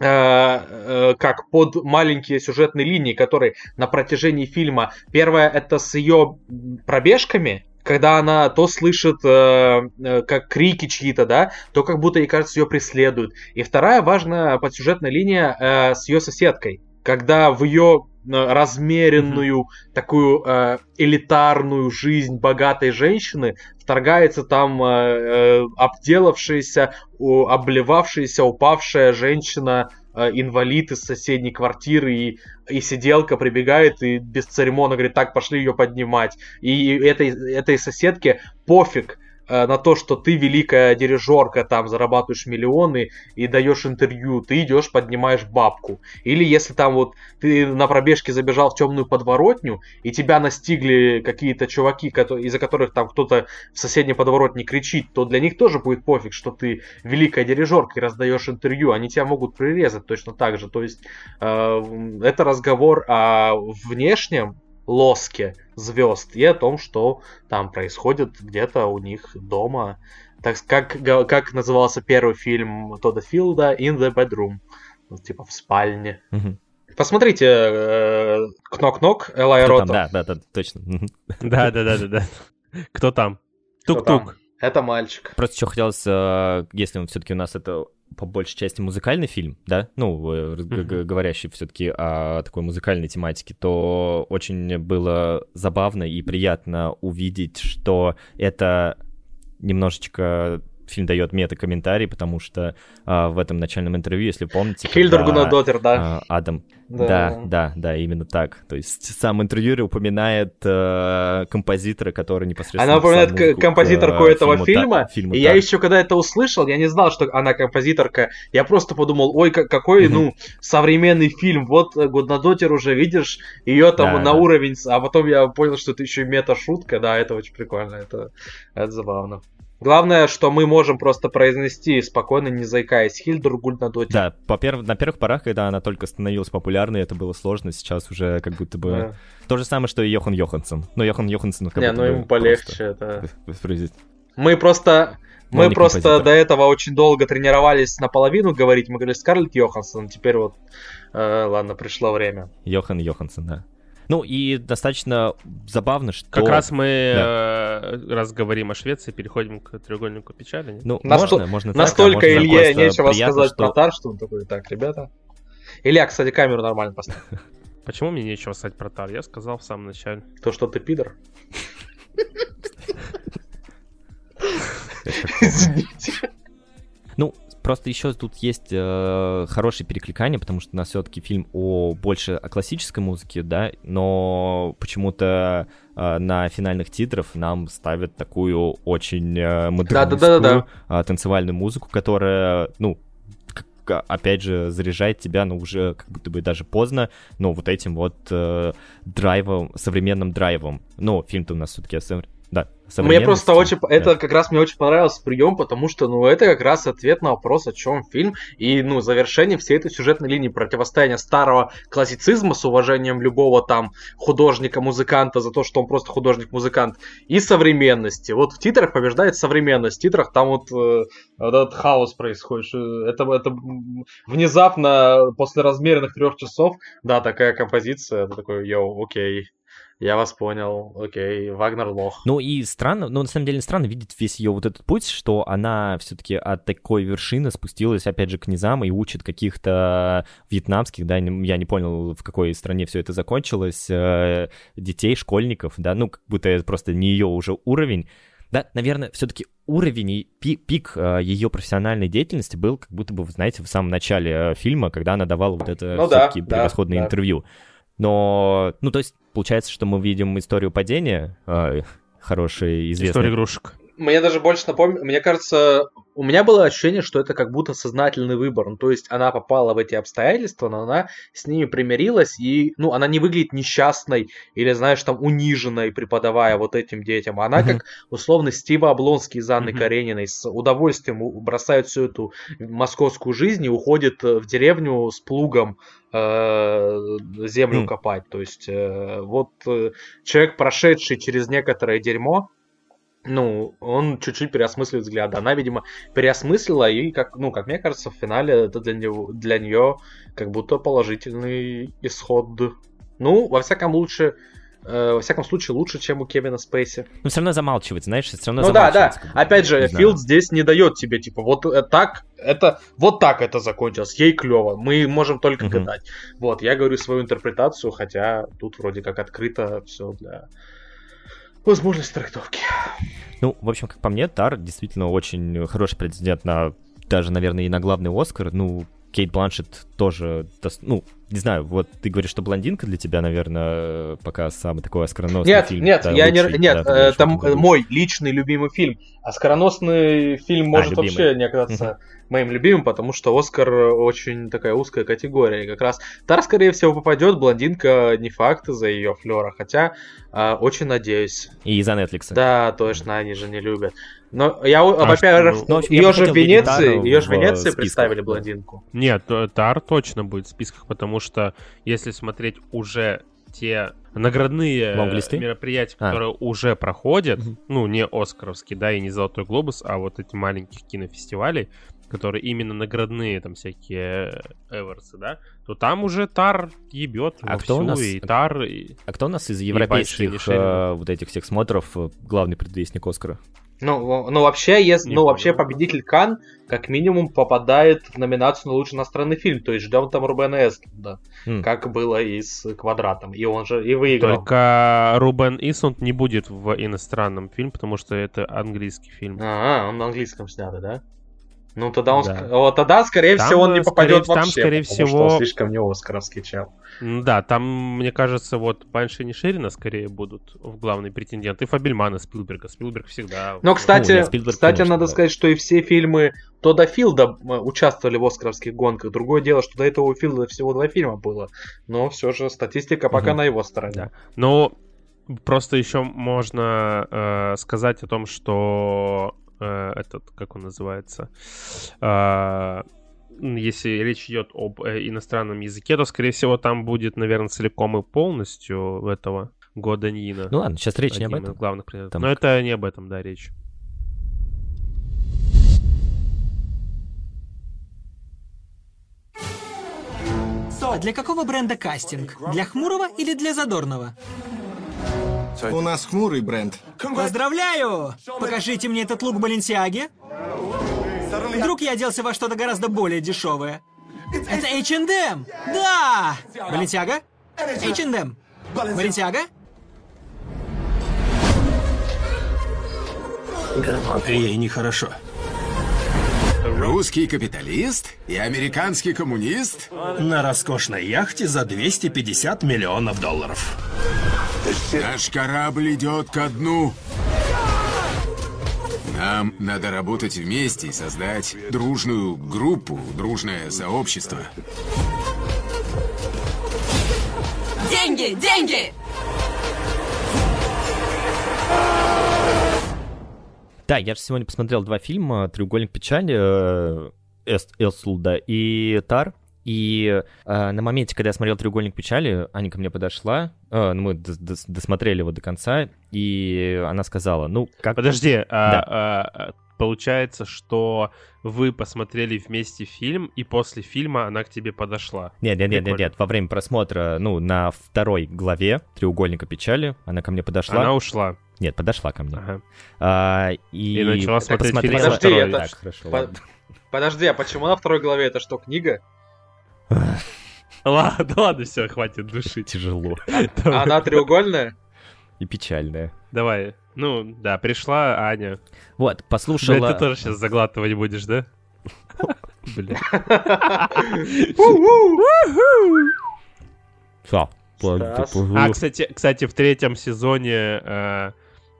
э, э, как под маленькие сюжетные линии, которые на протяжении фильма. Первая это с ее пробежками, когда она то слышит э, э, как крики чьи-то, да, то как будто ей кажется ее преследуют. И вторая важная подсюжетная линия э, с ее соседкой, когда в ее э, размеренную такую э, элитарную жизнь богатой женщины вторгается там э, э, обделавшаяся, обливавшаяся, упавшая женщина, инвалид из соседней квартиры, и, и сиделка прибегает и без церемона говорит, так, пошли ее поднимать. И этой, этой соседке пофиг э, на то, что ты великая дирижерка, там зарабатываешь миллионы и даешь интервью, ты идешь, поднимаешь бабку. Или если там вот ты на пробежке забежал в темную подворотню, и тебя настигли какие-то чуваки, из-за которых там кто-то в соседней подворотне кричит, то для них тоже будет пофиг, что ты великая дирижерка и раздаешь интервью. Они тебя могут прирезать точно так же. То есть э, это разговор о внешнем лоске звезд и о том, что там происходит где-то у них дома. Так как, как назывался первый фильм Тодда Филда «In the Bedroom», ну, типа в спальне. Посмотрите э, «Кнок-нок» Элай Рота. Да, да, да, точно. Да, да, да, да, да. Кто там? Тук-тук. Это мальчик. Просто что хотелось, э, если он все-таки у нас это по большей части музыкальный фильм, да, ну, г- говорящий все-таки о такой музыкальной тематике, то очень было забавно и приятно увидеть, что это немножечко фильм дает мета-комментарий, потому что а, в этом начальном интервью, если помните... Хильдер Гунадотер, да. а, Адам. Да. Да. да, да, именно так. То есть сам интервьюер упоминает э, композитора, который непосредственно... Она упоминает к- музыку к, композиторку э, этого фильму фильма, «Та- фильму и я «Та». еще когда это услышал, я не знал, что она композиторка. Я просто подумал, ой, как- какой, ну, современный фильм. Вот э, Гуднадотер уже, видишь, ее там Да, на да. уровень, а потом я понял, что это еще и мета-шутка. Да, это очень прикольно, это, это забавно. Главное, что мы можем просто произнести спокойно, не заикаясь. Хильдергульд на доте. Да, по перв... на первых порах, когда она только становилась популярной, это было сложно, сейчас уже как будто бы... Да. То же самое, что и Йохан Йоханссон. Но Йохан Йоханссон как Не, ну ему полегче, воспроизвести. Мы просто... Но Мы просто композитор. до этого очень долго тренировались наполовину говорить. Мы говорили Скарлетт Йоханссон. Теперь вот, э, ладно, пришло время. Йохан Йоханссон, да. Ну и достаточно забавно, что... Как раз мы, э, раз говорим о Швеции, переходим к треугольнику печали. нет? Ну, Насто- можно, можно так, а Настолько можно Илье нечего приятно, сказать что- про Тар, что он такой, так, ребята. Илья, кстати, камеру нормально поставь. Почему мне нечего сказать про Тар? Я сказал в самом начале. То, что ты пидор. Извините. Ну, просто еще тут есть э, хорошее перекликание, потому что у нас все-таки фильм о больше о классической музыке, да, но почему-то э, на финальных титрах нам ставят такую очень э, модернистскую Да-да-да-да-да. э, танцевальную музыку, которая, ну, к- опять же, заряжает тебя, ну, уже как будто бы даже поздно, но вот этим вот э, драйвом, современным драйвом. Ну, фильм-то у нас все-таки да, Мне просто очень... да. Это как раз мне очень понравился прием, потому что, ну, это как раз ответ на вопрос, о чем фильм, и, ну, завершение всей этой сюжетной линии противостояния старого классицизма с уважением любого там художника-музыканта за то, что он просто художник-музыкант, и современности. Вот в титрах побеждает современность, в титрах там вот, э, вот этот хаос происходит. Это, это внезапно после размеренных трех часов, да, такая композиция, такой, йоу, окей. Я вас понял, окей, Вагнер лох. Ну и странно, ну на самом деле странно видеть весь ее вот этот путь, что она все-таки от такой вершины спустилась опять же к низам и учит каких-то вьетнамских, да, я не понял, в какой стране все это закончилось, э, детей, школьников, да, ну как будто это просто не ее уже уровень. Да, наверное, все-таки уровень и пи- пик ее профессиональной деятельности был, как будто бы, вы знаете, в самом начале э, фильма, когда она давала вот это Ну да, все-таки да, превосходное да. интервью. Но, ну, то есть, получается, что мы видим историю падения, э, хорошей, известной. История игрушек. Мне даже больше напомнил, мне кажется, у меня было ощущение, что это как будто сознательный выбор. Ну, то есть она попала в эти обстоятельства, но она с ними примирилась, и, ну, она не выглядит несчастной или, знаешь, там, униженной, преподавая вот этим детям. Она Мгм. как, условно, Стива Облонский из Анны Мгм. Карениной с удовольствием бросает всю эту московскую жизнь и уходит э, в деревню с плугом э, землю М. копать. То есть э, вот э, человек, прошедший через некоторое дерьмо, ну, он чуть-чуть переосмысливает взгляды. Она, видимо, переосмыслила, и, как, ну, как мне кажется, в финале это для, него, для нее как будто положительный исход. Ну, во всяком лучше, э, во всяком случае, лучше, чем у Кевина Спейси. Но все равно замалчивает, знаешь, все равно Ну да, да. Опять же. Филд здесь не дает тебе, типа, вот э, так, это, вот так это закончилось, ей клево, мы можем только гадать. Вот, я говорю свою интерпретацию, хотя тут вроде как открыто все для возможности трактовки. Ну, в общем, как по мне, Тар действительно очень хороший претендент на даже, наверное, и на главный Оскар. Ну, Кейт Бланшет тоже, ну, не знаю, вот ты говоришь, что блондинка для тебя, наверное, пока самый такой оскароносный Нет, фильм. нет, да, я лучший, не, нет, да, этом году. мой личный любимый фильм. Оскароносный фильм может любимый. вообще не оказаться моим любимым, потому что Оскар очень такая узкая категория. И как раз Тар, скорее всего, попадет, блондинка не факт из-за ее флера, хотя а, очень надеюсь. И из-за Netflix. Да, точно, они же не любят. Но я, А во-первых, что, ну, я ее же в Венеции, ее же в Венеции списках, представили блондинку. Нет, э, Тар точно будет в списках, потому что если смотреть уже те наградные Лонглисты? мероприятия, А. которые уже проходят, Мгм. ну, не Оскаровский, да, и не Золотой Глобус, а вот эти маленьких кинофестивалей, которые именно наградные, там, всякие эверсы, да, то там уже Тар ебет А вовсю, кто у нас- и Тар, и... А кто у нас из европейских решения. э, вот этих всех смотров э, главный предвестник Оскара? Ну, ну вообще, если, Не ну, понял. вообще победитель Кан как минимум попадает в номинацию на лучший иностранный фильм. То есть ждем там Рубена Эстлунда, М. как было и с Квадратом. И он же и выиграл. Только Рубен Исланд не будет в иностранном фильме, потому что это английский фильм. А, он на английском снятый, да? Ну тогда он, Да. вот тогда, скорее Там, всего, он не э, попадет скорее- там, вообще, скорее потому что всего- он слишком не оскаровский чел. Да, там, мне кажется, вот Банши и Ширина скорее будут в главные претенденты. И Фабельмана Спилберга. Спилберг всегда. Но, кстати, нет, Спилберг, кстати, конечно, надо да. сказать, что и все фильмы Тода Филда э, участвовали в оскаровских гонках. Другое дело, что до этого у Филда всего два фильма было. Но все же статистика пока Мгм. на его стороне. Да. Но просто еще можно э, сказать о том, что э, этот, как он называется, э, если речь идет об э, иностранном языке, то, скорее всего, там будет, наверное, целиком и полностью этого года Нина. Ну ладно, сейчас речь не об этом. главных предметов. Там- Но это не об этом, да, речь. А для какого бренда кастинг? Для хмурого или для задорного? У нас хмурый бренд. Поздравляю! Покажите мне этот лук Баленсиаги. Вдруг я оделся во что-то гораздо более дешевое. Это H&M! Да! Баленсиага? H&M. Баленсиага? Ей нехорошо. Русский капиталист и американский коммунист? На роскошной яхте за 250 миллионов долларов. Наш корабль идет ко дну. Нам надо работать вместе и создать дружную группу, дружное сообщество. Деньги! Деньги! Да, я же сегодня посмотрел два фильма «Треугольник печали» э, Эст Элсулда и Тар. И э, на моменте, когда я смотрел «Треугольник печали», Аня ко мне подошла, э, ну, мы дос- дос- досмотрели его до конца, и она сказала, ну, как... Подожди, а, Да. а, а, получается, что вы посмотрели вместе фильм, и после фильма она к тебе подошла. Нет, нет, нет, нет, во время просмотра, ну, на второй главе «Треугольника печали» она ко мне подошла. Она ушла. Нет, подошла ко мне. Ага. А, и... И начала смотреть посмотрела- фильм Подожди, второй. это... Так, хорошо, По- ладно. Подожди, а почему на второй главе это что, книга? Ладно, ладно, все, хватит душить. Тяжело. А она треугольная? И печальная. Давай. Ну, да, пришла Аня. Вот, Бля, послушала... ты тоже сейчас заглатывать будешь, да? Стас. А, кстати, кстати, в третьем сезоне э,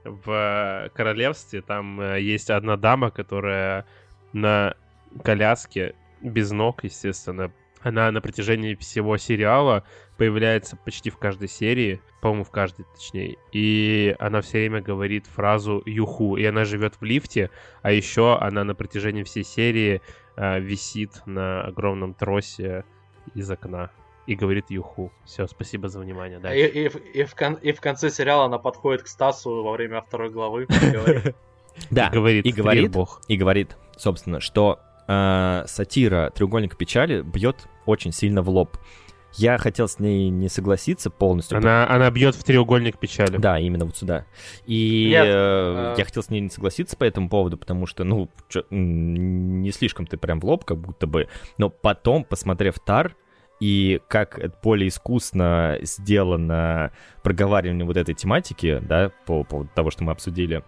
в Королевстве там э, есть одна дама, которая на коляске, без ног, естественно. Она на протяжении всего сериала появляется почти в каждой серии, по-моему, в каждой, точнее. И она все время говорит фразу «юху», и она живет в лифте, а еще она на протяжении всей серии э, висит на огромном тросе из окна и говорит «юху». Все, спасибо за внимание. И, Дальше. и в- и в кон- и в конце сериала она подходит к Стасу во время второй главы и говорит, Да, И говорит, и говорит, бог. и говорит, собственно, что э, сатира «Треугольник печали» бьет очень сильно в лоб. Я хотел с ней не согласиться полностью. Она, она бьет в треугольник печали. Да, именно вот сюда. И Нет, э, э, я хотел с ней не согласиться по этому поводу, потому что, ну, чё, не слишком ты прям в лоб, как будто бы. Но потом, посмотрев Тар, и как это более искусно сделано проговаривание вот этой тематики, да, по поводу того, что мы обсудили,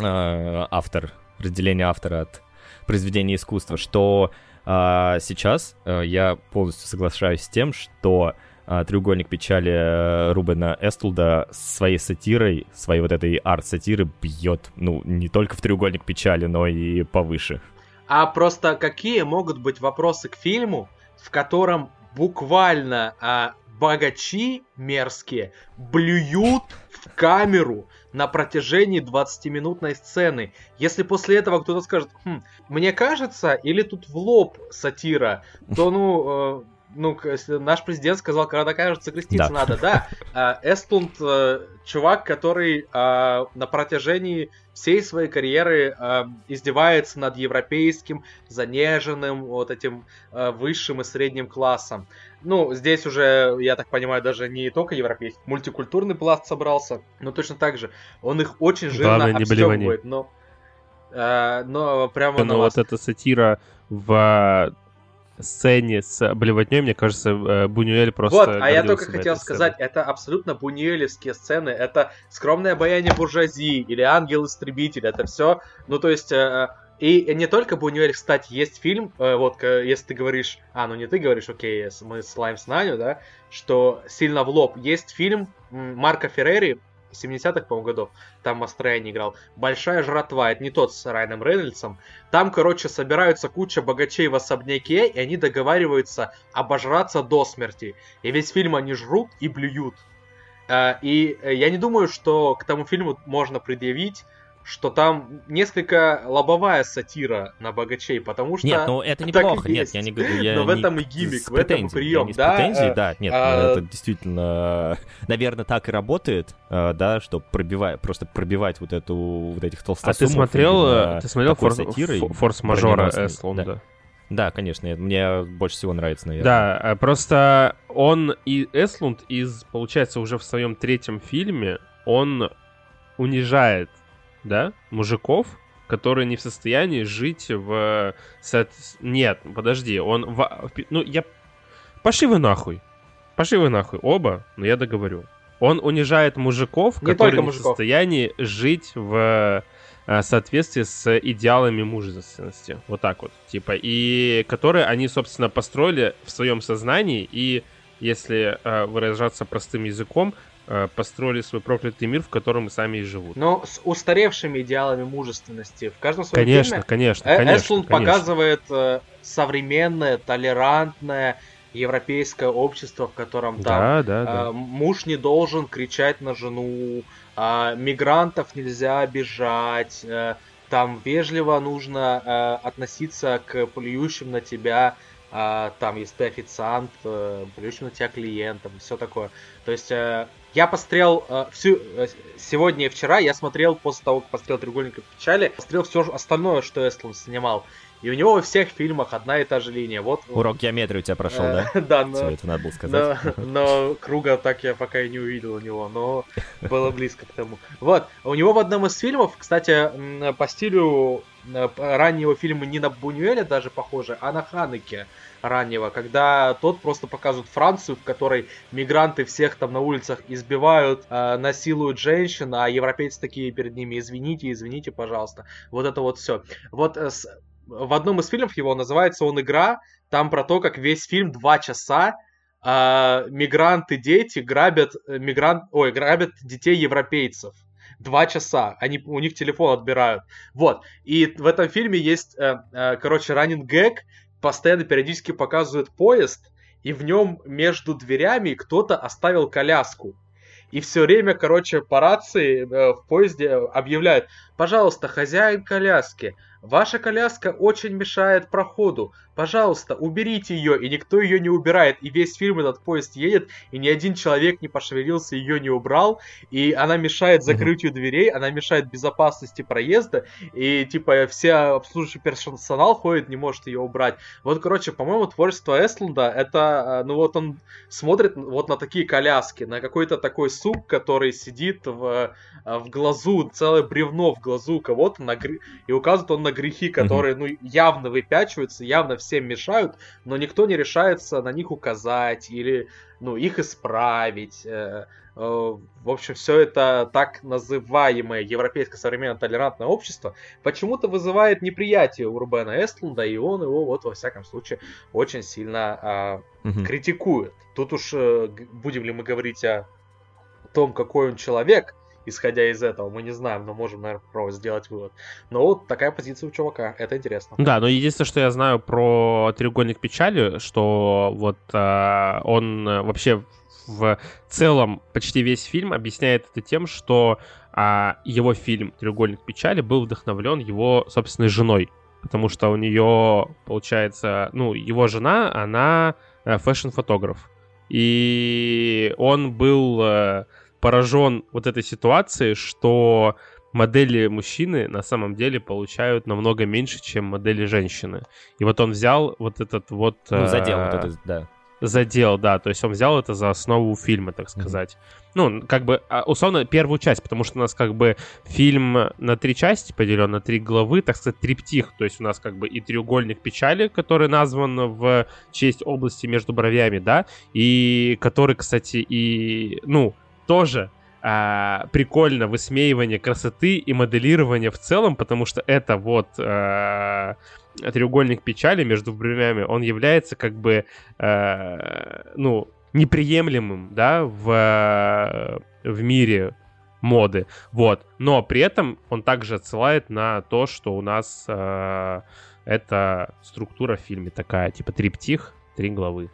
э, автор, разделение автора от произведения искусства, что а, сейчас э, я полностью соглашаюсь с тем, что а, треугольник печали э, Рубена Эстлда своей сатирой, своей вот этой арт-сатиры бьет, ну, не только в треугольник печали, но и повыше. А просто какие могут быть вопросы к фильму, в котором буквально а, богачи мерзкие блюют в камеру на протяжении 20-минутной сцены. Если после этого кто-то скажет, «Хм, мне кажется, или тут в лоб сатира, то ну... э, ну, наш президент сказал, когда кажется, креститься Да. надо, да. А, Эстлунд э, чувак, который а, на протяжении всей своей карьеры а, издевается над европейским, занеженным, вот этим а, высшим и средним классом. Ну, здесь уже, я так понимаю, даже не только европейский, мультикультурный пласт собрался, но точно так же. Он их очень жирно Главное, обстёбывает, но... а, но прямо на Но вас. вот эта сатира в сцене с блевотней, мне кажется, э, Бунюэль просто Вот, а я только хотел сказать, это абсолютно бунюэлевские сцены, это скромное обаяние буржуазии или ангел-истребитель, это все, ну то есть, э, и не только Бунюэль, кстати, есть фильм, э, вот, если ты говоришь, а, ну не ты говоришь, окей, с- мы славим с Наню, да, что сильно в лоб, есть фильм Марка Феррери, 70-х, по-моему, годов, там Мастрояни играл, «Большая жратва», это не тот с Райаном Рейнольдсом, там, короче, собираются куча богачей в особняке, и они договариваются обожраться до смерти. И весь фильм они жрут и блюют. Э, И э, я не думаю, что к тому фильму можно предъявить что там несколько лобовая сатира на богачей, потому что... Нет, ну это неплохо, нет, я не говорю, я Но в не этом и гиммик, в этом и прием, да? претензией, э, да, нет, а, ну, это действительно, наверное, так и работает, э, да, что пробивать, просто пробивать вот эту, вот этих А толстосумов. ты смотрел, э, ты смотрел фор- сатирой фо- форс-мажора Эслунда? Да. Да, конечно, мне больше всего нравится, наверное. Да, а просто он и Эслунд из, получается, уже в своем третьем фильме, он унижает, да, мужиков, которые не в состоянии жить в... Нет, подожди, он... в- Ну, я... Пошли вы нахуй. Пошли вы нахуй, оба, но я договорю. Он унижает мужиков, Не которые не в состоянии жить в э, соответствии с идеалами мужественности. Вот так вот. Типа, и которые они, собственно, построили в своем сознании и, если э, выражаться простым языком, построили свой проклятый мир, в котором и сами и живут. Но с устаревшими идеалами мужественности. В каждом своем Конечно, фильме конечно, Э- конечно, Эслунд конечно. показывает э, современное, толерантное европейское общество, в котором там Да, да, э, муж не должен кричать на жену, а мигрантов нельзя обижать, э, там вежливо нужно э, относиться к плюющим на тебя, а, там, если ты официант, э, плюющим на тебя клиентам, все такое. То есть э, я посмотрел э, всю э, сегодня и вчера, я смотрел после того, как посмотрел «Треугольник печали», посмотрел все остальное, что Эстланд снимал. И у него во всех фильмах одна и та же линия. Вот, Урок геометрии у тебя прошел, да? Э, Да, но... Всё это надо было сказать. Но, круга так я пока и не увидел у него, но было близко к тому. Вот, у него в одном из фильмов, кстати, по стилю э, раннего фильма не на Бунюэля даже похоже, а на Ханеке раннего, когда тот просто показывает Францию, в которой мигранты всех там на улицах избивают, э, насилуют женщин, а европейцы такие перед ними, извините, извините, пожалуйста. Вот это вот все. Вот э, с- в одном из фильмов его называется он «Игра», там про то, как весь фильм два часа а, мигранты дети грабят э, мигрант, ой, грабят детей европейцев. Два часа. Они, у них телефон отбирают. Вот. И в этом фильме есть, э, э, короче, ранен гэг. Постоянно периодически показывают поезд, и в нем между дверями кто-то оставил коляску. И все время, короче, по рации э, в поезде объявляют, пожалуйста, хозяин коляски, ваша коляска очень мешает проходу, пожалуйста, уберите ее, и никто ее не убирает, и весь фильм этот поезд едет, и ни один человек не пошевелился, ее не убрал, и она мешает закрытию дверей, она мешает безопасности проезда, и типа все обслуживающий персонал ходит, не может ее убрать. Вот, короче, по-моему, творчество Эстланда, это, э, ну вот он смотрит вот на такие коляски, на какой-то такой сук, который сидит в, э, в глазу, целое бревно в глазу кого-то, на и указывает он на грехи, которые, ну, явно выпячиваются, явно всем мешают, но никто не решается на них указать или, ну, их исправить. э, э, В общем, все это так называемое европейское современное толерантное общество почему-то вызывает неприятие у Рубена Эстлунда, и он его вот во всяком случае очень сильно а, Мгм. критикует. Тут уж э, будем ли мы говорить о том, какой он человек, исходя из этого, мы не знаем, но можем, наверное, попробовать сделать вывод. Но вот такая позиция у чувака, это интересно. Да, но единственное, что я знаю про треугольник печали, что вот а, он а, вообще в целом почти весь фильм объясняет это тем, что а, его фильм Треугольник печали был вдохновлен его собственной женой. Потому что у нее, получается, ну, его жена, она э, фэшн-фотограф. И он был э, поражен вот этой ситуацией, что модели мужчины на самом деле получают намного меньше, чем модели женщины. И вот он взял вот этот вот... Ну, задел э, вот это, да. Задел, да. То есть он взял это за основу фильма, так сказать. Ну, как бы, а, условно, первую часть, потому что у нас как бы фильм на три части поделен, на три главы, так сказать, триптих. То есть у нас как бы и треугольник печали, который назван в честь области между бровями, да, и который, кстати, и, ну, тоже а, прикольно высмеивание красоты и моделирование в целом, потому что это вот а, треугольник печали между бровями, он является как бы, э, ну, неприемлемым, да, в, в мире моды, вот. Но при этом он также отсылает на то, что у нас э, это структура в фильме такая, типа триптих, три главы.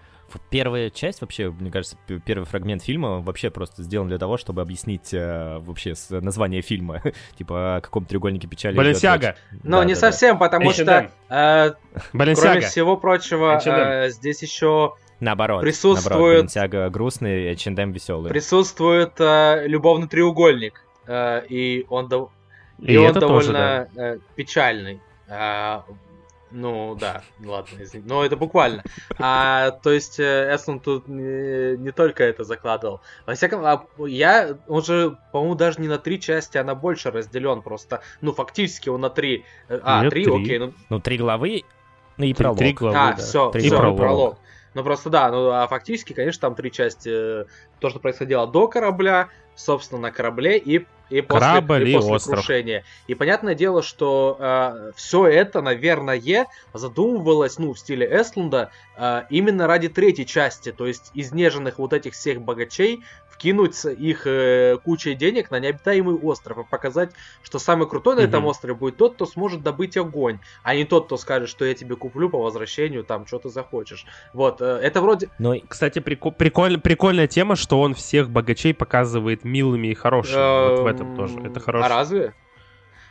Первая часть вообще, мне кажется, первый фрагмент фильма вообще просто сделан для того, чтобы объяснить э, вообще с- название фильма. типа о каком треугольнике печали. Баленсиага. речь. Ну, Да, не да, да. совсем, потому что, H&M. э, Баленсиага. кроме всего прочего, H&M. э, здесь еще Наоборот. Присутствует- Наоборот, Баленсиага грустный, H&M веселый. присутствует э, любовный треугольник, э, и он, дов- И и он это тоже, довольно э, печальный. А, ну да, ладно, извини. Но это буквально. А, то есть э, Эслун тут не, не только это закладывал. Во всяком а, я, он же, по-моему, даже не на три части, а на больше разделен просто. Ну, фактически он на три. Э, А, Нет, три, три. окей. Ну, Ну, три главы, ну и Три- пролог. три главы, а, да. все, Три все, пролог. пролог. Ну просто да, ну а фактически, конечно, там три части. э, То, что происходило до корабля, собственно, на корабле и, и после, Корабль и и после остров. крушения. И понятное дело, что все это, наверное, задумывалось, ну, в стиле Эслунда, э, именно ради третьей части. То есть изнеженных вот этих всех богачей вкинуть их э, кучей денег на необитаемый остров и показать, что самый крутой на этом Мгм. острове будет тот, кто сможет добыть огонь, а не тот, кто скажет, что я тебе куплю по возвращению, там, что ты захочешь. Вот, э, это вроде... И- Кстати, прико- приколь- прикольная тема, что он всех богачей показывает милыми и хорошими. Вот в этом тоже. Это хорошо. А разве?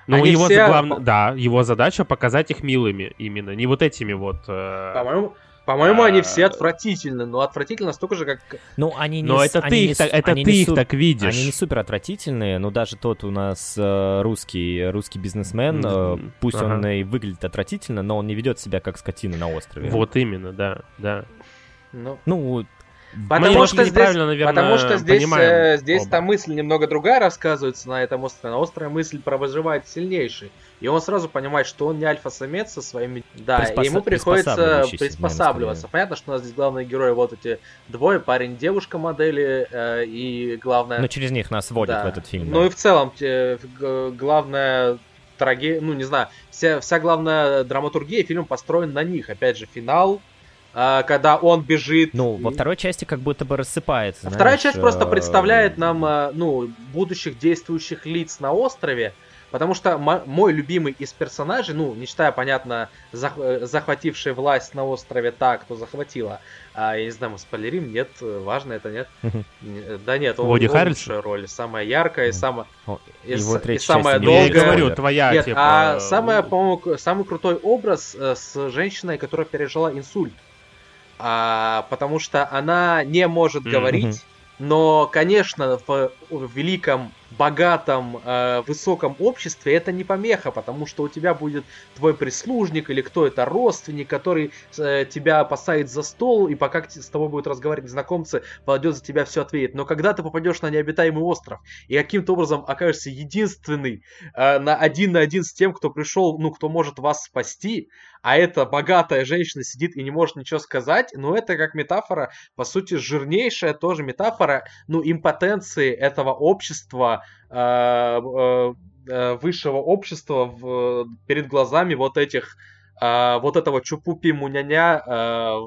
Ну, Они его все- главное, да, его задача показать их милыми именно, не вот этими вот. э, По-моему, по-моему, они все А. отвратительны, но отвратительно столько же, как... Ну, они не... Но с- это они ты не их так- это они ты не их су- так видишь. Они не супер отвратительные, но даже тот у нас э, русский, русский бизнесмен, э, пусть он Ага. и выглядит отвратительно, но он не ведет себя как скотина на острове. Вот именно, да, да. Ну, Ну, Потому что здесь, наверное, потому что здесь, э, здесь оба. там мысль немного другая рассказывается на этом острове. На острове мысль про выживает сильнейший. И он сразу понимает, что он не альфа-самец со своими... Да, Приспоса- и ему приходится приспосабливаться. наверное, Понятно, что у нас здесь главные герои вот эти двое, парень-девушка модели, э, и главное... но через них нас вводят Да. в этот фильм. Ну да. и в целом, те- г- главная трагедия, ну не знаю, вся, вся главная драматургия фильма построена на них. Опять же, финал, когда он бежит. Ну, во второй части как будто бы рассыпается. А Вторая знаешь, часть просто э, представляет нам, э, ну, будущих действующих лиц на острове, потому что мо- мой любимый из персонажей, ну, не считая, понятно, зах- э, захватившей власть на острове та, кто захватила, а, я не знаю, мы спойлерим, нет, важно это, нет? Да нет, он, Харрельсон? лучшая роль, самая яркая и самая... И, самая Ну, я и долгая. говорю, твоя, Нет, типа... а самая, по-моему, к- самый крутой образ с женщиной, которая пережила инсульт. А, потому что она не может Мгм. говорить, но, конечно, в, в великом, богатом, э, высоком обществе это не помеха, потому что у тебя будет твой прислужник или кто это родственник, который э, тебя посадит за стол, и пока с тобой будут разговаривать незнакомцы, пойдет за тебя все ответит. Но когда ты попадешь на необитаемый остров и каким-то образом окажешься единственный э, на один на один с тем, кто пришел, ну, кто может вас спасти, а эта богатая женщина сидит и не может ничего сказать, ну, это как метафора, по сути, жирнейшая тоже метафора, ну, импотенции этого общества, э, э, э, высшего общества в- перед глазами вот этих э, вот этого чупупи муняня, э,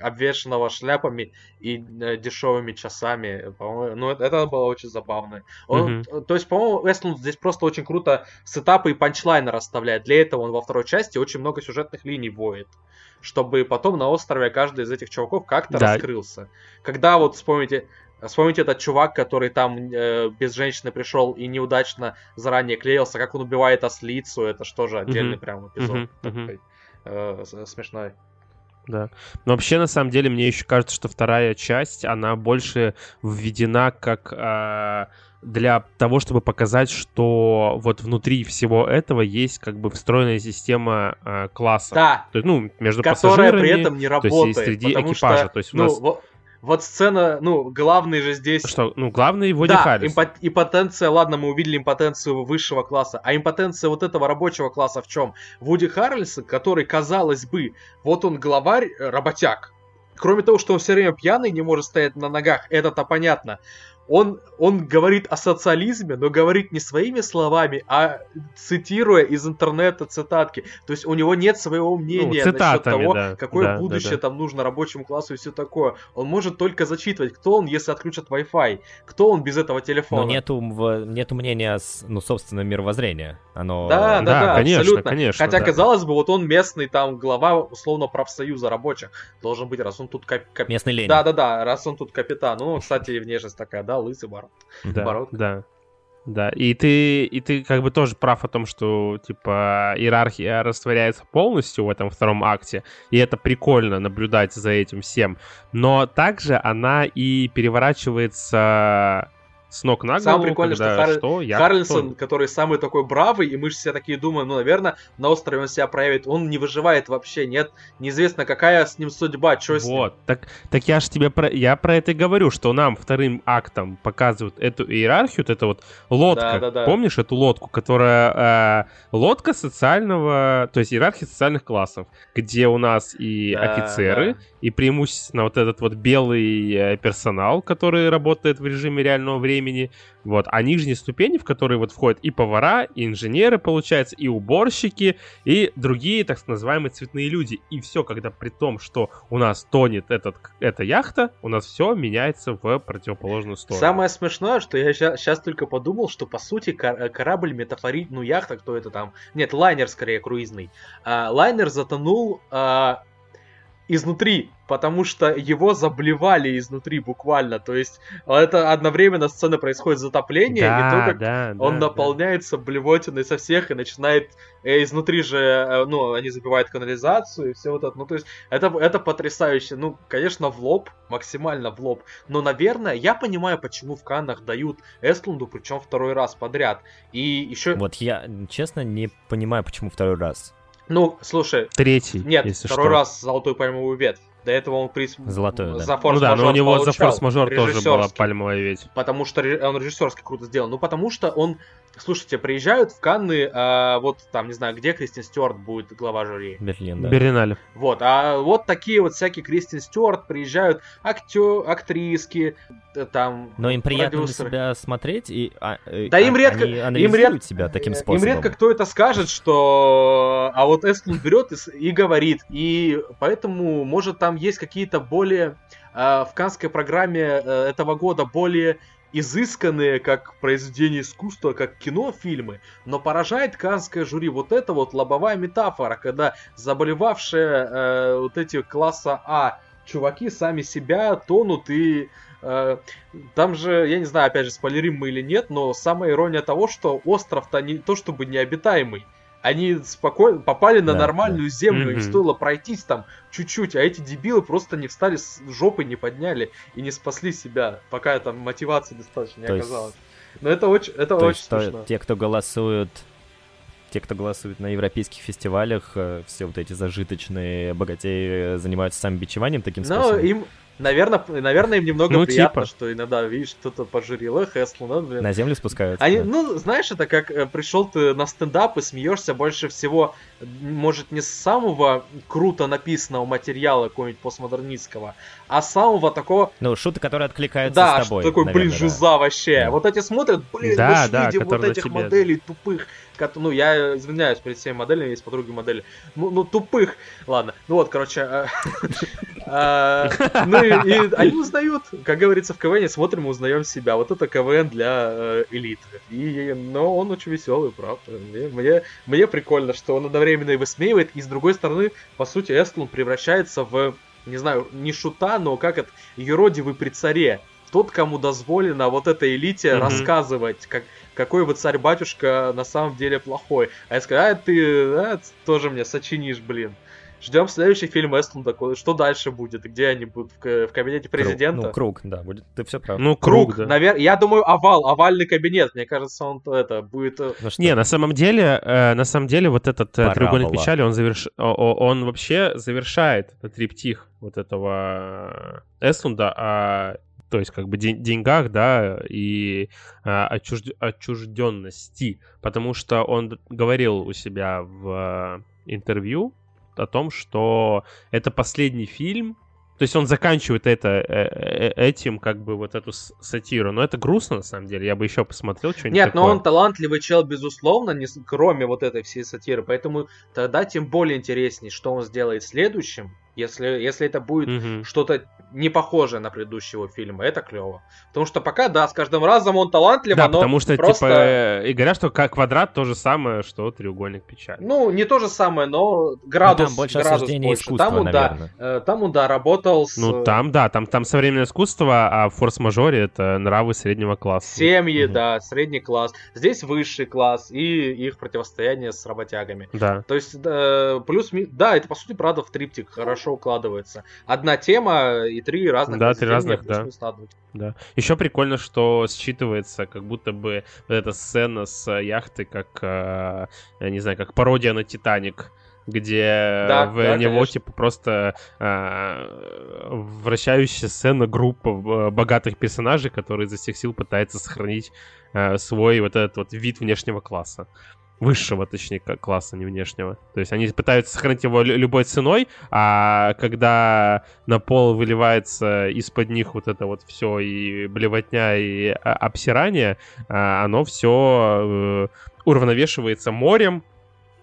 обвешенного шляпами и э, дешевыми часами. Ну, это, это было очень забавно. Он, Мгм. То есть, по-моему, Эстлунд здесь просто очень круто сетапы и панчлайны расставляет. Для этого он во второй части очень много сюжетных линий воет. Чтобы потом на острове каждый из этих чуваков как-то Да. раскрылся. Когда вот вспомните, Вспомните этот чувак, который там э, без женщины пришел и неудачно заранее клеился, как он убивает ослицу, это что же отдельный Мгм. прям эпизод мгм. такой, э, смешной. Да. Но вообще, на самом деле, мне еще кажется, что вторая часть, она больше введена как а, для того, чтобы показать, что вот внутри всего этого есть как бы встроенная система а, класса. Да. То есть, ну, между которая пассажирами, при этом не то есть работает. среди потому экипажа. Что, то есть у ну, нас... вот, сцена, ну, главный же здесь... Что, ну, главный Вуди да, Харрельсон. импо- импотенция, ладно, мы увидели импотенцию высшего класса, а импотенция вот этого рабочего класса в чем? Вуди Харрельсон, который, казалось бы, вот он главарь, э, работяг. Кроме того, что он все время пьяный, не может стоять на ногах, это-то понятно. Он, он говорит о социализме, но говорит не своими словами, а цитируя из интернета цитатки. То есть у него нет своего мнения ну, насчет того, да, какое да, будущее да, да. там нужно рабочему классу и все такое. Он может только зачитывать, кто он, если отключат Wi-Fi, кто он без этого телефона. Но нету, нету мнения, ну, собственно, мировоззрения. Оно... Да, да, да, да конечно, абсолютно. конечно. Хотя, да. казалось бы, вот он местный там глава, условно, профсоюза рабочих. Должен быть, раз он тут кап... кап... Местный Ленин. Да, да, да, раз он тут капитан. Ну, кстати, внешность такая, да, лысый бород. Да, бородка. да. Да, и ты, и ты как бы тоже прав о том, что, типа, иерархия растворяется полностью в этом втором акте, и это прикольно наблюдать за этим всем, но также она и переворачивается с ног на голову, Самое прикольное, когда что, Хар... что я Харлинсон, кто? который самый такой бравый, и мы же все такие думаем, ну, наверное, на острове он себя проявит. Он не выживает вообще, нет, неизвестно, какая с ним судьба, что с ним. Вот, так, так я же тебе про, я про это и говорю, что нам вторым актом показывают эту иерархию, вот эта вот лодка, Да, да, да. помнишь эту лодку, которая э, лодка социального, то есть иерархия социальных классов, где у нас и Да, офицеры, да. и преимущественно вот этот вот белый э, персонал, который работает в режиме реального времени, вот, а нижние ступени, в которые вот входят и повара, и инженеры, получается, и уборщики, и другие, так называемые цветные люди. И все, когда при том, что у нас тонет этот, эта яхта, у нас все меняется в противоположную сторону. Самое смешное, что я сейчас только подумал, что по сути кор- корабль метафори... Ну, яхта, кто это там? Нет, лайнер скорее круизный. А, лайнер затонул а, изнутри, потому что его заблевали изнутри буквально. То есть это одновременно сцена происходит затопление, да, и то, как да, он да, наполняется блевотиной со всех и начинает э, изнутри же, э, ну, они забивают канализацию и все вот это. Ну, то есть это, это потрясающе. Ну, конечно, в лоб, максимально в лоб. Но, наверное, я понимаю, почему в Каннах дают Эстлунду, причем второй раз подряд. И еще... Вот я, честно, не понимаю, почему второй раз. Ну, слушай. Третий. Нет, если второй что. раз золотую пальмовую ветвь. До этого он приз Золотую, за да. форс Ну да, но у него за форс-мажор тоже была пальмовая ветвь. Потому что он режиссерски круто сделал. Ну, потому что он... Слушайте, приезжают в Канны, а, вот там, не знаю, где Кристин Стюарт будет глава жюри. Берлин, да. Берлинале. Вот, а вот такие вот всякие Кристин Стюарт приезжают, актё, актриски, там... Но им приятно на продюсеры. себя смотреть, и а, э, Да им а- редко- они им анализируют ред- себя таким Им способом. редко кто это скажет, что... А вот Эстлунд берет и, и говорит. И поэтому, может, там есть какие-то более... а, в канской программе э, этого года более изысканные, как произведения искусства, как кино, фильмы, но поражает канское жюри вот это вот лобовая метафора, когда заболевавшие э, вот эти класса А чуваки сами себя тонут и э, там же, я не знаю, опять же, спойлерим мы или нет, но самая ирония того, что остров-то не то чтобы необитаемый. Они спокойно попали на Да, нормальную землю, им Мгм. стоило пройтись там чуть-чуть, а эти дебилы просто не встали с жопы, не подняли и не спасли себя, пока там мотивации достаточно не То есть- оказалось. Но это очень, это То очень есть то- смешно. те, кто голосуют, те, кто голосует на европейских фестивалях, э, все вот эти зажиточные богатеи э, занимаются самобичеванием таким Но способом. им, наверное, наверное, им немного Ну, приятно, типа. что иногда, видишь, кто-то пожурил, эх, Эслу, блин. На землю спускаются. Они, да. ну, знаешь, это как э, пришел ты на стендап и смеешься больше всего, может, не с самого круто написанного материала какого-нибудь постмодернистского, а самого такого, Ну, шуты, которые откликаются да, с тобой. что такой, блин, наверное, да. жиза вообще. Да. Вот эти смотрят, блин, Да, да, видим вот этих тебе. моделей тупых. Ну, я извиняюсь перед всеми моделями, есть подруги модели. Ну, ну, тупых. Ладно, ну вот, короче. э, э, Ну, и они узнают, как говорится в КВН, смотрим и узнаем себя. Вот это КВН для э, элиты. И, но он очень веселый, правда. Мне, мне, мне прикольно, что он одновременно и высмеивает, и с другой стороны, по сути, Эстлун превращается в, не знаю, не шута, но как это, юродивый при царе. Тот, кому дозволено вот этой элите Мгм. рассказывать, как, какой вот царь-батюшка на самом деле плохой. А я сказал, а ты а, тоже мне сочинишь, блин. Ждем следующий фильм Эстлун такой. Что дальше будет? Где они будут? В, к- в кабинете Круг. президента? Ну, круг, да, будет, ты все прав. Ну, Круг, круг, да. навер- Я думаю, овал, овальный кабинет. Мне кажется, он это будет. э, Ну что, Не, на самом деле, э, на самом деле, вот этот э, Пора треугольник печали, он заверш... о- о- он вообще завершает этот триптих вот этого э, Эслунда, а, то есть как бы ден- деньгах, да, и а, отчужд... отчужденности, потому что он говорил у себя в э, интервью о том, что это последний фильм То есть он заканчивает это э, э, этим, как бы, вот эту сатиру. Но это грустно, на самом деле. Я бы еще посмотрел что-нибудь Нет, такое. но он талантливый чел, безусловно, не, кроме вот этой всей сатиры. Поэтому тогда тем более интереснее, что он сделает следующим. Если, если это будет Мгм. что-то не похожее на предыдущего фильма, это клево. Потому что пока, да, с каждым разом он талантлив, Да, но потому что, просто... типа, и говорят, что как квадрат то же самое, что треугольник печали. Ну, не то же самое, но градус, там больше градус больше. искусства, там он, да, наверное. э, там он, да, работал с Ну, там, да, там, там современное искусство, а в форс-мажоре это нравы среднего класса. семьи, Мгм. да, средний класс. Здесь высший класс и их противостояние с работягами. Да. То есть, э, плюс, да, это по сути, правда, в триптик хорошо укладывается. Одна тема и три разных Да, три разных, да. Да. Еще прикольно, что считывается, как будто бы вот эта сцена с яхты, как, э, я не знаю, как пародия на Титаник, где Да, в да, него конечно. типа просто э, вращающаяся сцена группа э, богатых персонажей, которые изо всех сил пытаются сохранить э, свой вот этот вот вид внешнего класса. Высшего, точнее, класса, не внешнего. То есть они пытаются сохранить его лю- любой ценой, а когда на пол выливается из-под них вот это вот все и блевотня, и а, обсирание, а, оно все уравновешивается морем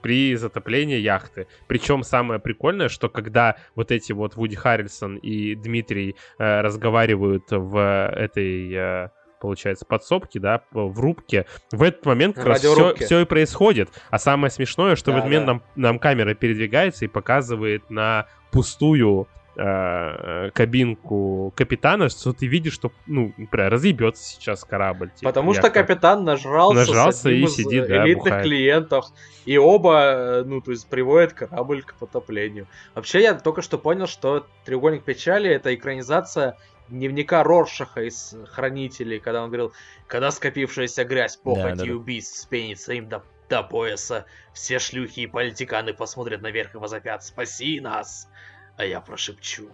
при затоплении яхты. Причем самое прикольное, что когда вот эти вот Вуди Харрельсон и Дмитрий э, разговаривают в этой э, получается, подсобке, да, в рубке. В этот момент как раз все, все и происходит. А самое смешное, что в Да, этот момент да. нам, нам камера передвигается и показывает на пустую э, кабинку капитана, что ты видишь, что, ну, например, разъебется сейчас корабль. типа, Потому что капитан нажрался, Нажрался и сидит, да, элитных бухает. клиентов. И оба, э, ну, то есть, приводят корабль к потоплению. Вообще, я только что понял, что «Треугольник печали» — это экранизация дневника Роршаха из «Хранителей», когда он говорил, когда скопившаяся грязь, похоть да, и да. убийств спенится им до, до пояса, все шлюхи и политиканы посмотрят наверх и возопят «Спаси нас!» А я прошепчу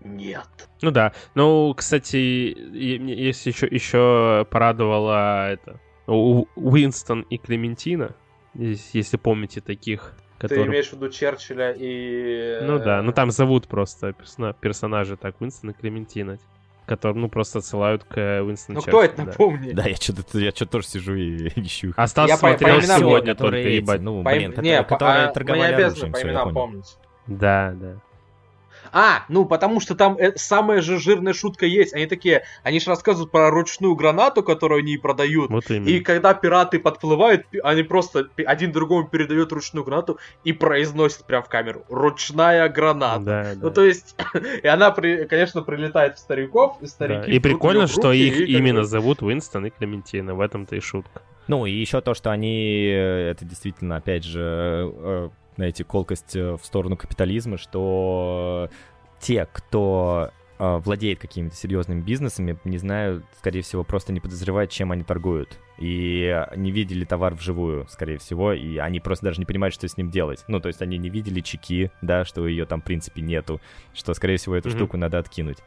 «Нет». Ну да. Ну, кстати, и- мне есть еще, еще порадовала это Уинстон и Клементина, ес- если помните таких, Ты которые... имеешь в виду Черчилля и... Ну да, ну э, там зовут просто персона- персонажи так, Уинстон и Клементина, которые, ну, просто отсылают к Уинстону Ну кто это, да. напомни? Да, я что-то я что-то тоже сижу и ищу. А Стас Я по- смотрел по именам сегодня только, эти, ебать. ну, По блин, им- не, которые, по- которые а, мы не торговали обязаны оружием, по именам помнить. Да, да. А, ну потому что там э, самая же жирная шутка есть. Они такие, они же рассказывают про ручную гранату, которую они продают. Вот именно. И когда пираты подплывают, они просто один другому передают ручную гранату и произносят прям в камеру. Ручная граната. Да, Ну да. то есть, и она, при- конечно, прилетает в стариков, и Да. старики... И берут прикольно, что их и как именно бы- зовут Уинстон и Клементина. В этом-то и шутка. Ну, и еще то, что они, э, это действительно, опять же, э, знаете, колкость э, в сторону капитализма, что те, кто э, владеет какими-то серьезными бизнесами, не знаю, скорее всего, просто не подозревают, чем они торгуют. И не видели товар вживую, скорее всего, и они просто даже не понимают, что с ним делать. Ну, то есть они не видели чеки, да, что ее там, в принципе, нету, что, скорее всего, эту Мгм. штуку надо откинуть.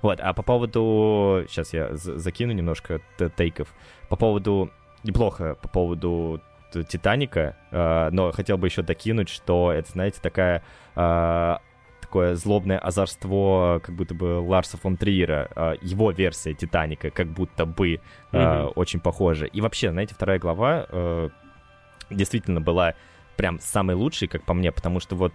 Вот, а по поводу... Сейчас я закину немножко тейков. По поводу... Неплохо по поводу Титаника, э, но хотел бы еще докинуть, что это, знаете, такая... э, такое злобное озорство, как будто бы Ларса фон Триера, э, его версия Титаника, как будто бы э, Мгм. очень похожа. И вообще, знаете, вторая глава э, действительно была прям самой лучшей, как по мне, потому что вот,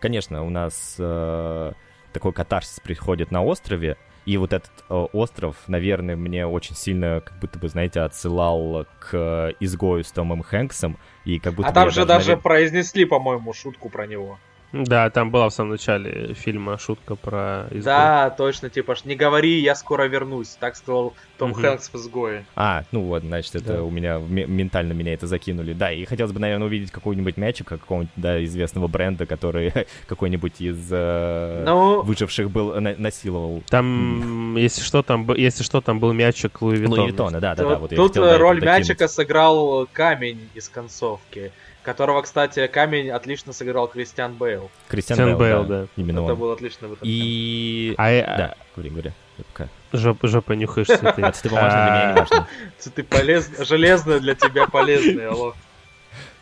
конечно, у нас э, такой катарсис приходит на острове, и вот этот э, остров, наверное, мне очень сильно, как будто бы, знаете, отсылал к изгою с Томом Хэнксом, и как будто А там же даже навер- произнесли, по-моему, шутку про него. Да, там была в самом начале фильма шутка про изгой. Да, точно, типа, ж не говори, я скоро вернусь. Так сказал Том Мгм. Хэнкс в «Изгое». А, ну вот, значит, это Да. у меня ме- ментально меня это закинули. Да, и хотелось бы, наверное, увидеть какой-нибудь мячик какого-нибудь, да, известного бренда, который какой-нибудь из э, Ну, выживших был на- насиловал. Там, если что, там, если что, там был мячик Луи Виттон. Луи Виттона, да, да, да. тут Вот я тут, хотел, э, да, роль докинуть. мячика сыграл камень из концовки, которого, кстати, камень отлично сыграл Кристиан Бейл. Кристиан Кристиан Бейл, Бейл, да. да. Именно Это он. был отлично в этом. И... А, Да, говори, говори. Пока. жоп- жопа нюхаешь цветы. А цветы бумажные для меня не важно. Ты полез... Железное для тебя полезное, алло.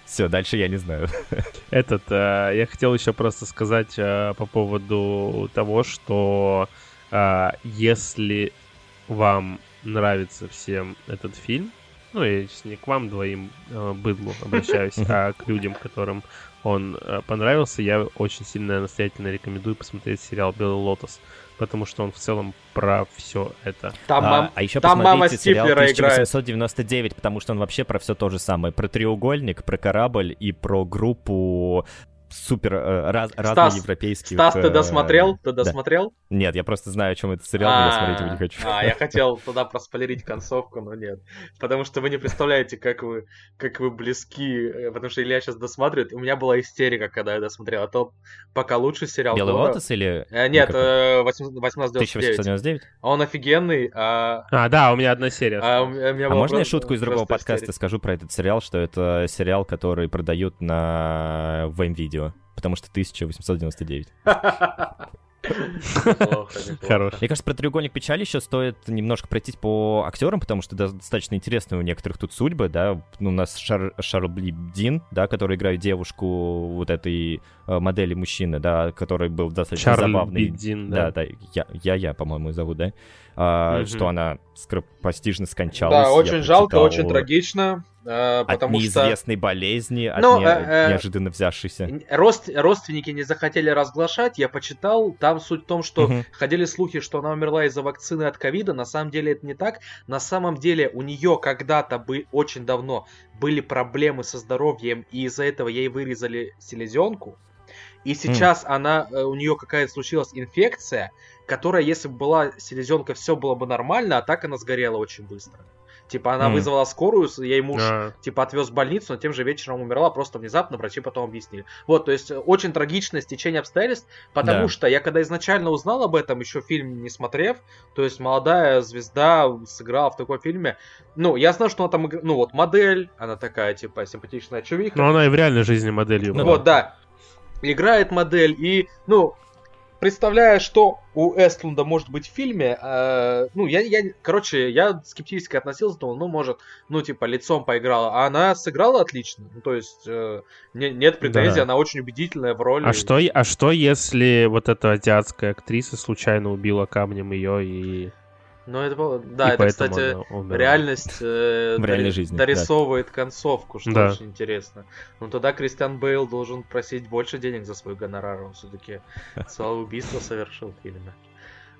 Все, дальше я не знаю. Этот, э, я хотел еще просто сказать э, по поводу того, что э, если вам нравится всем этот фильм, ну, я не к вам двоим э, быдлу обращаюсь, а к людям, которым он э, понравился, я очень сильно настоятельно рекомендую посмотреть сериал «Белый лотос», потому что он в целом про все это. Там, а, мам... а еще там мама Стиплера 1899, играет. потому что он вообще про все то же самое. Про треугольник, про корабль и про группу супер э, раз, Стас, разные европейские. Стас, ты досмотрел? Ты досмотрел? Да. Нет, я просто знаю, о чем это сериал, но я смотреть его не хочу. А, я хотел туда проспойлерить концовку, но нет. Потому что вы не представляете, как вы, как вы близки. Э, потому что Илья сейчас досматривает. У меня была истерика, когда я досмотрел. А то пока лучший сериал. Белый Лотос или... Э, нет, 1899. 1899. Он офигенный. А... а, да, у меня одна серия. А, у меня а можно я шутку из другого подкаста скажу про этот сериал, что это сериал, который продают на VMVideo? видео, потому что 1899. Хорош. Мне кажется, про треугольник печали еще стоит немножко пройтись по актерам, потому что достаточно интересные у некоторых тут судьбы, да. Ну, у нас Шар Шарбли Дин, да, который играет девушку вот этой э, модели мужчины, да, который был достаточно Шарль забавный. Дин, да. Да, да, я, я, я по-моему, зовут, да. А, угу. Что она скоропостижно скончалась. Да, очень жалко, читал... очень трагично. Э, потому от неизвестной что... болезни, от Но, не... э, неожиданно взявшейся. Рост... Родственники не захотели разглашать, я почитал, там суть в том, что угу. ходили слухи, что она умерла из-за вакцины от ковида, на самом деле это не так, на самом деле у нее когда-то, бы, очень давно, были проблемы со здоровьем, и из-за этого ей вырезали селезенку, и сейчас mm. она, э, у нее какая-то случилась инфекция, которая, если бы была селезенка, все было бы нормально, а так она сгорела очень быстро. Типа она mm. вызвала скорую, ей муж yeah. типа отвез в больницу, но тем же вечером умерла просто внезапно, врачи потом объяснили. Вот, то есть очень трагичное стечение обстоятельств, потому yeah. что я когда изначально узнал об этом, еще фильм не смотрев, то есть молодая звезда сыграла в таком фильме, ну, я знаю, что она там, ну вот модель, она такая типа симпатичная чувиха. Ну, она и в реальной жизни моделью была. Вот, да. Играет модель, и, ну, представляя, что у Эстлунда может быть в фильме, э, ну, я, я, короче, я скептически относился, думал, ну, может, ну, типа, лицом поиграла, а она сыграла отлично, ну, то есть, э, не, нет претензий, да. она очень убедительная в роли. А что, а что, если вот эта азиатская актриса случайно убила камнем ее и... Ну, это было... Да, и это, кстати, реальность э, в реальной жизни, дорисовывает да. концовку, что да. очень интересно. Но ну, тогда Кристиан Бейл должен просить больше денег за свой гонорар. Он все-таки целое убийство совершил в фильме.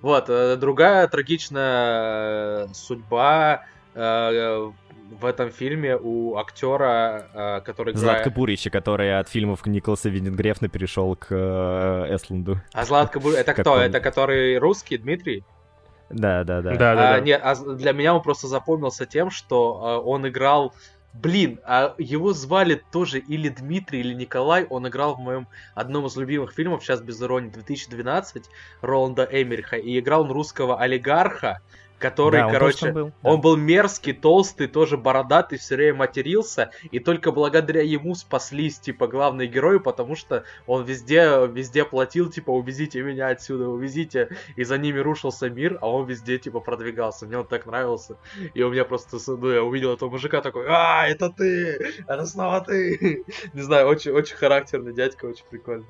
Вот, э, другая трагичная э, судьба э, в этом фильме у актера, который играет... Златко Бурича, который от фильмов Николаса Виндингрефна перешел к Эсланду. А Златко Бурич, это кто? Это который русский, Дмитрий? Да, да, да. да, да, а, да. Нет, а для меня он просто запомнился тем, что а, он играл. Блин, а его звали тоже или Дмитрий, или Николай. Он играл в моем одном из любимых фильмов, сейчас без иронии, 2012, Роланда Эмериха. И играл он русского олигарха, который, да, короче, он, был, да. он был мерзкий, толстый, тоже бородатый, все время матерился, и только благодаря ему спаслись, типа, главные герои, потому что он везде, везде платил, типа, увезите меня отсюда, увезите, и за ними рушился мир, а он везде, типа, продвигался, мне он так нравился, и у меня просто, ну, я увидел этого мужика такой, а, это ты, это снова ты, не знаю, очень, очень характерный дядька, очень прикольный.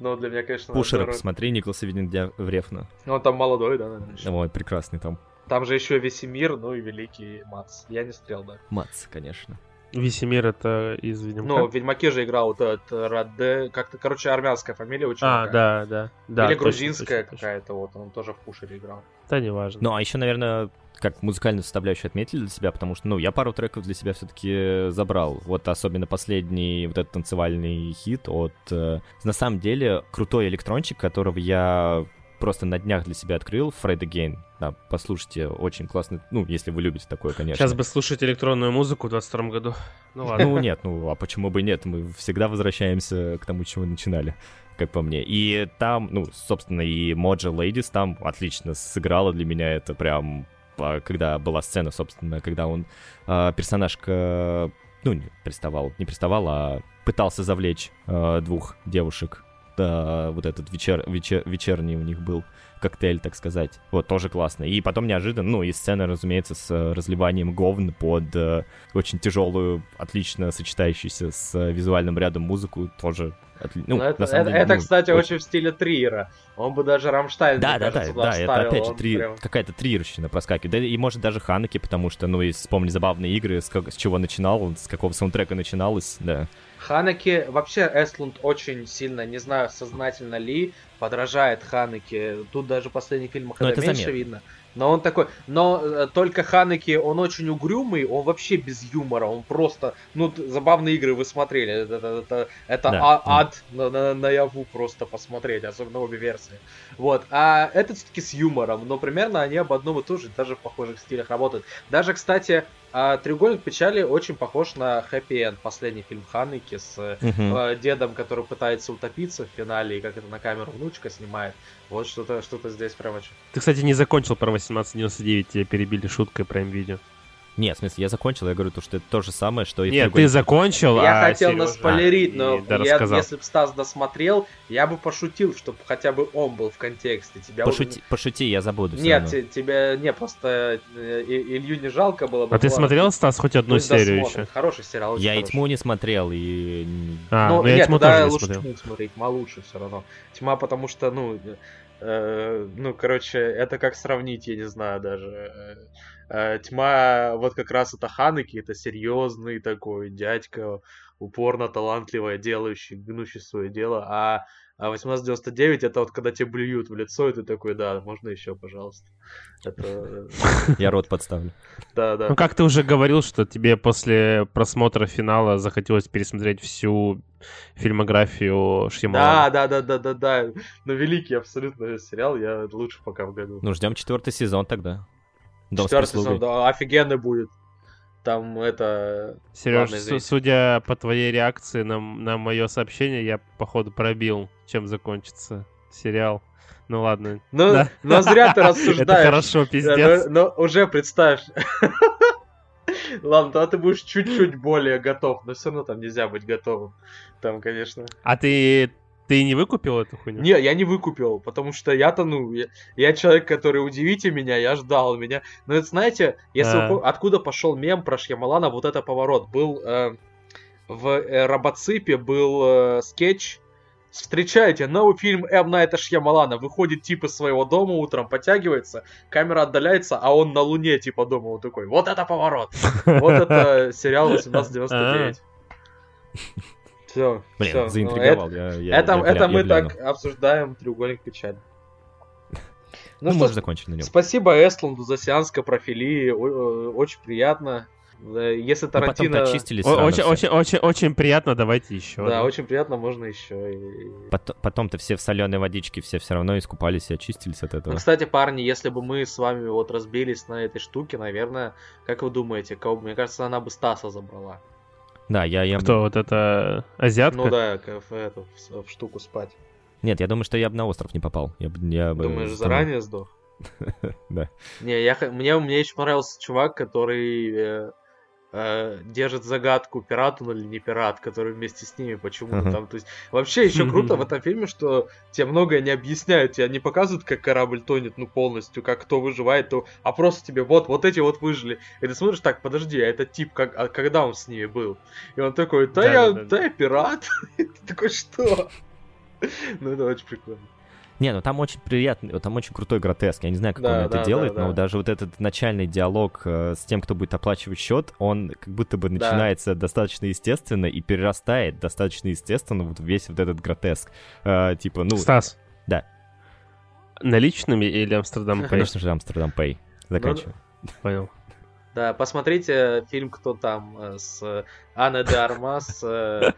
Но для меня, конечно... Пушера, посмотри, Николаса Винден Ну, он там молодой, да, наверное? Ой, прекрасный там. Там же еще Весемир, ну и Великий Мац. Я не стрел, да. Мац, конечно. Весемир это из Ведьмака? Ну, в Ведьмаке же играл вот этот Раде, как-то, короче, армянская фамилия у чувака. А, да, да. да Или грузинская какая-то, вот, он тоже в Пушере играл. Да, не важно. Ну, а еще, наверное, как музыкальную составляющую отметили для себя, потому что, ну, я пару треков для себя все-таки забрал. Вот особенно последний вот этот танцевальный хит от... Э, на самом деле, крутой электрончик, которого я просто на днях для себя открыл Fred Again. Да, послушайте, очень классно. Ну, если вы любите такое, конечно. Сейчас бы слушать электронную музыку в 22 году. Ну ладно. Ну нет, ну а почему бы нет? Мы всегда возвращаемся к тому, чего начинали, как по мне. И там, ну, собственно, и Mojo Ladies там отлично сыграла для меня. Это прям а, когда была сцена, собственно, когда он э, персонажка, ну, не приставал, не приставал, а пытался завлечь э, двух девушек да, вот этот вечер, вечер, вечерний у них был коктейль, так сказать. Вот, тоже классно. И потом неожиданно, ну, и сцена, разумеется, с э, разливанием говн под э, очень тяжелую, отлично сочетающуюся с э, визуальным рядом музыку, тоже Отли... Ну, это, это, деле, это ну, кстати, очень... очень в стиле Триера. Он бы даже Рамштайн, да, да, кажется, да, да, это опять же три... прям... какая-то триерщина проскакивает. Да и может даже Ханаки, потому что, ну, и вспомни забавные игры, с, как... с чего начинал, с какого саундтрека начиналось, да. Ханаки, вообще Эстлунд очень сильно, не знаю, сознательно ли, подражает Ханаки. Тут даже в последних фильмах это, это меньше заметно. видно. Но он такой, но э, только Ханеки, он очень угрюмый, он вообще без юмора, он просто, ну, забавные игры вы смотрели, это, это, это, это да, а, да. ад на, на, наяву просто посмотреть, особенно обе версии. Вот, а этот все-таки с юмором, но примерно они об одном и том же, даже в похожих стилях работают. Даже, кстати, а «Треугольник печали» очень похож на «Хэппи Энд», последний фильм Ханеки с uh-huh. э, дедом, который пытается утопиться в финале, и как это на камеру внучка снимает. Вот что-то что здесь прям очень... Ты, кстати, не закончил про 1899, тебя перебили шуткой про видео. Нет, в смысле, я закончил, я говорю, то, что это то же самое, что и Нет, ты закончил, Я а хотел Сережа... наспойлерить, но а, я, если бы Стас досмотрел, я бы пошутил, чтобы хотя бы он был в контексте. Тебя пошути, уже... пошути, я забуду. Нет, тебя, не, просто э, Илью не жалко было бы. А ты смотрел, Стас, хоть одну Пусть серию досмотрит. еще? Хороший сериал. Я и Тьму не смотрел, и... А, ну, ну я нет, Тьму тоже не лучше смотрел. Тьму смотреть, Тьма лучше все равно. Тьма, потому что, ну, э, ну, короче, это как сравнить, я не знаю даже Э, тьма, вот как раз это Ханеки, это серьезный такой дядька, упорно талантливый, делающий, гнущий свое дело, а а 1899 это вот когда тебе блюют в лицо, и ты такой, да, можно еще, пожалуйста. Это... Я рот подставлю. Да, да. Ну, как ты уже говорил, что тебе после просмотра финала захотелось пересмотреть всю фильмографию Шьямалана. Да, да, да, да, да, да. Но великий абсолютно сериал, я лучше пока в году. Ну, ждем четвертый сезон тогда. Четвертый сезон, да, офигенный будет. Там это... Сереж, с- судя по твоей реакции на, на мое сообщение, я, походу, пробил, чем закончится сериал. Ну ладно. Ну, да. но зря ты рассуждаешь. Это хорошо, пиздец. Но, но уже представь. Ладно, тогда ты будешь чуть-чуть более готов, но все равно там нельзя быть готовым. Там, конечно. А ты ты не выкупил эту хуйню? Не, я не выкупил, потому что я-то, ну, я, я человек, который удивите меня, я ждал меня. Но это, знаете, если а. вы, откуда пошел мем про Шьямалана, вот это поворот. Был э, в э, Робоципе был э, скетч, Встречайте, новый фильм М. Найта Шьямалана. Выходит типа из своего дома утром, подтягивается, камера отдаляется, а он на луне типа дома вот такой. Вот это поворот! Вот это сериал 1899. Все. Блин, все. заинтриговал. Ну, я, я, это я, это я мы гляну. так обсуждаем треугольник печали. Ну, ну что, можно закончить на нем. Спасибо Эстланду за сеанс капрофилии. Очень приятно. Если Тарантино... О- очень, очень, очень, очень приятно, давайте еще. Да, очень приятно, можно еще. И... Потом, потом-то все в соленой водичке, все все равно искупались и очистились от этого. Ну, кстати, парни, если бы мы с вами вот разбились на этой штуке, наверное, как вы думаете, кого... мне кажется, она бы Стаса забрала. Да, я... я... Кто, вот это азиатка? Ну да, в, эту, в, в штуку спать. Нет, я думаю, что я бы на остров не попал. Я, бы- я бы Думаешь, заранее сдох? Да. Не, я, мне, мне еще понравился чувак, который э, держит загадку, пират он или не пират, который вместе с ними почему-то Ага. там. То есть, вообще еще круто в этом фильме, что тебе многое не объясняют, тебе не показывают, как корабль тонет, ну, полностью, как кто выживает, то, а просто тебе вот, вот эти вот выжили. И ты смотришь, так, подожди, а этот тип, как, а когда он с ними был? И он такой, да, я, да, я пират. И ты такой, что? Ну, это очень прикольно. Не, ну там очень приятный, там очень крутой гротеск. Я не знаю, как Да, он это да, делает, да, но да. даже вот этот начальный диалог э, с тем, кто будет оплачивать счет, он как будто бы Да. начинается достаточно естественно и перерастает достаточно естественно вот весь вот этот гротеск. Э, типа, ну... Стас. Да. Наличными или Амстердам Пэй? Конечно же, Амстердам Пэй. Ну Заканчиваем. Понял. Да, посмотрите фильм «Кто там» э, с Анной де Армас, э,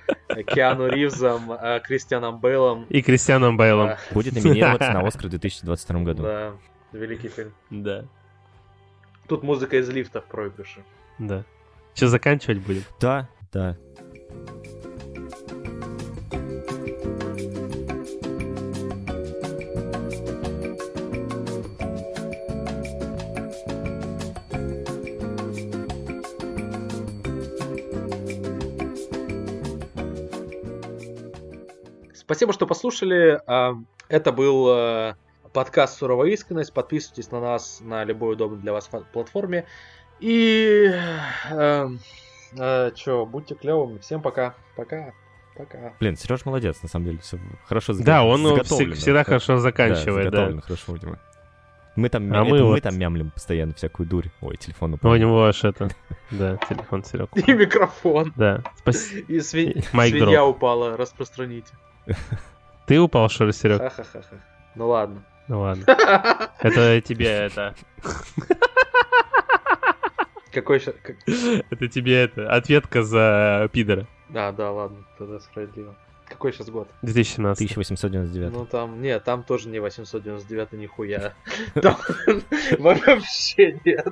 Киану Ривзом, э, Кристианом Бейлом. И Кристианом Бейлом. Да. Будет номинироваться на Оскар в 2022 году. Да, великий фильм. Да. Тут музыка из лифта в проигрыше. Да. Что, заканчивать будем? Да, да. Спасибо, что послушали. А, Это был э, подкаст «Суровая искренность». Подписывайтесь на нас на любой удобной для вас платформе. И... Э, э, чё, будьте клевыми. Всем пока. Пока. Пока. Блин, Сереж молодец, на самом деле, все хорошо заго- Да, он, всегда хорошо заканчивает, да. заготовлено хорошо у него. Мы там, А это мы мы вот- там мямлим постоянно всякую дурь. Ой, телефон У упал. него аж это... Да, телефон Серег. И микрофон. Да, спасибо. И свинья упала. Распространите. Ты упал, что ли, Серег? Ха-ха-ха. Ну ладно. Ну ладно. Это тебе это... Какой сейчас... Это тебе это... Ответка за пидора. Да, да, ладно, тогда справедливо. Какой сейчас год? 2017. 1899. Ну там, нет, там тоже не 899 нихуя. Там вообще нет.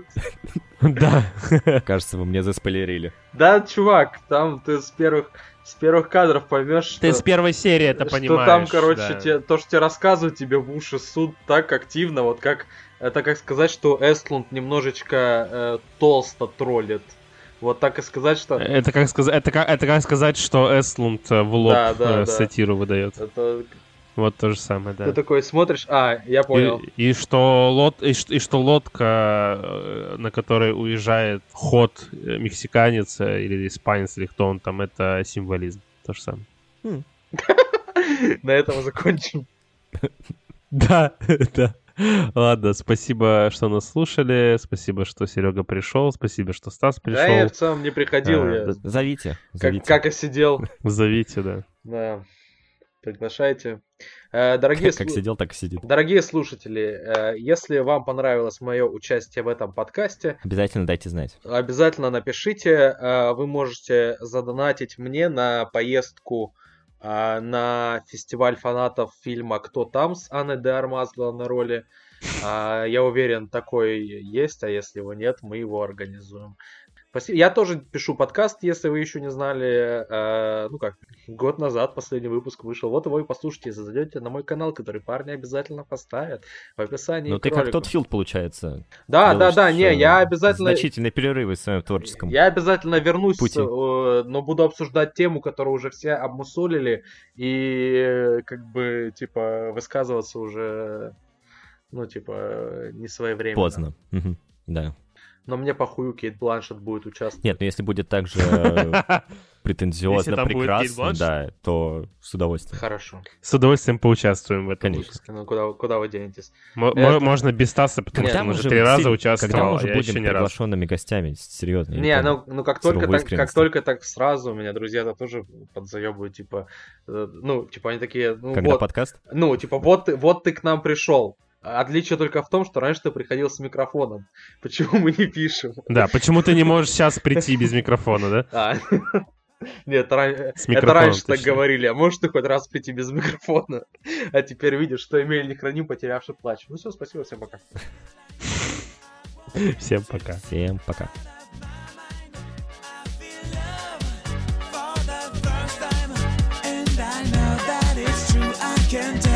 Да. Кажется, вы мне заспойлерили. Да, чувак, там ты с первых с первых кадров поймешь, что... Ты с первой серии это что понимаешь. там, короче, да. те- то, что тебе рассказывают, тебе в уши суд так активно, вот как... Это как сказать, что Эстлунд немножечко э, толсто троллит. Вот так и сказать, что... Это как сказать, это как, это как сказать, что Эстлунд э, в лоб Да, да, э, да. сатиру выдает. Это... Вот то же самое, да. Ты такой смотришь, а, я понял. И, и что лод, и, и что лодка, э, на которой уезжает ход э, мексиканец э, или испанец или кто он там, это символизм. То же самое. На этом закончим. Да, да. Ладно, спасибо, что нас слушали. Спасибо, что Серега пришел. Спасибо, что Стас пришел. Да, я в целом не приходил, А, я. Зовите, как, как и сидел. Зовите, да. Да, приглашайте. Э, Дорогие, Как слу- сидел, так и сидит. Дорогие слушатели, э, если вам понравилось мое участие в этом подкасте, Обязательно дайте знать. обязательно напишите. э, Вы можете задонатить мне на поездку на фестиваль фанатов фильма «Кто там?» с Анной де Армаз главной роли. Я уверен, такой есть, а если его нет, мы его организуем. Спасибо. Я тоже пишу подкаст, если вы еще не знали. Э, Ну как, год назад последний выпуск вышел. Вот его и послушайте, если зайдете на мой канал, который парни обязательно поставят в описании. Ну к ты как тот Филд, получается. Да, да, да, не, э, я обязательно... Значительные перерывы в своем творческом. Я обязательно вернусь, Пути. э, но буду обсуждать тему, которую уже все обмусолили, и как бы, типа, высказываться уже, ну, типа, не своевременно. Поздно. Мгм. Да. Но мне похую, Кейт Бланшет будет участвовать. Нет, ну если будет так же претензиозно, прекрасно, да, то с удовольствием. Хорошо. С удовольствием поучаствуем в этом Конечно. Ну, куда, куда вы денетесь? Можно без Стаса, потому Нет, что он мы уже же три раза Когда участвовал, мы а уже будем приглашенными гостями, серьезно. Не, ну, ну как только так, как только так сразу, у меня друзья-то тоже подзаебывают, типа, э, ну, типа, они такие, ну, Когда вот, подкаст? Ну, типа, вот ты, вот ты к нам пришел. Отличие только в том, что раньше ты приходил с микрофоном. Почему мы не пишем? Да, почему ты не можешь сейчас прийти без микрофона, да? А. Нет, ран- это раньше так говорили. А можешь ты хоть раз прийти без микрофона? А теперь видишь, что имели не храним, потерявший плач. Ну все, спасибо, всем пока. Всем пока. Всем пока. And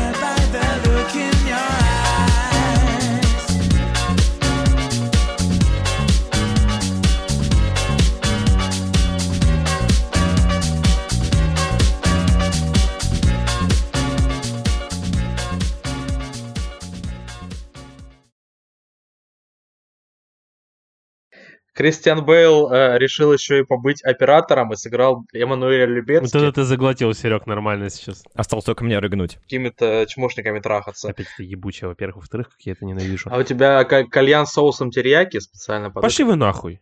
Кристиан Бейл э, решил еще и побыть оператором и сыграл Эммануэля Вот Любецки это ты заглотил, Серег, нормально сейчас. Осталось только мне рыгнуть. какими-то чмошниками трахаться. Опять ты ебучая, во-первых. Во-вторых, как я это ненавижу. А у тебя ка- кальян с соусом терияки специально под Пошли вы нахуй.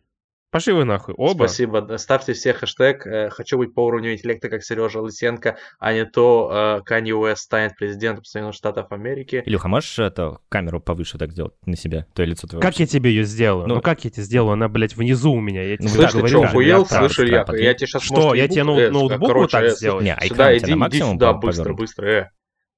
Пошли вы нахуй. Оба. Спасибо. Ставьте все хэштег э, «Хочу быть по уровню интеллекта, как Сережа Лысенко», а не то э, Канье Уэст станет президентом Соединенных Штатов Америки. Илюха, можешь это камеру повыше так сделать на себя? То лицо твое. Как я тебе ее сделаю? Ну, Ну, как я тебе сделаю? Она, блядь, внизу у меня. Я тебе Слышь, ты говорю, что, охуел? Слышь, Илья, я тебе сейчас Что, я тебе ноут- ноутбук вот так сделать? Не, а Сюда экран тебя на иди максимум быстро, быстро.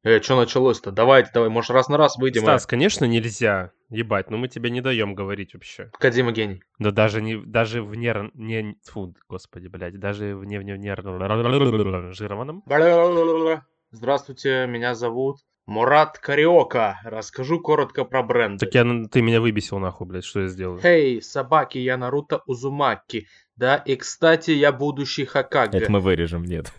Э, что началось-то? Давайте, давай, может раз на раз выйдем. Стас, э. конечно, нельзя. Ебать, но мы тебе не даем говорить вообще. Кадима гений. Да даже не, даже в нер... Не, фу, господи, блядь, даже в не, в не, в нер... жированном. Здравствуйте, меня зовут Мурат Кариока. Расскажу коротко про бренд. Так я, ты меня выбесил нахуй, блядь, что я сделаю? Хей, собаки, я Наруто Узумаки. Да, и кстати, я будущий Хакаге. Это мы вырежем, нет.